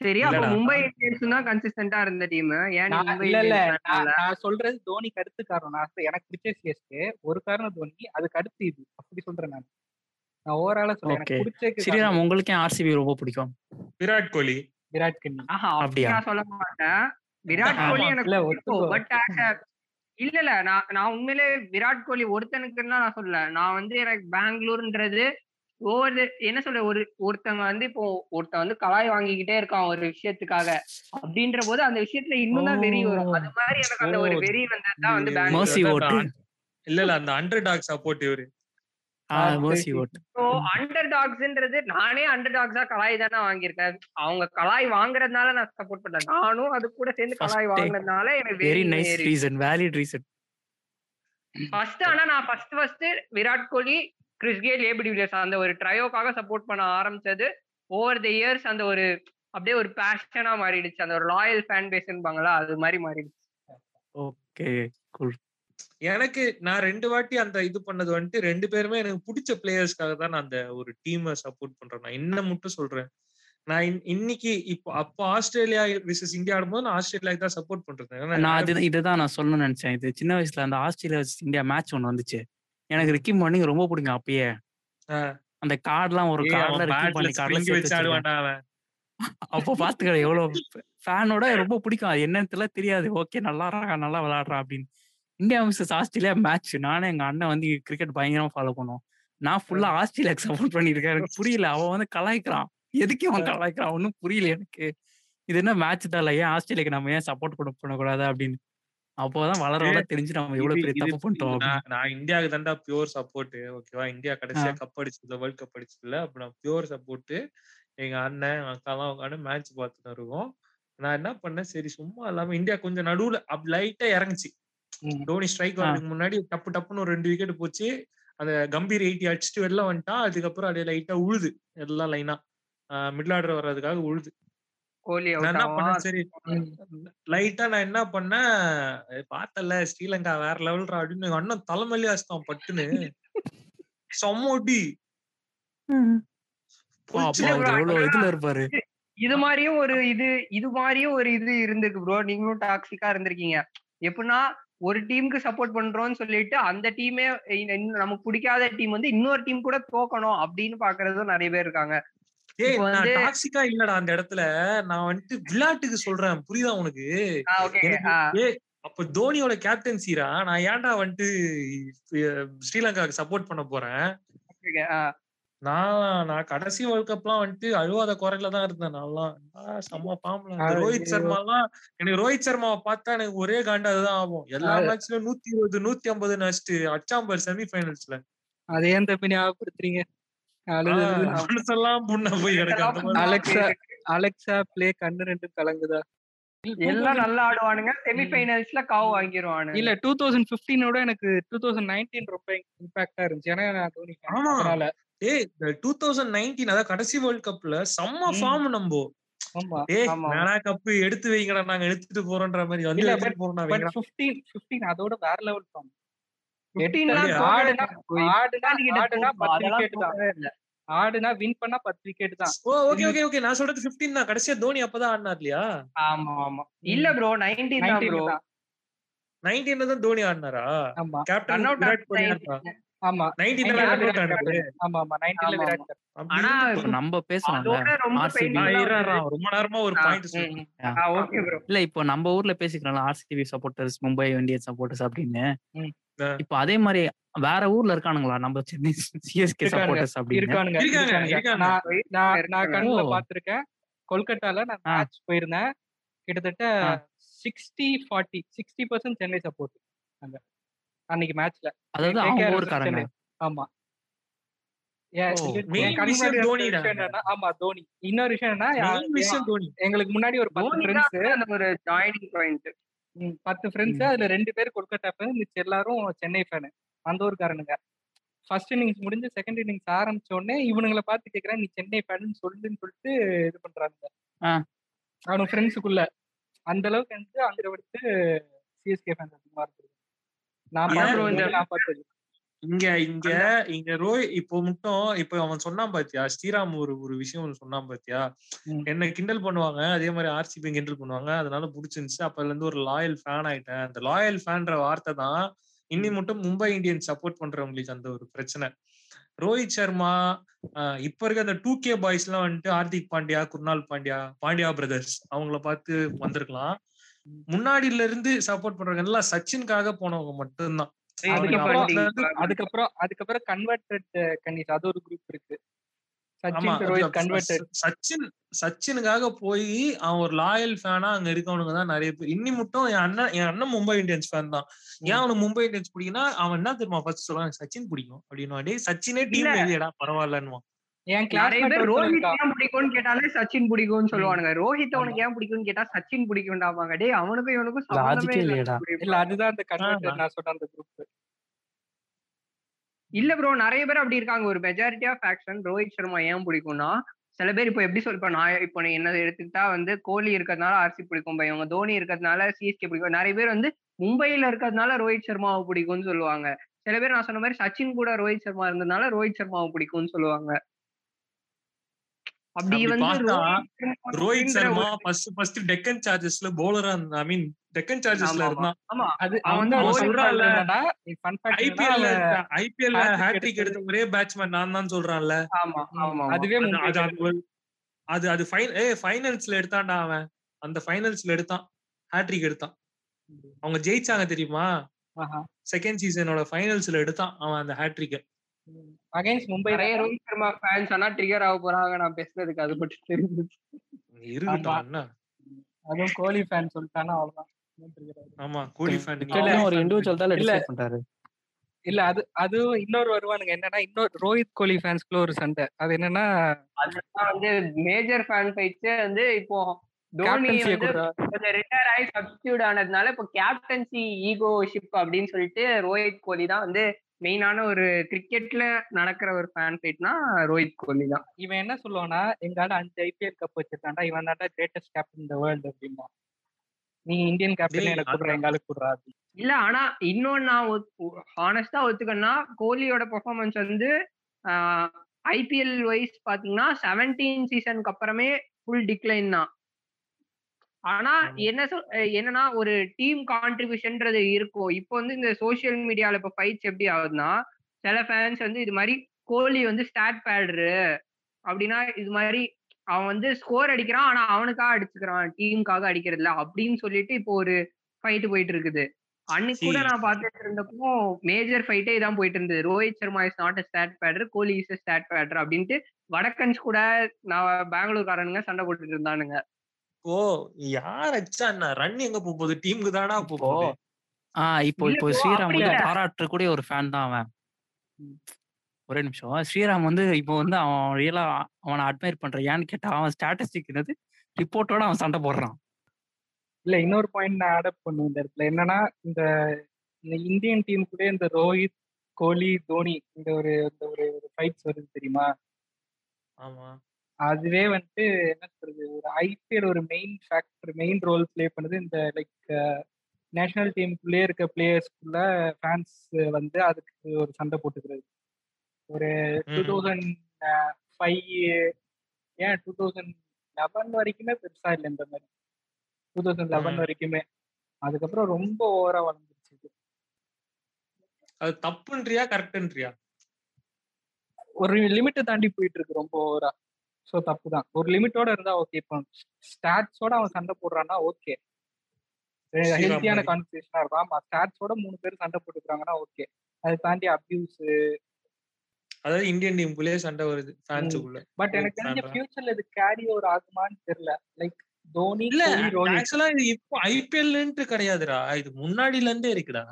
சரி அப்ப. மும்பை இந்தியன்ஸ் தான் கன்சிஸ்டன்டா இருந்த டீம் ஏன் இல்ல இல்ல. நான் சொல்றது தோனிக்கு அடுத்து காரணம் நான் சொ- எனக்கு பிடிச்ச சிஎஸ்கே ஒரு காரணம் தோனி அதுக்கு அடுத்து இது. அப்படி சொல்றேன் நான். நான் ஓவராலா சொல்றேன். எனக்கு Okay. பிடிச்ச ஸ்ரீராம் உங்களுக்கு ஏன் ஆர்சிபி ரொம்ப பிடிக்கும். விராட் கோலி. விராட் கோலி. ஆஹா அப்படியா? நான் சொல்ல மாட்டேன். விராட் கோலி எனக்கு. பட் இல்ல இல்ல நான் நான் உண்மையிலே விராட் கோலி ஒருத்தனுக்குன்னா நான் சொல்லல. நான் வந்து எனக்கு பெங்களூர்ன்றது ஒவ்வொரு என்ன சொல்ற ஒரு ஒருத்தங்க வந்து இப்போ ஒருத்தன் வந்து கலாய் வாங்கிக்கிட்டே இருக்கான் ஒரு விஷயத்துக்காக அப்படின்ற போது அந்த விஷயத்துல இன்னும் தான் வெறி வரும். அது மாதிரி எனக்கு அந்த ஒரு. வெறி வந்ததுதான் வந்து பெங்களூர். மர்சி ஓட்டு இல்ல இல்ல அந்த அண்டர் டாக் சப்போர்ட் இவரு. ஓட்டு. அண்டர் டாக்ஸ்ன்றது நானே அண்டர் டாக்ஸா கலாய் தானே வாங்கியிருக்கேன். அவங்க கலாய் வாங்குறதுனால நான் சப்போர்ட் பண்றேன் நானும் அது கூட சேர்ந்து கலாய் வாங்குறதுனால எனக்கு வெரி வெறி நைஸ் ஏறி ரீசன் வேலிட் ரீசன் ஃபர்ஸ்ட் ஆனா நான் first first Virat Kohli Chris Gayle AB de Villiers அந்த ஒரு ட்ரையோக்காக சப்போர்ட் பண்ண ஆரம்பிச்சது. ஓவர் த இயர்ஸ் அந்த ஒரு அப்படியே ஒரு பேஷனா மாறிடுச்சு. அந்த ஒரு லாயல் ஃபேன் பேஸ்ன்பாங்களா அது மாதிரி மாறிடுச்சு. ஓகே கூல் எனக்கு நான் ரெண்டு வாட்டி அந்த இது பண்ணது வந்துட்டு ரெண்டு பேருமே எனக்கு பிடிச்ச பிளேயர்ஸ்க்காக தான் நான் அந்த ஒரு டீமை சப்போர்ட் பண்றேன். நான் என்ன மட்டும் சொல்றேன்? நான் இன்- இன்னைக்கு இப்போ அப்போ ஆஸ்திரேலியா விசஸ் இந்தியா ஆடும்போது நான் ஆஸ்திரேலியாக்கு தான் சப்போர்ட் பண்றேன் நான் அது இதுதான் நான் சொல்லணும்னு நினைச்சேன். இது சின்ன வயசுல அந்த ஆஸ்திரேலியா versus இந்தியா மேட்ச் ஒன்னு வந்துச்சு. எனக்கு ரிக்கி மார்னிங் ரொம்ப பிடிக்கும் அப்பயே. அந்த கார்டுலாம் ஒரு கார்டுல ரிக்கி பண்ணி கார்டுல வச்சு அப்போ பாத்துக்கிற எவ்வளவு ஃபேனோட ரொம்ப பிடிக்கும். அது என்னன்னு தெரியல தெரியாது. ஓகே நல்லா நல்லா விளையாடுறான் அப்படின்னு. இந்தியா மிஸ்ஸஸ் ஆஸ்திரேலியா மேட்ச் நானும் எங்க அண்ணன் வந்து கிரிக்கெட் பயங்கரமா ஃபாலோ பண்ணுவோம். நான் ஃபுல்லா ஆஸ்திரேலியாக்கு சப்போர்ட் பண்ணிருக்கேன் எனக்கு புரியல. அவன் வந்து கலாய்க்கிறான். எதுக்கு அவன் கலாய்க்கிறான்? ஒன்னும் புரியல எனக்கு. இது என்ன மேட்ச் தான் இல்ல? ஏன் ஆஸ்திரேலியாக்கு நம்ம ஏன் சப்போர்ட் பண்ண பண்ணக்கூடாது அப்படின்னு. அப்போதான் வளர வளர தெரிஞ்சு நம்ம எவ்வளவு பெரிய தப்பு பண்ணிட்டோம். நான் இந்தியாவுக்கு தான்டா பியூர் சப்போர்ட் ஓகேவா இந்தியா கடைசியா கப் அடிச்சதுல வேர்ல்ட் கப் அடிச்சதுல அப்ப நான் பியூர் சப்போர்ட் எங்க அண்ணன் அக்காலாம் உட்காந்து மேட்ச் பார்த்துட்டு இருக்கோம். நான் என்ன பண்ணேன்? சரி சும்மா இல்லாம இந்தியா கொஞ்சம் நடுவுல அப்படி லைட்டா இறங்குச்சு. தோனி ஸ்ட்ரைக் வரதுக்கு முன்னாடி டப்பு டப்புன்னு ஒரு ரெண்டு விக்கெட் போச்சு. அந்த கம்பீர் எயிட்டி அடிச்சுட்டு வெளில வந்துட்டான் அதுக்கப்புறம் அப்படியே லைட்டா உழுது. எல்லாம் லைனா மிடில் ஆர்டர் வர்றதுக்காக உழுது. சரி லைட்டா நான் என்ன பண்ணேன்? "ஏய், பார்த்தல ஸ்ரீலங்கா வேற லெவல்ரா அப்படின்னு அண்ணன் தலைமையிலே வச்சுட்டான் பட்டுன்னு. செம்மோடி இதுல இருப்பாரு? இது மாதிரியும் ஒரு இது இது மாதிரியும் ஒரு இது இருந்திருக்கு ப்ரோ நீங்களும் டாக்ஸிக்கா இருந்திருக்கீங்க. எப்படின்னா ஒரு டீமுக்கு சப்போர்ட் பண்றோம்னு சொல்லிட்டு அந்த டீமே நமக்கு பிடிக்காத டீம் வந்து இன்னொரு டீம் கூட தோக்கணும் அப்படின்னு பாக்குறதும் நிறைய பேர் இருக்காங்க. டாக்ஸிக்கா இல்லடா அந்த இடத்துல. நான் வந்துட்டு விளையாட்டுக்கு சொல்றேன். புரியுதா உனக்கு? அப்ப தோனியோட கேப்டன்சிரா நான் ஏன்டா வந்துட்டு அஹ், ஸ்ரீலங்காவுக்கு சப்போர்ட் பண்ண போறேன்? நான் நான் கடைசி வேர்ல்ட் கப்லாம் வந்துட்டு அழுவாத குறையில தான் இருந்தேன். நான்லாம் செம்ம பாம்பல. ரோஹித் சர்மா எல்லாம் எனக்கு ரோஹித் சர்மாவை பார்த்தா எனக்கு ஒரே காண்டா அதுதான் ஆகும். எல்லா மேட்ச்லயும் நூத்தி இருபது நூத்தி ஐம்பது நடிச்சிட்டு அச்சாம்பர் செமிஃபைனல்ஸ்ல அதே அந்த தம்பி ஞாபகப்படுத்துறீங்க அலெக்சா அலெக்சா பிளே கண்ணு ரெண்டும் கலங்குதா? எல்லாம் நல்லா ஆடுவானுங்க. செமிஃபைனல்ஸ்ல காவு வாங்கிடுவானுங்க இல்ல டூ தௌசண்ட் பிப்டீனோட எனக்கு டூ தௌசண்ட் நைன்டீன் ரொம்ப இம்பாக்டா இருந்துச்சு. ஏன்னா நான் தோனி. ஆமா. ஏய் டூ தௌசண்ட் நைன்டீன் அதாவது கடைசி வேர்ல்ட் கப்ல செம்ம. ஃபார்ம் நம்போ கப்பு எடுத்து வைங்கடா நாங்க எடுத்துட்டு போறோம்ன்ற மாதிரி வந்து பிப்டீன் அதோட வேற லெவல் ஃபார்ம் 15 லாம் இல்லையா? ஆடுனா வின் பண்ணா பத்து விக்கெட் தான். ஓ ஓகே ஓகே ஓகே நான் சொல்றது 15 தான். கடைசியா தோனி அப்பதான் ஆடினார் இல்லையா ஆமா. ஆமா இல்ல ப்ரோ நைன்டீன் தான் 19 ப்ரோ தான். 19 தான் தோனி ஆடினாரா? கேப்டன் விராட் கோலி ஆமா 19 19 ரன் விராட் அவுட் ஆனாரு captain. ஆமா ஆமா 19 ஆமா, விராட் captain. அப்படி ஆனா நம்ம பேசலாம்ல அதோட ரொம்ப RCB. painful நான் ஆ இருறா, வந்து- ரொம்ப நேரமா ஒரு ஆ, பாயிண்ட் ம், சொல்லு ம். ஆ, ஓகே ப்ரோ இல்ல இப்போ நம்ம ஊர்ல பேசிக்கிறோம்ல RCB supporters Mumbai Indian supporters அப்படின்னு. இப்போ அதே மாதிரி வேற ஊர்ல இருக்கானுங்களா நம்ம சென்னை சிஎஸ்கே இருக்கானுங்க. சப்போர்ட்டர்ஸ் அப்படின்னு இருக்கானுங்க. நான் நான் நான் கண்ணுல. பாத்திருக்கேன் கொல்கத்தால நான். மேட்ச் போயிருந்தேன் கிட்டத்தட்ட. Sixty forty sixty percent Chennai support அங்க அன்னைக்கு மேட்ச்ல அதாவது ஆமா. ஒரு ஆமா தோனி. இன்னொரு விஷயம் என்ன எங்களுக்கு முன்னாடி ஒரு பத்து ஃப்ரெண்ட்ஸ் ஒரு ஜாயினிங் பாயிண்ட் பத்து ஃப்ரெண்ட்ஸ் அதுல ரெண்டு பேர் கொல்கத்தா ஃபேன் மிச்சம் எல்லாரும் சென்னை ஃபேனு அந்த ஊருக்காரனுங்க ஃபர்ஸ்ட் இன்னிங்ஸ் முடிஞ்சு செகண்ட் இன்னிங்ஸ் ஆரம்பிச்ச உடனே இவனுங்களை பார்த்து கேக்குறேன் நீ சென்னை ஃபேன் சொல்லுன்னு சொல்லிட்டு இது பண்றாங்க ஆ. அவனும் ஃப்ரெண்ட்ஸுக்குள்ள அந்த அளவுக்கு வந்து அங்க விட்டு சிஎஸ்கே ஃபேன் அதிகமா இருக்கு இங்க இங்க இங்க ரோய் இப்போ மட்டும் இப்போ அவன் சொன்னான் பாத்தியா? ஸ்ரீராம் ஒரு ஒரு விஷயம் ஒண்ணு சொன்னான் பாத்தியா. என்ன கிண்டல் பண்ணுவாங்க. அதே மாதிரி ஆர்சிபி கிண்டல் பண்ணுவாங்க. அதனால பிடிச்சிருந்துச்சு. அப்பல இருந்து ஒரு லாயல் ஃபேன் ஆயிட்டேன். அந்த லாயல் ஃபேன்ற வார்த்தை தான் இன்னி மட்டும் மும்பை இந்தியன்ஸ் சப்போர்ட் பண்றவங்களுக்கு அந்த ஒரு பிரச்சனை. ரோஹித் சர்மா ஆஹ் இப்ப இருக்க அந்த டூ கே பாய்ஸ் எல்லாம் வந்துட்டு ஹார்திக் பாண்டியா குர்னால் பாண்டியா பாண்டியா பிரதர்ஸ் அவங்கள பார்த்து வந்திருக்கலாம். முன்னாடில இருந்து சப்போர்ட் பண்றவங்க எல்லாம் சச்சினுக்காக போனவங்க மட்டும்தான். அதுக்கப்புறம் அதுக்கப்புறம் அதுக்கப்புறம் கன்வெர்டட் கன்னிஸ் அது ஒரு குரூப் இருக்கு. சச்சின் சச்சினுக்காக போய் அவன் ஒரு லாயல் ஃபேனா அங்க இருக்கவனுங்க தான் நிறைய பேர். இன்னி மட்டும் என் அண்ணன் என் அண்ணன் மும்பை இந்தியன்ஸ் ஃபேன் தான். ஏன் அவனுக்கு மும்பை இந்தியன்ஸ் பிடிக்கும்னா அவன் என்ன தெரியுமா ஃபர்ஸ்ட் சொல்லுவான் சச்சின் பிடிக்கும். அப்படின்னு சச்சினே டீம் பரவாயில்லன்னு என் ரோஹித் ஏன் பிடிக்கும்னு கேட்டாலே சச்சின் பிடிக்கும்னு சொல்லுவானுங்க. ரோஹித் அவனுக்கு ஏன் பிடிக்கும்னு கேட்டா சச்சின் பிடிக்கும்டாமாங்க டேய் அவனுக்கும் இவனுக்கும் இல்ல, சம்பந்தமே அதுக்கே இல்ல இல்லையேடா. இல்ல அதுதான் அந்த கன்வெர்டட் ஆமா. நான் சொன்ன அந்த குரூப் இல்ல ப்ரோ நிறைய பேர் அப்படி இருக்காங்க. ஒரு majority of action Rohit Sharma ஏன் பிடிக்கும்னா சில பேர் இப்போ எப்படி சொல்ல நான் இப்போ நீ என்ன எடுத்துக்கிட்டா வந்து கோலி இருக்கிறதுனால ஆர்சி பிடிக்கும் இவங்க தோனி இருக்கிறதுனால சிஎஸ்கே பிடிக்கும். நிறைய பேர் வந்து மும்பைல இருக்கிறதுனால ரோஹித் சர்மாவை பிடிக்கும்னு சொல்லுவாங்க. சில பேர் நான் சொன்ன மாதிரி சச்சின் கூட ரோஹித் சர்மா இருந்ததுனால ரோஹித் சர்மாவை பிடிக்கும்னு சொல்லுவாங்க. அப்படி வந்து Rohit Sharma first first Deccan சார்ஜஸ்ல பவுலரா ஐ மீன் டெக்கன் சார்ஜஸ்ல ஆமா, இருந்தான் ஆமா. அது அவன் சொல்றான்ல, ஐபிஎல் ஐபிஎல் ஹேட்ரிக். எடுத்த ஒரே பேட்ஸ்மேன் நான் தான் சொல்றான்ல. ஆமா ஆமா அதுவே அது- அது அது ஒரு- அது அது ஃபைன் ஏ ஃபைனல்ஸ்ல எடுத்தான்டா அவன். அந்த ஃபைனல்ஸ்ல எடுத்தான். ஹேட்ரிக் எடுத்தான். அவங்க ஜெயிச்சாங்க தெரியுமா? செகண்ட் சீசனோட ஃபைனல்ஸ்ல எடுத்தான் அவன் அந்த ஹேட்ரிக்க அகைன்ஸ்ட் மும்பை நிறைய ரோஹித் சர்மா ஃபேன்ஸ் ஆனா ட்ரிகர் ஆக போறாங்க. நான் பேசுறதுக்கு அது மட்டும் தெரிஞ்சு அதுவும் கோலி ஃபேன் சொல்லிட்டானா அவ்வளவுதான். ஆமா கோலி ஃபேன் ஒரு இண்டிவிஜுவல் தான். டிசைட் பண்றாரு. இல்ல அது அது இன்னொரு வருவானுங்க. என்னன்னா இன்னொரு ரோஹித் கோலி ஃபேன்ஸ்க்குள்ள ஒரு சண்டை. அது என்னன்னா வந்து மேஜர் ஃபேன் ஃபைட்ஸ் வந்து இப்போ தோனி கேப்டன்சியை வந்து ரிட்டையர் ஆகி சப்ஸ்டியூட் ஆனதுனால இப்போ கேப்டன்சி ஈகோ ஷிப் அப்படின்னு சொல்லிட்டு ரோஹித் கோலி தான் வந்து மெயினான ஒரு கிரிக்கெட்ல நடக்கிற ஒரு ஃபேன் ஃபைட்னா ரோஹித் கோலி தான். இவன் என்ன சொல்லுவானா எங்கால அஞ்சு ஐபிஎல் கப் வச்சிருக்காண்டா இவன் தாண்டா கிரேட்டஸ்ட் கேப்டன் இந்த வேர்ல்டு அப்படிமா நீ இந்தியன் கேப்டன் எனக்கு கொடுற. எங்கால கொடுறா இல்ல ஆனா இன்னொன்னு நான் ஹானஸ்டா ஒத்துக்கன்னா கோலியோட பெர்ஃபார்மன்ஸ் வந்து ஐபிஎல் வைஸ் பாத்தீங்கன்னா செவன்டீன் சீசனுக்கு அப்புறமே ஃபுல் டிக்ளைன் தான். ஆனா. என்ன சொல் என்னன்னா ஒரு டீம் கான்ட்ரிபியூஷன்ன்றது இருக்கும். இப்போ வந்து இந்த சோஷியல் மீடியால இப்போ ஃபைட்ஸ் எப்படி ஆகுதுன்னா சில ஃபேன்ஸ் வந்து இது மாதிரி கோலி வந்து ஸ்டாட் பேடுரு அப்படின்னா இது மாதிரி அவன் வந்து ஸ்கோர் அடிக்கிறான் ஆனா அவனுக்காக அடிச்சுக்கிறான். டீமுக்காக அடிக்கிறது இல்ல அப்படின்னு சொல்லிட்டு இப்போ ஒரு ஃபைட் போயிட்டு இருக்குது. அன்னைக்கு கூட. நான் பார்த்துட்டு இருந்தப்போ மேஜர் ஃபைட்டே இதான் போயிட்டு இருந்தது. Rohit Sharma is not stat padder Kohli is stat padder அப்படின்ட்டு வடக்கன்ஸ் கூட நான் பெங்களூர்காரனுங்க சண்டை போட்டுட்டு இருந்தானுங்க. ஓ! யார் அச்சா என்ன? ரன் எங்க போக போகுது டீமுக்கு தானா போகுது ஆஹ் இப்போ இப்போ ஸ்ரீராம் வந்து. பாராட்டக்கூடிய ஒரு ஃபேன் தான் அவன். ஒரே நிமிஷம். ஸ்ரீராம் வந்து இப்போ வந்து அவன் ரியலா அவனை அட்மையர் பண்ற ஏன்னு கேட்டா அவன் ஸ்டாட்டிஸ்டிக் என்னது? ரிப்போர்ட்டோட அவன் சண்டை போடுறான். இல்ல இன்னொரு பாயிண்ட் நான் ஆட் அப் பண்ணுவேன் இந்த இடத்துல. என்னன்னா இந்த இந்த இந்தியன் டீம் கூட இந்த ரோஹித் கோலி தோனி இந்த ஒரு இந்த ஒரு ஃபைட்ஸ் வருது தெரியுமா? ஆமா. அதுவே வந்துட்டு என்ன சொல்றது ஒரு ஐபிஎல் ஒரு main factor main role play பண்ணுது இந்த லைக் நேஷனல் டீமுக்குள்ளே இருக்க பிளேயர்ஸ்குள்ள ஃபேன்ஸ் வந்து அதுக்கு ஒரு சண்டை போட்டுக்கிறது ஒரு டூ. தௌசண்ட் ஃபைவ் ஏன் டூ தௌசண்ட் லெவன் வரைக்குமே பெருசா இல்லை இந்த மாதிரி டூ தௌசண்ட் லெவன். வரைக்குமே அதுக்கப்புறம் ரொம்ப ஓவரா வளர்ந்துருச்சு இது. அது தப்புன்றியா கரெக்ட்ன்றியா ஒரு லிமிட்டை தாண்டி போயிட்டு இருக்கு ரொம்ப ஓவரா ஸோ தப்பு தான் ஒரு லிமிட்டோட இருந்தா ஓகே இப்போ ஸ்டாட்ஸோட அவன் சண்டை போடுறான்னா ஓகே ஹெல்த்தியான. கான்வர்சேஷனா இருக்கும் ஆமா ஸ்டாட்ஸோட மூணு பேர் சண்டை போட்டுக்கிறாங்கன்னா ஓகே அதை தாண்டி அபியூஸ் அதாவது இந்தியன் டீமுக்குள்ளேயே சண்டை வருது ஃபேன்ஸுக்குள்ள பட் எனக்கு தெரிஞ்ச? ஃபியூச்சர்ல இது கேரி ஒரு ஆகுமான்னு தெரியல. லைக் தோனி இல்ல ஆக்சுவலா இது இப்போ ஐபிஎல்ன்ட்டு கிடையாதுடா. இது முன்னாடில இருந்தே இருக்குடா.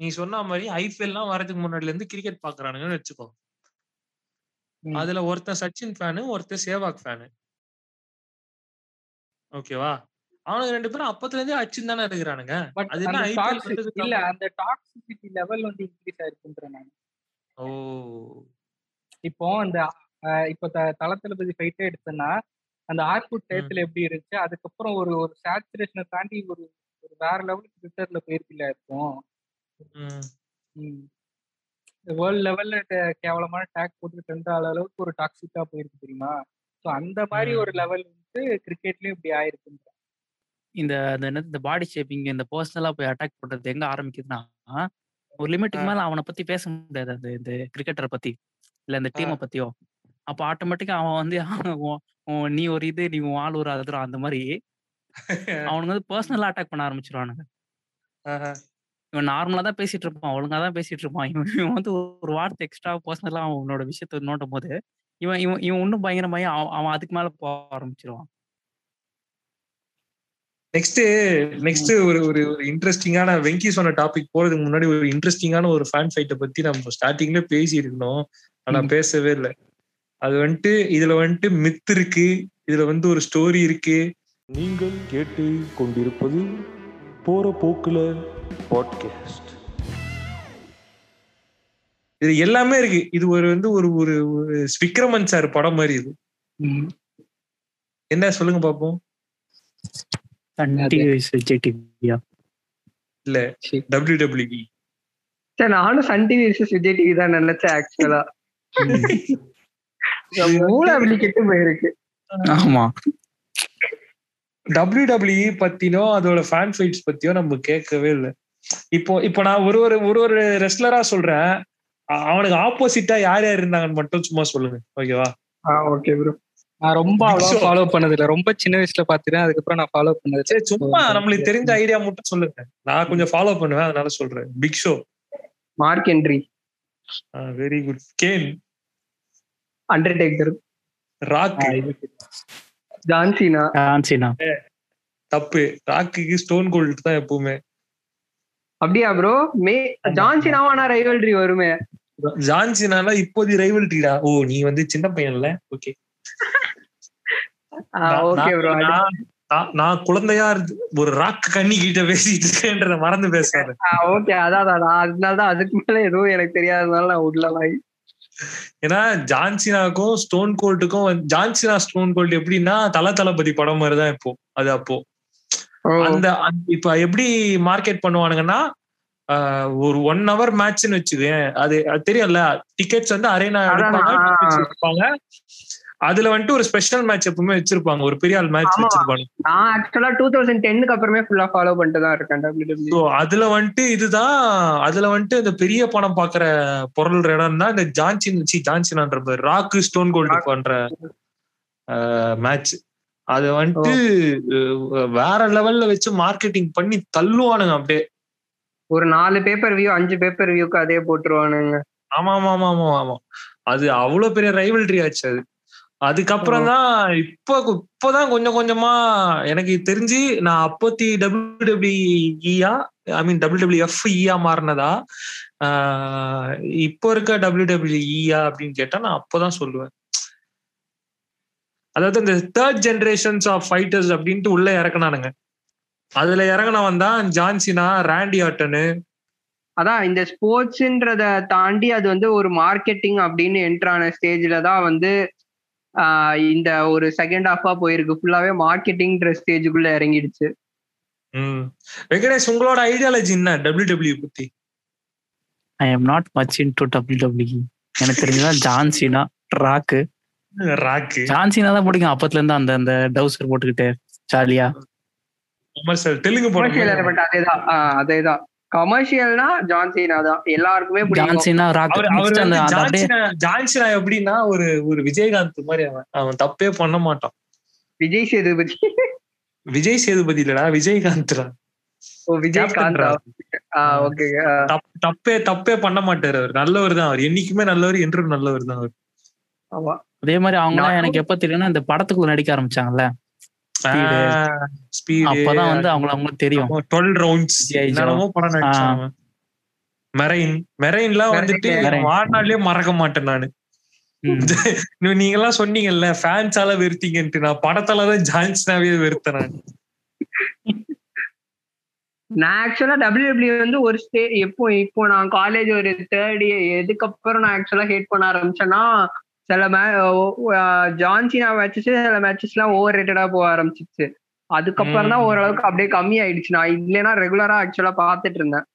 நீ சொன்ன மாதிரி ஐபிஎல்லாம் வரதுக்கு முன்னாடில இருந்து கிரிக்கெட் பாக்குறானுங்கன்னு வச்சுக்கோ. அதுல ஒருத்தன் சச்சின் ஃபேனு ஒருத்தன் சேவாக் ஃபேனு ஓகேவா? அவனுங்க ரெண்டு பேரும் அப்பத்துல இருந்தே அச்சின் தானே இருக்கிறானுங்க. அது என்ன வந்ததுக்கு இல்ல? அந்த டாக்ஸிசிட்டி லெவல் வந்து இன்க்ரீஸ் ஆயிருக்குன்றேன் நான் ஓ. இப்போ அந்த இப்போ த- தல தளபதி ஃபைட்டே எடுத்தேன்னா அந்த ஆர்குட் டயத்துல எப்படி இருந்துச்சு? அதுக்கப்புறம் ஒரு ஒரு சேச்சுரேஷனை தாண்டி ஒரு ஒரு வேற லெவலுக்கு ட்விட்டர்ல போயிருக்குல்ல இருக்கும். வேர்ல்ட் லெவல்ல கேவலமான டேக் போட்டு ஆகிற அளவுக்கு ஒரு டாக்ஸிக்கா போயிருக்கு தெரியுமா ஸோ அந்த மாதிரி. ஒரு லெவல் வந்து கிரிக்கெட்லயும் இப்படி ஆயிருக்குன்ற இந்த இந்த பாடி ஷேப்பிங் இந்த பர்சனலா போய் அட்டாக் பண்றது எங்க ஆரம்பிக்குதுன்னா ஒரு லிமிட்டுக்கு. மேல அவனை பத்தி பேச முடியாது அந்த இந்த கிரிக்கெட்டரை பத்தி இல்ல இந்த. டீமை பத்தியோ அப்ப ஆட்டோமேட்டிக்கா அவன் வந்து [LAUGHS] நீ ஒரு இது நீ உன் ஆள் ஒரு அதிரம் அந்த மாதிரி [LAUGHS] அவனுங்க வந்து பர்சனலா அட்டாக் பண்ண ஆரம்பிச்சிருவானுங்க. இவன் நார்மலா தான் பேசிட்டு இருப்பான். ஒழுங்கா தான் பேசிட்டு இருப்பான். இவன் இவன் வந்து ஒரு வார்த்தை எக்ஸ்ட்ரா பர்சனலா அவனோட விஷயத்த நோட்டும் போது இவன் இவன் இவன் இன்னும் பயங்கரமாயி அவன் அவன் அதுக்கு மேல போக ஆரம்பிச்சிருவான். நெக்ஸ்ட் நெக்ஸ்ட் ஒரு ஒரு ஒரு இன்ட்ரெஸ்டிங்கான வெங்கி சொன்ன டாபிக் போறதுக்கு முன்னாடி ஒரு இன்ட்ரெஸ்டிங்கான ஒரு ஃபேன் ஃபைட்டை பத்தி நம்ம ஸ்டார்டிங்ல பேசி இருக்கணும் ஆனா. பேசவே இல்லை. அது வந்துட்டு இதுல வந்துட்டு மித் இருக்கு. இதுல வந்து ஒரு ஸ்டோரி இருக்கு. நீங்கள் கேட்டு கொண்டிருப்பது போற போக்குல பாட்காஸ்ட் இது எல்லாமே இருக்கு. இது ஒரு வந்து ஒரு ஒரு ஒரு விக்ரமன் சார் படம் மாதிரி இது. என்ன சொல்லுங்க பாப்போம். இல்ல டபிள்யூ டபிள்யூ சரி நானும் Sun TV versus Vijay TV தான் நினைச்சேன் ஆக்சுவலா மூளை அப்படி கெட்டு போயிருக்கு. ஆமா. டபிள்யூ டபிள்யூ பத்தினோ அதோட ஃபேன் ஃபைட்ஸ் பத்தியோ நம்ம கேட்கவே இல்லை. இப்போ இப்போ நான் ஒரு ஒரு ஒரு ஒரு ரெஸ்லரா சொல்றேன். அவனுக்கு ஆப்போசிட்டா யார் யார் இருந்தாங்கன்னு மட்டும் சும்மா சொல்லுங்க. ஓகேவா ஓகே ப்ரோ நான் ரொம்ப Show. ஃபாலோ பண்ணது இல்ல ரொம்ப சின்ன வயசுல பாத்துட்டேன். அதுக்கப்புறம் நான் ஃபாலோ பண்ணது சரி சும்மா நம்மளுக்கு தெரிஞ்ச ஐடியா மட்டும் சொல்லுங்க. நான் கொஞ்சம் ஃபாலோ பண்ணுவேன் அதனால சொல்றேன். Big Show Mark Henry very good Kane Undertaker Rock John Cena ஆன்சினா தப்பு. ராக்குக்கு ஸ்டோன் கோல்ட் தான் எப்பவுமே. அப்படியா ப்ரோ மே ஜான்சினாவானா ரைவல்ரி வருமே? ஜான்சினால இப்போதைய ரைவல்ட்டிடா ஓ நீ வந்து சின்ன பையன்ல? ஓகே. ஓகே ப்ரோ நான் குழந்தையா ஒரு ராக் கண்ணி கிட்ட பேசிட்டு இருக்கேன்றத மறந்து பேசாத. ஓகே அதான் அதனாலதான் அதுக்கு மேல எதுவும் எனக்கு தெரியாதனால நான் உள்ள ஏன்னா ஜான்சினாக்கும் ஸ்டோன் கோல்டுக்கும் ஜான்சினா ஸ்டோன் கோல்டு எப்படின்னா தல தளபதி படம் மாதிரிதான் இப்போ. அது அப்போ. அந்த இப்ப எப்படி மார்க்கெட் பண்ணுவானுங்கன்னா ஒரு ஒன் ஹவர் மேட்ச்னு வச்சுக்கேன் அது அது தெரியும்ல டிக்கெட்ஸ் வந்து அரேனா எடுப்பாங்க அதுல வந்துட்டு ஒரு ஸ்பெஷல் மேட்ச் எப்பவுமே வச்சிருப்பாங்க ஒரு பெரிய ஆள் மேட்ச். வச்சிருப்பாங்க. நான் ஆக்சுவலா டூ தௌசண்ட் டென்னுக்கு அப்புறமே ஃபுல்லா ஃபாலோ பண்ணிட்டு தான் இருக்கேன் ஸோ அதுல வந்துட்டு இதுதான் அதுல வந்துட்டு இந்த பெரிய படம் பாக்குற பொருள் இடம் தான் இந்த ஜான்சின் சி ஜான்சினான்ற ராக்கு ஸ்டோன் கோல்டு பண்ற மேட்ச் அது வந்துட்டு வேற லெவல்ல வச்சு மார்க்கெட்டிங் பண்ணி தள்ளுவானுங்க அப்படியே. ஒரு நாலு பேப்பர் வியூ அஞ்சு பேப்பர் வியூக்கு அதே போட்டுருவானுங்க. ஆமா ஆமா ஆமா ஆமா ஆமா அது அவ்வளவு பெரிய ரைவல்ரி ஆச்சு அது. அதுக்கப்புறம் தான் இப்போ இப்போதான் கொஞ்சம் கொஞ்சமா எனக்கு தெரிஞ்சு நான் அப்பத்தி W டபிள்யூஇயா I mean W W F இயா மாறினதா இப்போ இருக்க டபிள்யூ டபிள்யூஇயா அப்படின்னு கேட்டா நான் அப்போதான் சொல்லுவேன். அதாவது இந்த தேர்ட் ஜெனரேஷன்ஸ் ஆஃப் ஃபைட்டர்ஸ் அப்படின்ட்டு உள்ள இறக்குனானுங்க. அதுல இறங்குனவன் தான் ஜான்சினா ராண்டி ஆட்டனு அதான் இந்த ஸ்போர்ட்ஸ்ன்றத தாண்டி அது வந்து ஒரு மார்க்கெட்டிங் அப்படின்னு என்ட்ரான ஸ்டேஜ்ல தான் வந்து இந்த ஒரு செகண்ட் ஹாஃபா போயிருக்கு. ஃபுல்லாவே மார்க்கெட்டிங்ன்ற ஸ்டேஜுக்குள்ள இறங்கிடுச்சு. ம். வெங்கடேஷ் உங்களோட ஐடியாலஜி என்ன? டபிள்யூ டபிள்யூ பத்தி. I am not much into W W எனக்கு தெரிஞ்சதான் ஜான்சினா ராக்கு ராக்கு. ஜான்சினா தான் பிடிக்கும். அப்பத்துல இருந்து அந்த அந்த டவுசர் போட்டுக்கிட்டு ஜாலியா. கமர்ஷியல் தெலுங்கு கமர்ஷியல் எலமெண்ட் அதேதான். ஆஹ் அதேதான். கமர்ஷியல்னா ஜான்சீனா தான் எல்லாருக்குமே ஜான்சினா அப்படியே ஜான்சினா எப்படின்னா ஒரு ஒரு விஜயகாந்த் மாதிரி அவன். அவன் தப்பே பண்ண மாட்டான். விஜய் சேதுபதி. விஜய் சேதுபதி இல்லடா விஜயகாந்த்டா ஓ விஜயகாந்த் ஆஹ் ஓகே தப் தப்பே தப்பே பண்ண மாட்டாரு அவர். நல்லவர் தான் அவர். என்னைக்குமே நல்லவர் என்றும் நல்லவர் தான் அவர். ஆமா. அதே மாதிரி அவங்க எனக்கு எப்ப தெரியும்னா இந்த படத்துக்குள்ள நடிக்க ஆரம்பிச்சாங்கல்ல. அப்பதான் வந்து அவங்கள அவங்களுக்கு தெரியும். Twelve rounds. என்னென்னமோ படம் நடிச்சாங்க. மெரைன் மெரைன்லாம் வந்துட்டு. வாழ்நாள்லயே மறக்க மாட்டேன் நானு. [LAUGHS] நீங்க எல்லாம் சொன்னீங்கல்ல ஃபேன்ஸால வெறுத்தீங்கன்ட்டு. நான் படத்தாலதான் ஜான்ஸ்னாவே வெறுத்தேன் நான். நான் ஆக்சுவலா டபிள்யூ வந்து ஒரு ஸ்டே எப்போ இப்போ நான் காலேஜ் ஒரு தேர்ட் இயர் எதுக்கப்புறம் நான் ஆக்சுவலா ஹேட் பண்ண ஆரம்பிச்சேன்னா சில மே ஜான்சினா மேட்சஸ் சில மேட்சஸ் எல்லாம் ஓவர் ரேட்டடா போக ஆரம்பிச்சிச்சு அதுக்கப்புறம் தான். ஓரளவுக்கு அப்படியே கம்மி ஆயிடுச்சு நான் இல்லைன்னா ரெகுலரா ஆக்சுவலா பார்த்துட்டு இருந்தேன்.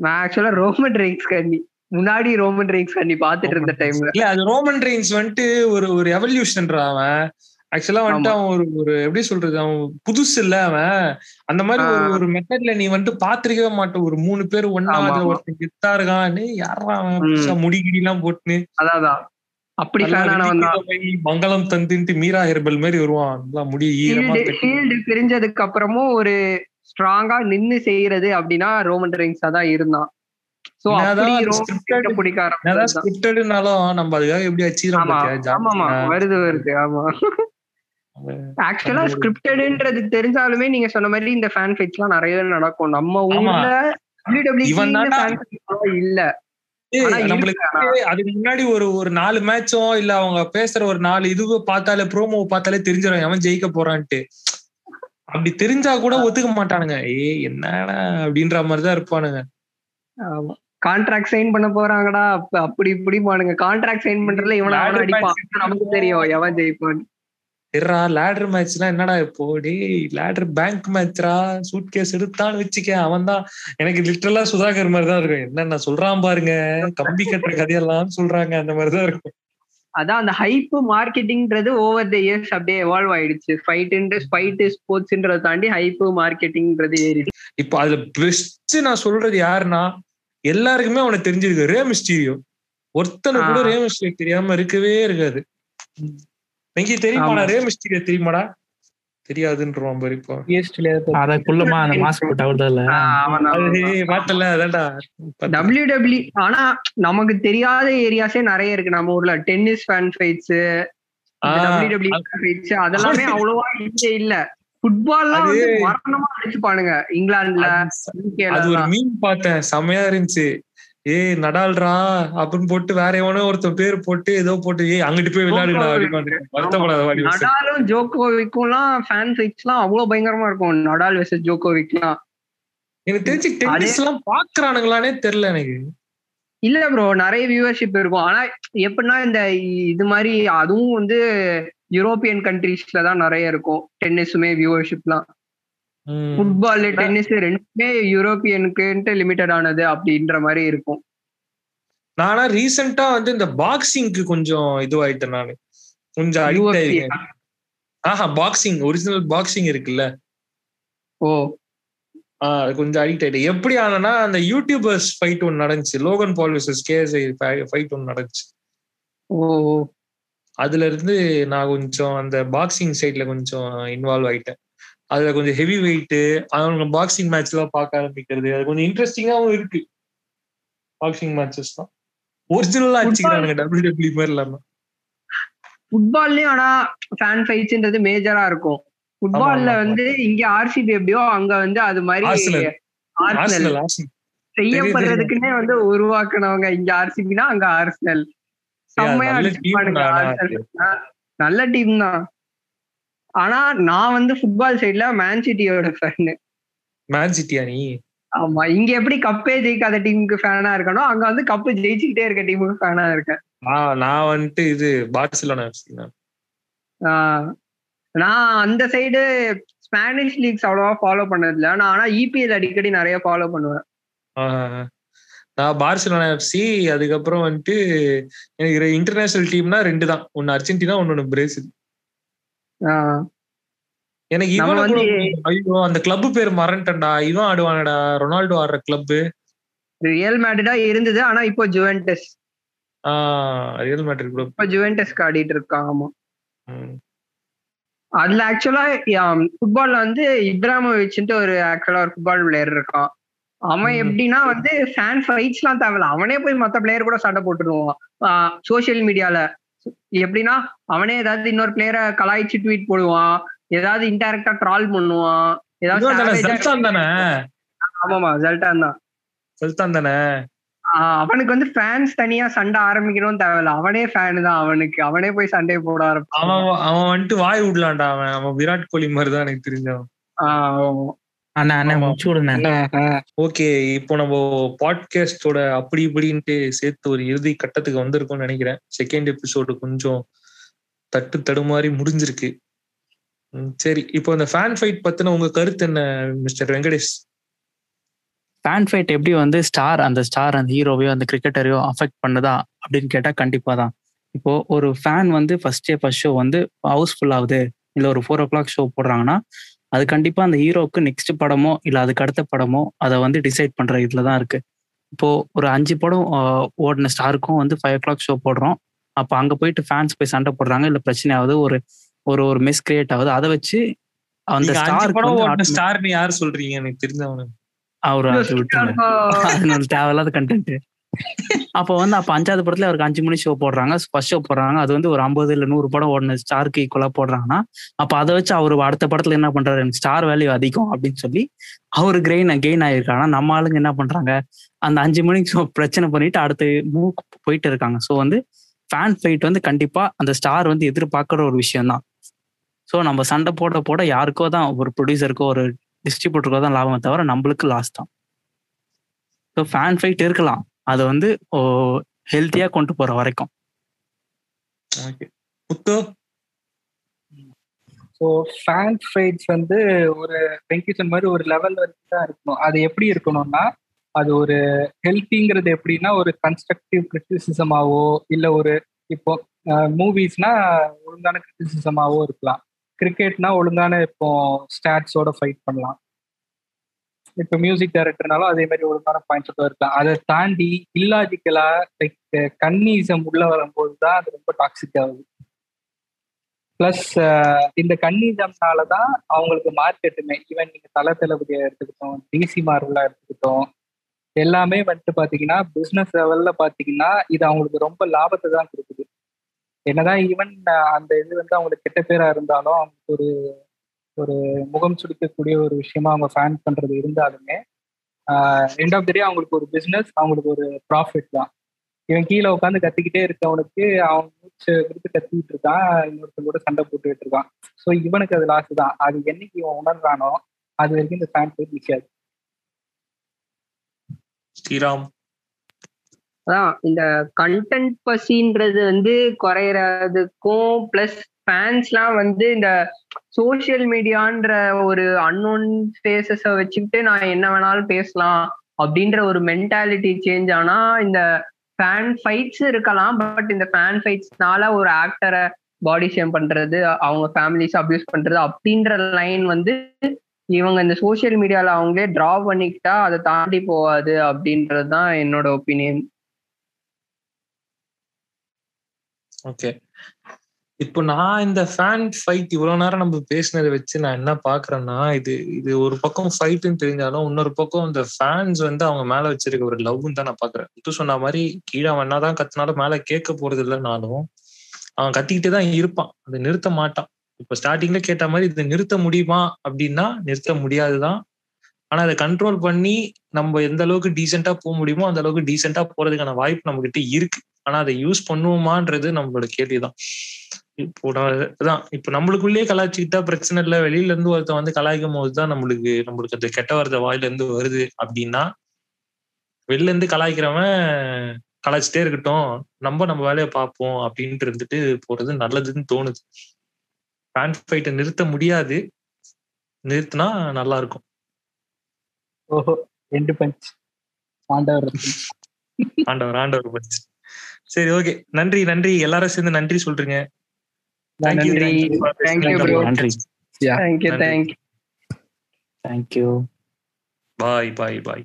நான் ஆக்சுவலா ரோமன் ரெயின்ஸ் கண்ணி. முன்னாடி ரோமன் ரெயின்ஸ் கண்ணி பார்த்துட்டு இருந்த டைம்ல இல்ல அது ரோமன் ரெயின்ஸ் வந்துட்டு ஒரு ஒரு எவல்யூஷன்ரா அவன். ஆக்சுவலா வந்துட்டு அவன் ஒரு ஒரு எப்படி சொல்றது அவன் புதுசு இல்ல அவன். அந்த மாதிரி ஒரு. ஒரு மெத்தட்ல நீ வந்துட்டு பாத்திருக்கவே மாட்ட ஒரு மூணு பேர் ஒன்னா அதுல. ஒருத்தன் கெத்தா இருக்கான் டேய், யார்றா அவன்? ம். புதுசா முடி கிடிலாம் போட்டுன்னு. அதான். அப்படி மங்களம் தந்துட்டு மீரா ஹெர்பல் மாதிரி வருவான். முடி ஷீல்டு பிரிஞ்சதுக்கு அப்புறமும் ஒரு ஸ்ட்ராங்கா நின்னு செய்யறது அப்படின்னா ரோமன் ரெயின்ஸா தான் இருந்தான். சோ நம்ம அதுக்காக எப்படி ஜான்சினா வருது வருது ஆமா. ஆக்சுவலா ஸ்கிரிப்டட்ன்றது தெரிஞ்சாலுமே நீங்க சொன்ன மாதிரி இந்த ஃபேன் ஃபைட்ஸ் எல்லாம் நிறையவே நடக்கும். நம்ம ஊர்ல இல்ல. அதுக்கு முன்னாடி ஒரு ஒரு நாலு மேட்சோ இல்ல அவங்க பேசுற ஒரு நாலு இதுவோ பார்த்தாலே ப்ரோமோ பார்த்தாலே தெரிஞ்சிடும் எவன் ஜெயிக்க போறான்ட்டு. அப்படி தெரிஞ்சா கூட ஒத்துக்க மாட்டானுங்க. ஏய் என்னடா அப்படின்ற மாதிரிதான் இருப்பானுங்க. ஆமா. கான்ட்ராக்ட் சைன் பண்ண போறாங்கடா அப்ப அப்படி இப்படி பானுங்க கான்ட்ராக்ட் சைன் பண்றதுல இவன அவன அடிப்பான். நமக்கு தெரியும் எவன் ஜெயிப்பான் இருறா லேடர் மேட்ச்னா என்னடா இப்போ? டேய் லேடர் பேங்க் மேட்ச்ரா சூட் கேஸ் எடுத்தான்னு வச்சுக்க அவன் தான் எனக்கு லிட்டரலா சுதாகர் மாதிரி தான் இருக்கும் என்னென்ன சொல்றான் பாருங்க. கம்பி கட்டுற கதையெல்லாம் சொல்றாங்க. அந்த மாதிரிதான் இருக்கும். அதான் அந்த ஹைப் மார்க்கெட்டிங்ன்றது ஓவர் த இயர்ஸ் அப்படியே எவால்வ் ஆயிடுச்சு. ஃபைட் ஃபைட் ஸ்போர்ட்ஸ்ன்றதை தாண்டி ஹைப் மார்க்கெட்டிங்ன்றது ஏறிடுச்சு. இப்போ அதுல பெஸ்ட் நான் சொல்றது யாருன்னா எல்லாருக்குமே அவனை தெரிஞ்சிருக்கு. ரே மிஸ்டீரியோ ஒருத்தனை கூட. ரே மிஸ்டீரியோ தெரியாம இருக்கவே இருக்காது. வெங்கி தெரியுமாடா. ரே மிஸ்டீரியோ தெரியுமாடா? தெரியாதுன்றவான் பாரு இப்போ. அத குள்ளமா அந்த மாஸ்க் போட்டு அவர்தான் இல்ல? மாட்டல அதான்டா. டபிள்யூ டபிள்யூ ஆனா நமக்கு தெரியாத ஏரியாஸே நிறைய இருக்கு. நம்ம ஊர்ல tennis fan fights W W fights அதெல்லாமே அவ்வளவா இங்க இல்ல. ஃபுட்பால்லாம் மரணமா அடிச்சுப்பானுங்க. இங்கிலாந்துல அது- ஒரு. மீன் பார்த்தேன். செமையா இருந்துச்சு. ஏய் நடால்ரா அப்படின்னு போட்டு வேற எவனோ ஒருத்தன் பேர் போட்டு ஏதோ போட்டு ஏய் அங்கிட்டு போய் விளையாடுடா அப்படின்னு. நடாலும் ஜோகோவிக்கும்லாம் ஃபேன் ஃபைட்ஸ்லாம் அவ்வளவு பயங்கரமா இருக்கும். நடால் வெர்சஸ் ஜோகோவிக்லாம் எனக்கு தெரிஞ்சு டென்னிஸ் எல்லாம் பாக்குறானுங்களானே தெரியல எனக்கு. இல்ல ப்ரோ நிறைய வியூவர்ஷிப் இருக்கும். ஆனா எப்படின்னா இந்த இது மாதிரி அதுவும் வந்து யூரோப்பியன் கண்ட்ரீஸ்ல தான் நிறைய இருக்கும். டென்னிஸுமே வியூவர்ஷிப்லாம். ஃபுட்பால் டென்னிஸ் ரெண்டுமே யூரோப்பியனுக்குன்ட்டு லிமிட்டட் ஆனது அப்படின்ற மாதிரி இருக்கும். நானா ரீசெண்டா வந்து இந்த பாக்ஸிங்க்கு கொஞ்சம் இதுவாயிட்டேன் நானு. கொஞ்சம் அடிக்ட். ஆயிருக்கேன் ஆஹா பாக்ஸிங் ஒரிஜினல் பாக்ஸிங் இருக்குல்ல. ஓ. ஆஹ் அது கொஞ்சம் அடிக்ட் ஆயிட்டேன். எப்படி ஆனனா அந்த யூடியூபர்ஸ் ஃபைட் ஒன்று நடந்துச்சு. Logan Paul versus KSI fight ஒன்று நடந்துச்சு. ஓ ஓ. அதுல இருந்து நான் கொஞ்சம் அந்த பாக்ஸிங் சைட்ல கொஞ்சம் இன்வால்வ் ஆயிட்டேன். அதுல கொஞ்சம் ஹெவி வெயிட் அவங்க பாக்ஸிங் மேட்ச் எல்லாம் பார்க்க ஆரம்பிக்கிறது. அது கொஞ்சம் இன்ட்ரெஸ்டிங்காவும் இருக்கு. பாக்ஸிங் மேட்சஸ் தான். ஒரிஜினலா அடிச்சுக்கிறானுங்க டபிள்யூ டபிள்யூ மாதிரி இல்லாம. ஃபுட்பால்லயும் ஆனா ஃபேன் ஃபைட்ஸ்ன்றது மேஜரா இருக்கும். ஃபுட்பால்ல. வந்து இங்க ஆர்சிபி எப்படியோ அங்க வந்து அது மாதிரி செய்யப்படுறதுக்குன்னே வந்து உருவாக்குனவங்க இங்க ஆர்சிபினா அங்க ஆர்சனல் செம்மையா நல்ல டீம் தான். ஆனா நான் வந்து ஃபுட்பால் சைடுல மேன் சிட்டியோட ஃபேன் மேன் சிட்டியா நீ? ஆமா இங்க எப்படி கப்பே ஜெயிக்காத டீமுக்கு ஃபேனா இருக்கணும் அங்க வந்து கப்பு ஜெயிச்சுக்கிட்டே இருக்க டீமுக்கு ஃபேனா இருக்கேன். ஆஹ் நான் வந்துட்டு இது பார்சிலோனா நான் அந்த சைடு ஸ்பானிஷ் லீக்ஸ் அவ்வளவா ஃபாலோ பண்ணதில்ல. நான் ஆனா இபிஎல் அடிக்கடி நிறைய ஃபாலோ பண்ணுவேன். நான் பார்சிலோனா எஃப்சி அதுக்கப்புறம் வந்துட்டு எனக்கு இன்டர்நேஷனல் டீம்னா ரெண்டு தான். ஒன்னு அர்ஜென்டினா ஒன்னு பிரேசில் எனக்கு இவன ஐயோ அந்த கிளப் பேர் மறந்துட்டேன்டா. இவன் ஆடுவானடா. ரொனால்டோ ஆடுற கிளப் ரியல் மேட்ரிடா இருந்தது ஆனா இப்போ ஜுவென்டஸ் ரியல் மேட்ரிட் கூட இப்போ ஜுவென்டஸ்க்கு ஆடிட்டு இருக்கான் ஆமா. அதுல ஆக்சுவலா ஃபுட்பால்ல வந்து இப்ராமோவிச்ன்ட்டு ஒரு ஆக்சுவலா ஒரு ஃபுட்பால் பிளேயர் இருக்கான். அவன். எப்படின்னா வந்து ஃபேன் ஃபைட்ஸ்லாம் தேவையில்ல. அவனே போய் மத்த பிளேயர் கூட சண்டை போட்டுருவான். சோஷியல் மீடியால எப்படின்னா அவனே ஏதாவது இன்னொரு பிளேயரை கலாய்ச்சி ட்வீட் போடுவான். ஏதாவது இன்டைரக்டா ட்ரால் பண்ணுவான். ஏதாவது ஆமாமா ஜல்டான் தான். சல்தான் தானே? அவனுக்கு வந்து ஃபேன்ஸ் தனியா சண்டை ஆரம்பிக்கணும் தேவையில்ல. அவனே ஃபேன் தான் அவனுக்கு. அவனே போய் சண்டையை போட ஆரம்பிச்சான் அவன் அவன் வந்துட்டு வாய் விடலான்டா அவன். அவன் விராட் கோலி மாதிரி தான் எனக்கு தெரிஞ்சவன். அண்ணா அண்ணா. முடிச்சு விடுங்க ஓகே இப்போ நம்ம பாட்காஸ்டோட அப்படி இப்படின்ட்டு சேர்த்து ஒரு இறுதி கட்டத்துக்கு வந்திருக்கோம்னு நினைக்கிறேன். செகண்ட் எபிசோடு கொஞ்சம் தட்டு தடுமாறி முடிஞ்சிருக்கு. சரி. இப்போ இந்த ஃபேன் ஃபைட் பத்தின உங்க கருத்து என்ன மிஸ்டர் வெங்கடேஷ்? ஃபேன் ஃபைட் எப்படி வந்து ஸ்டார் அந்த ஸ்டார் அந்த ஹீரோவையோ அந்த கிரிக்கெட்டரையோ அஃபெக்ட் பண்ணுதா அப்படின்னு கேட்டா கண்டிப்பா தான். இப்போ ஒரு ஃபேன் வந்து ஃபர்ஸ்ட் டே ஃபர்ஸ்ட் ஷோ வந்து ஹவுஸ்ஃபுல் ஆகுது. இல்ல ஒரு ஃபோர் ஓ கிளாக் ஷோ போடுறாங்கன்னா அது கண்டிப்பா அந்த ஹீரோவுக்கு நெக்ஸ்ட் படமோ இல்ல அதுக்கு அடுத்த படமோ அதை வந்து டிசைட் பண்ற இதுல தான் இருக்கு. இப்போ ஒரு அஞ்சு படம் ஓடின ஸ்டாருக்கும் வந்து ஃபைவ் ஓ கிளாக் ஷோ போடுறோம். அப்போ அங்க போயிட்டு ஃபேன்ஸ் போய் சண்டை போடுறாங்க இல்ல பிரச்சனை ஆகுது ஒரு ஒரு ஒரு மிஸ் கிரியேட் ஆகுது. அதை வச்சு அந்த ஸ்டாருக்கு படம் ஸ்டார்னு யார் சொல்றீங்க? எனக்கு தெரிஞ்சவனு அவரு தேவையில்லாத கண்டென்ட் அப்போ வந்து அப்போ அஞ்சாவது படத்துல அவருக்கு அஞ்சு மணி ஷோ போடுறாங்க. ஃபர்ஸ்ட் ஷோ போடுறாங்க. அது வந்து ஒரு ஐம்பது இல்லை நூறு படம் ஓடின ஸ்டாருக்கு ஈக்குவலாக போடுறாங்கன்னா அப்போ அதை வச்சு அவர் அடுத்த படத்துல என்ன பண்றாரு? எனக்கு ஸ்டார் வேல்யூ அதிகம் அப்படின்னு சொல்லி அவர் கிரெயின் கெயின் ஆயிருக்காங்க நம்ம ஆளுங்க என்ன பண்றாங்க? அந்த அஞ்சு மணிக்கு பிரச்சனை பண்ணிட்டு அடுத்து மூவ் போயிட்டு இருக்காங்க. ஸோ வந்து ஃபேன் ஃபைட் வந்து கண்டிப்பா அந்த ஸ்டார் வந்து எதிர்பார்க்குற ஒரு விஷயம் தான் ஸோ நம்ம சண்டை போட போட யாருக்கோ தான் ஒரு ப்ரொடியூசருக்கோ ஒரு டிஸ்ட்ரிபியூட்டருக்கோ தான் லாபமே தவிர நம்மளுக்கு லாஸ் தான். ஸோ ஃபேன் ஃபைட் இருக்கலாம். அதை வந்து ஹெல்த்தியா கொண்டு போற வரைக்கும். ஸோ ஃபேன் ஃபைட்ஸ் வந்து ஒரு வெங்கி மாதிரி ஒரு லெவல் வரைக்கும் தான் இருக்கணும். அது எப்படி இருக்கணும்னா அது ஒரு ஹெல்த்திங்கிறது எப்படின்னா ஒரு கன்ஸ்ட்ரக்டிவ் கிரிட்டிசிசமாவோ இல்லை ஒரு இப்போ மூவிஸ்னா ஒழுங்கான கிரிட்டிசிசமாவோ இருக்கலாம். கிரிக்கெட்னா ஒழுங்கான இப்போ ஸ்டாட்ஸோட ஃபைட் பண்ணலாம். இப்போ மியூசிக் டைரக்டர்னாலும் அதே மாதிரி ஒழுங்கான பாயிண்ட்ஸோட இருக்கலாம். அதை தாண்டி இல்லாஜிக்கலா லைக் கன்னிசம் உள்ள வரும்போது தான் அது ரொம்ப டாக்ஸிக் ஆகுது. ப்ளஸ் இந்த கன்னிசம்னால தான் அவங்களுக்கு மார்க்கெட்டுமே ஈவன் நீங்க தல தளபதியை எடுத்துக்கிட்டோம் டிசி மார்வலா எடுத்துக்கிட்டோம் எல்லாமே வந்துட்டு பாத்தீங்கன்னா பிசினஸ் லெவல்ல பாத்தீங்கன்னா இது அவங்களுக்கு ரொம்ப லாபத்தை தான் கொடுக்குது. என்னதான் ஈவன் அந்த இது வந்து அவங்களுக்கு கெட்ட பேரா இருந்தாலும் அவங்களுக்கு ஒரு ஒரு முகம் சுடிக்கக்கூடிய ஒரு விஷயமா அவங்க ஃபேன் பண்றது இருந்தாலுமே எண்ட் ஆஃப் த டே அவங்களுக்கு ஒரு பிஸ்னஸ் அவங்களுக்கு ஒரு ப்ராஃபிட் தான். இவன் கீழே உட்காந்து கத்திக்கிட்டே இருக்கவனுக்கு அவன் மூச்சு விடுத்து கத்திக்கிட்டு இருக்கான் இன்னொருத்தன் கூட சண்டை போட்டுக்கிட்டு இருக்கான். ஸோ இவனுக்கு அது லாஸ் தான். அது என்னைக்கு இவன் உணர்றானோ அது வரைக்கும் இந்த ஃபேன் போய் நிற்காது ஸ்ரீராம். அதான் இந்த கண்டென்ட் பசின்றது வந்து குறையறதுக்கும் பிளஸ் ஃபேன்ஸ்லாம் வந்து இந்த சோஷியல் மீடியான்ற ஒரு அன்னோன் ஃபேஸஸை வச்சுக்கிட்டு நான் என்ன வேணாலும் பேசலாம் அப்படின்ற ஒரு மென்டாலிட்டி சேஞ்ச் ஆனா இந்த ஃபேன் ஃபைட்ஸ் இருக்கலாம் பட் இந்த ஃபேன் ஃபைட்ஸ்னால ஒரு ஆக்டரை பாடி ஷேம் பண்றது அவங்க ஃபேமிலிஸ் அப்யூஸ் பண்றது அப்படின்ற லைன் வந்து இவங்க இந்த சோஷியல் மீடியால அவங்களே டிரா பண்ணிக்கிட்டா அதை தாண்டி போகாது அப்படின்றது தான் என்னோட ஒப்பீனியன் ஓகே இப்போ நான் இந்த ஃபேன் ஃபைட் இவ்வளவு நேரம் நம்ம பேசினதை வச்சு நான் என்ன பாக்குறேன்னா இது இது ஒரு பக்கம் ஃபைட்டுன்னு தெரிஞ்சாலும் இன்னொரு பக்கம் இந்த ஃபேன்ஸ் வந்து அவங்க மேல வச்சிருக்க ஒரு லவ்னு தான் நான் பாக்குறேன். இது சொன்ன மாதிரி கீழே அவன் என்னதான் கத்தினாலும் மேல கேட்க போறது இல்லைனாலும் அவன் கத்திக்கிட்டே தான் இருப்பான். அதை நிறுத்த மாட்டான். இப்போ ஸ்டார்டிங்ல கேட்ட மாதிரி இதை நிறுத்த முடியுமா அப்படின்னா நிறுத்த முடியாதுதான். ஆனா அதை கண்ட்ரோல் பண்ணி நம்ம எந்த அளவுக்கு டீசெண்டா போக முடியுமோ அந்த அளவுக்கு டீசெண்டா போறதுக்கான வாய்ப்பு நம்ம கிட்ட இருக்கு. ஆனா அதை யூஸ் பண்ணுவோமான்றது நம்மளோட கேள்விதான். இப்போ அதான் இப்போ நம்மளுக்குள்ளேயே கலாய்ச்சிக்கிட்டா பிரச்சனை இல்லை. வெளியில இருந்து ஒருத்தன் வந்து கலாய்க்கும் போதுதான் நம்மளுக்கு நம்மளுக்கு அந்த கெட்ட வார்த்தை வாயில இருந்து வருது அப்படின்னா வெளில இருந்து கலாய்க்கிறவன் கலாய்ச்சிட்டே இருக்கட்டும். நம்ம நம்ம வேலையை பார்ப்போம் அப்படின்ட்டு இருந்துட்டு போறது நல்லதுன்னு தோணுது. ஃபேன் ஃபைட்டை நிறுத்த முடியாது. நிறுத்தினா நல்லா இருக்கும் ஓஹோ ரெண்டு பஞ்ச் ஆண்டவர். ஆண்டவர் ஆண்டவர் பச்சு சரி ஓகே நன்றி நன்றி. எல்லாரும் சேர்ந்து நன்றி சொல்றீங்க. Thank you, நன்றி. நன்றி. தேங்க்யூ தேங்க்யூ பாய் பாய் பாய்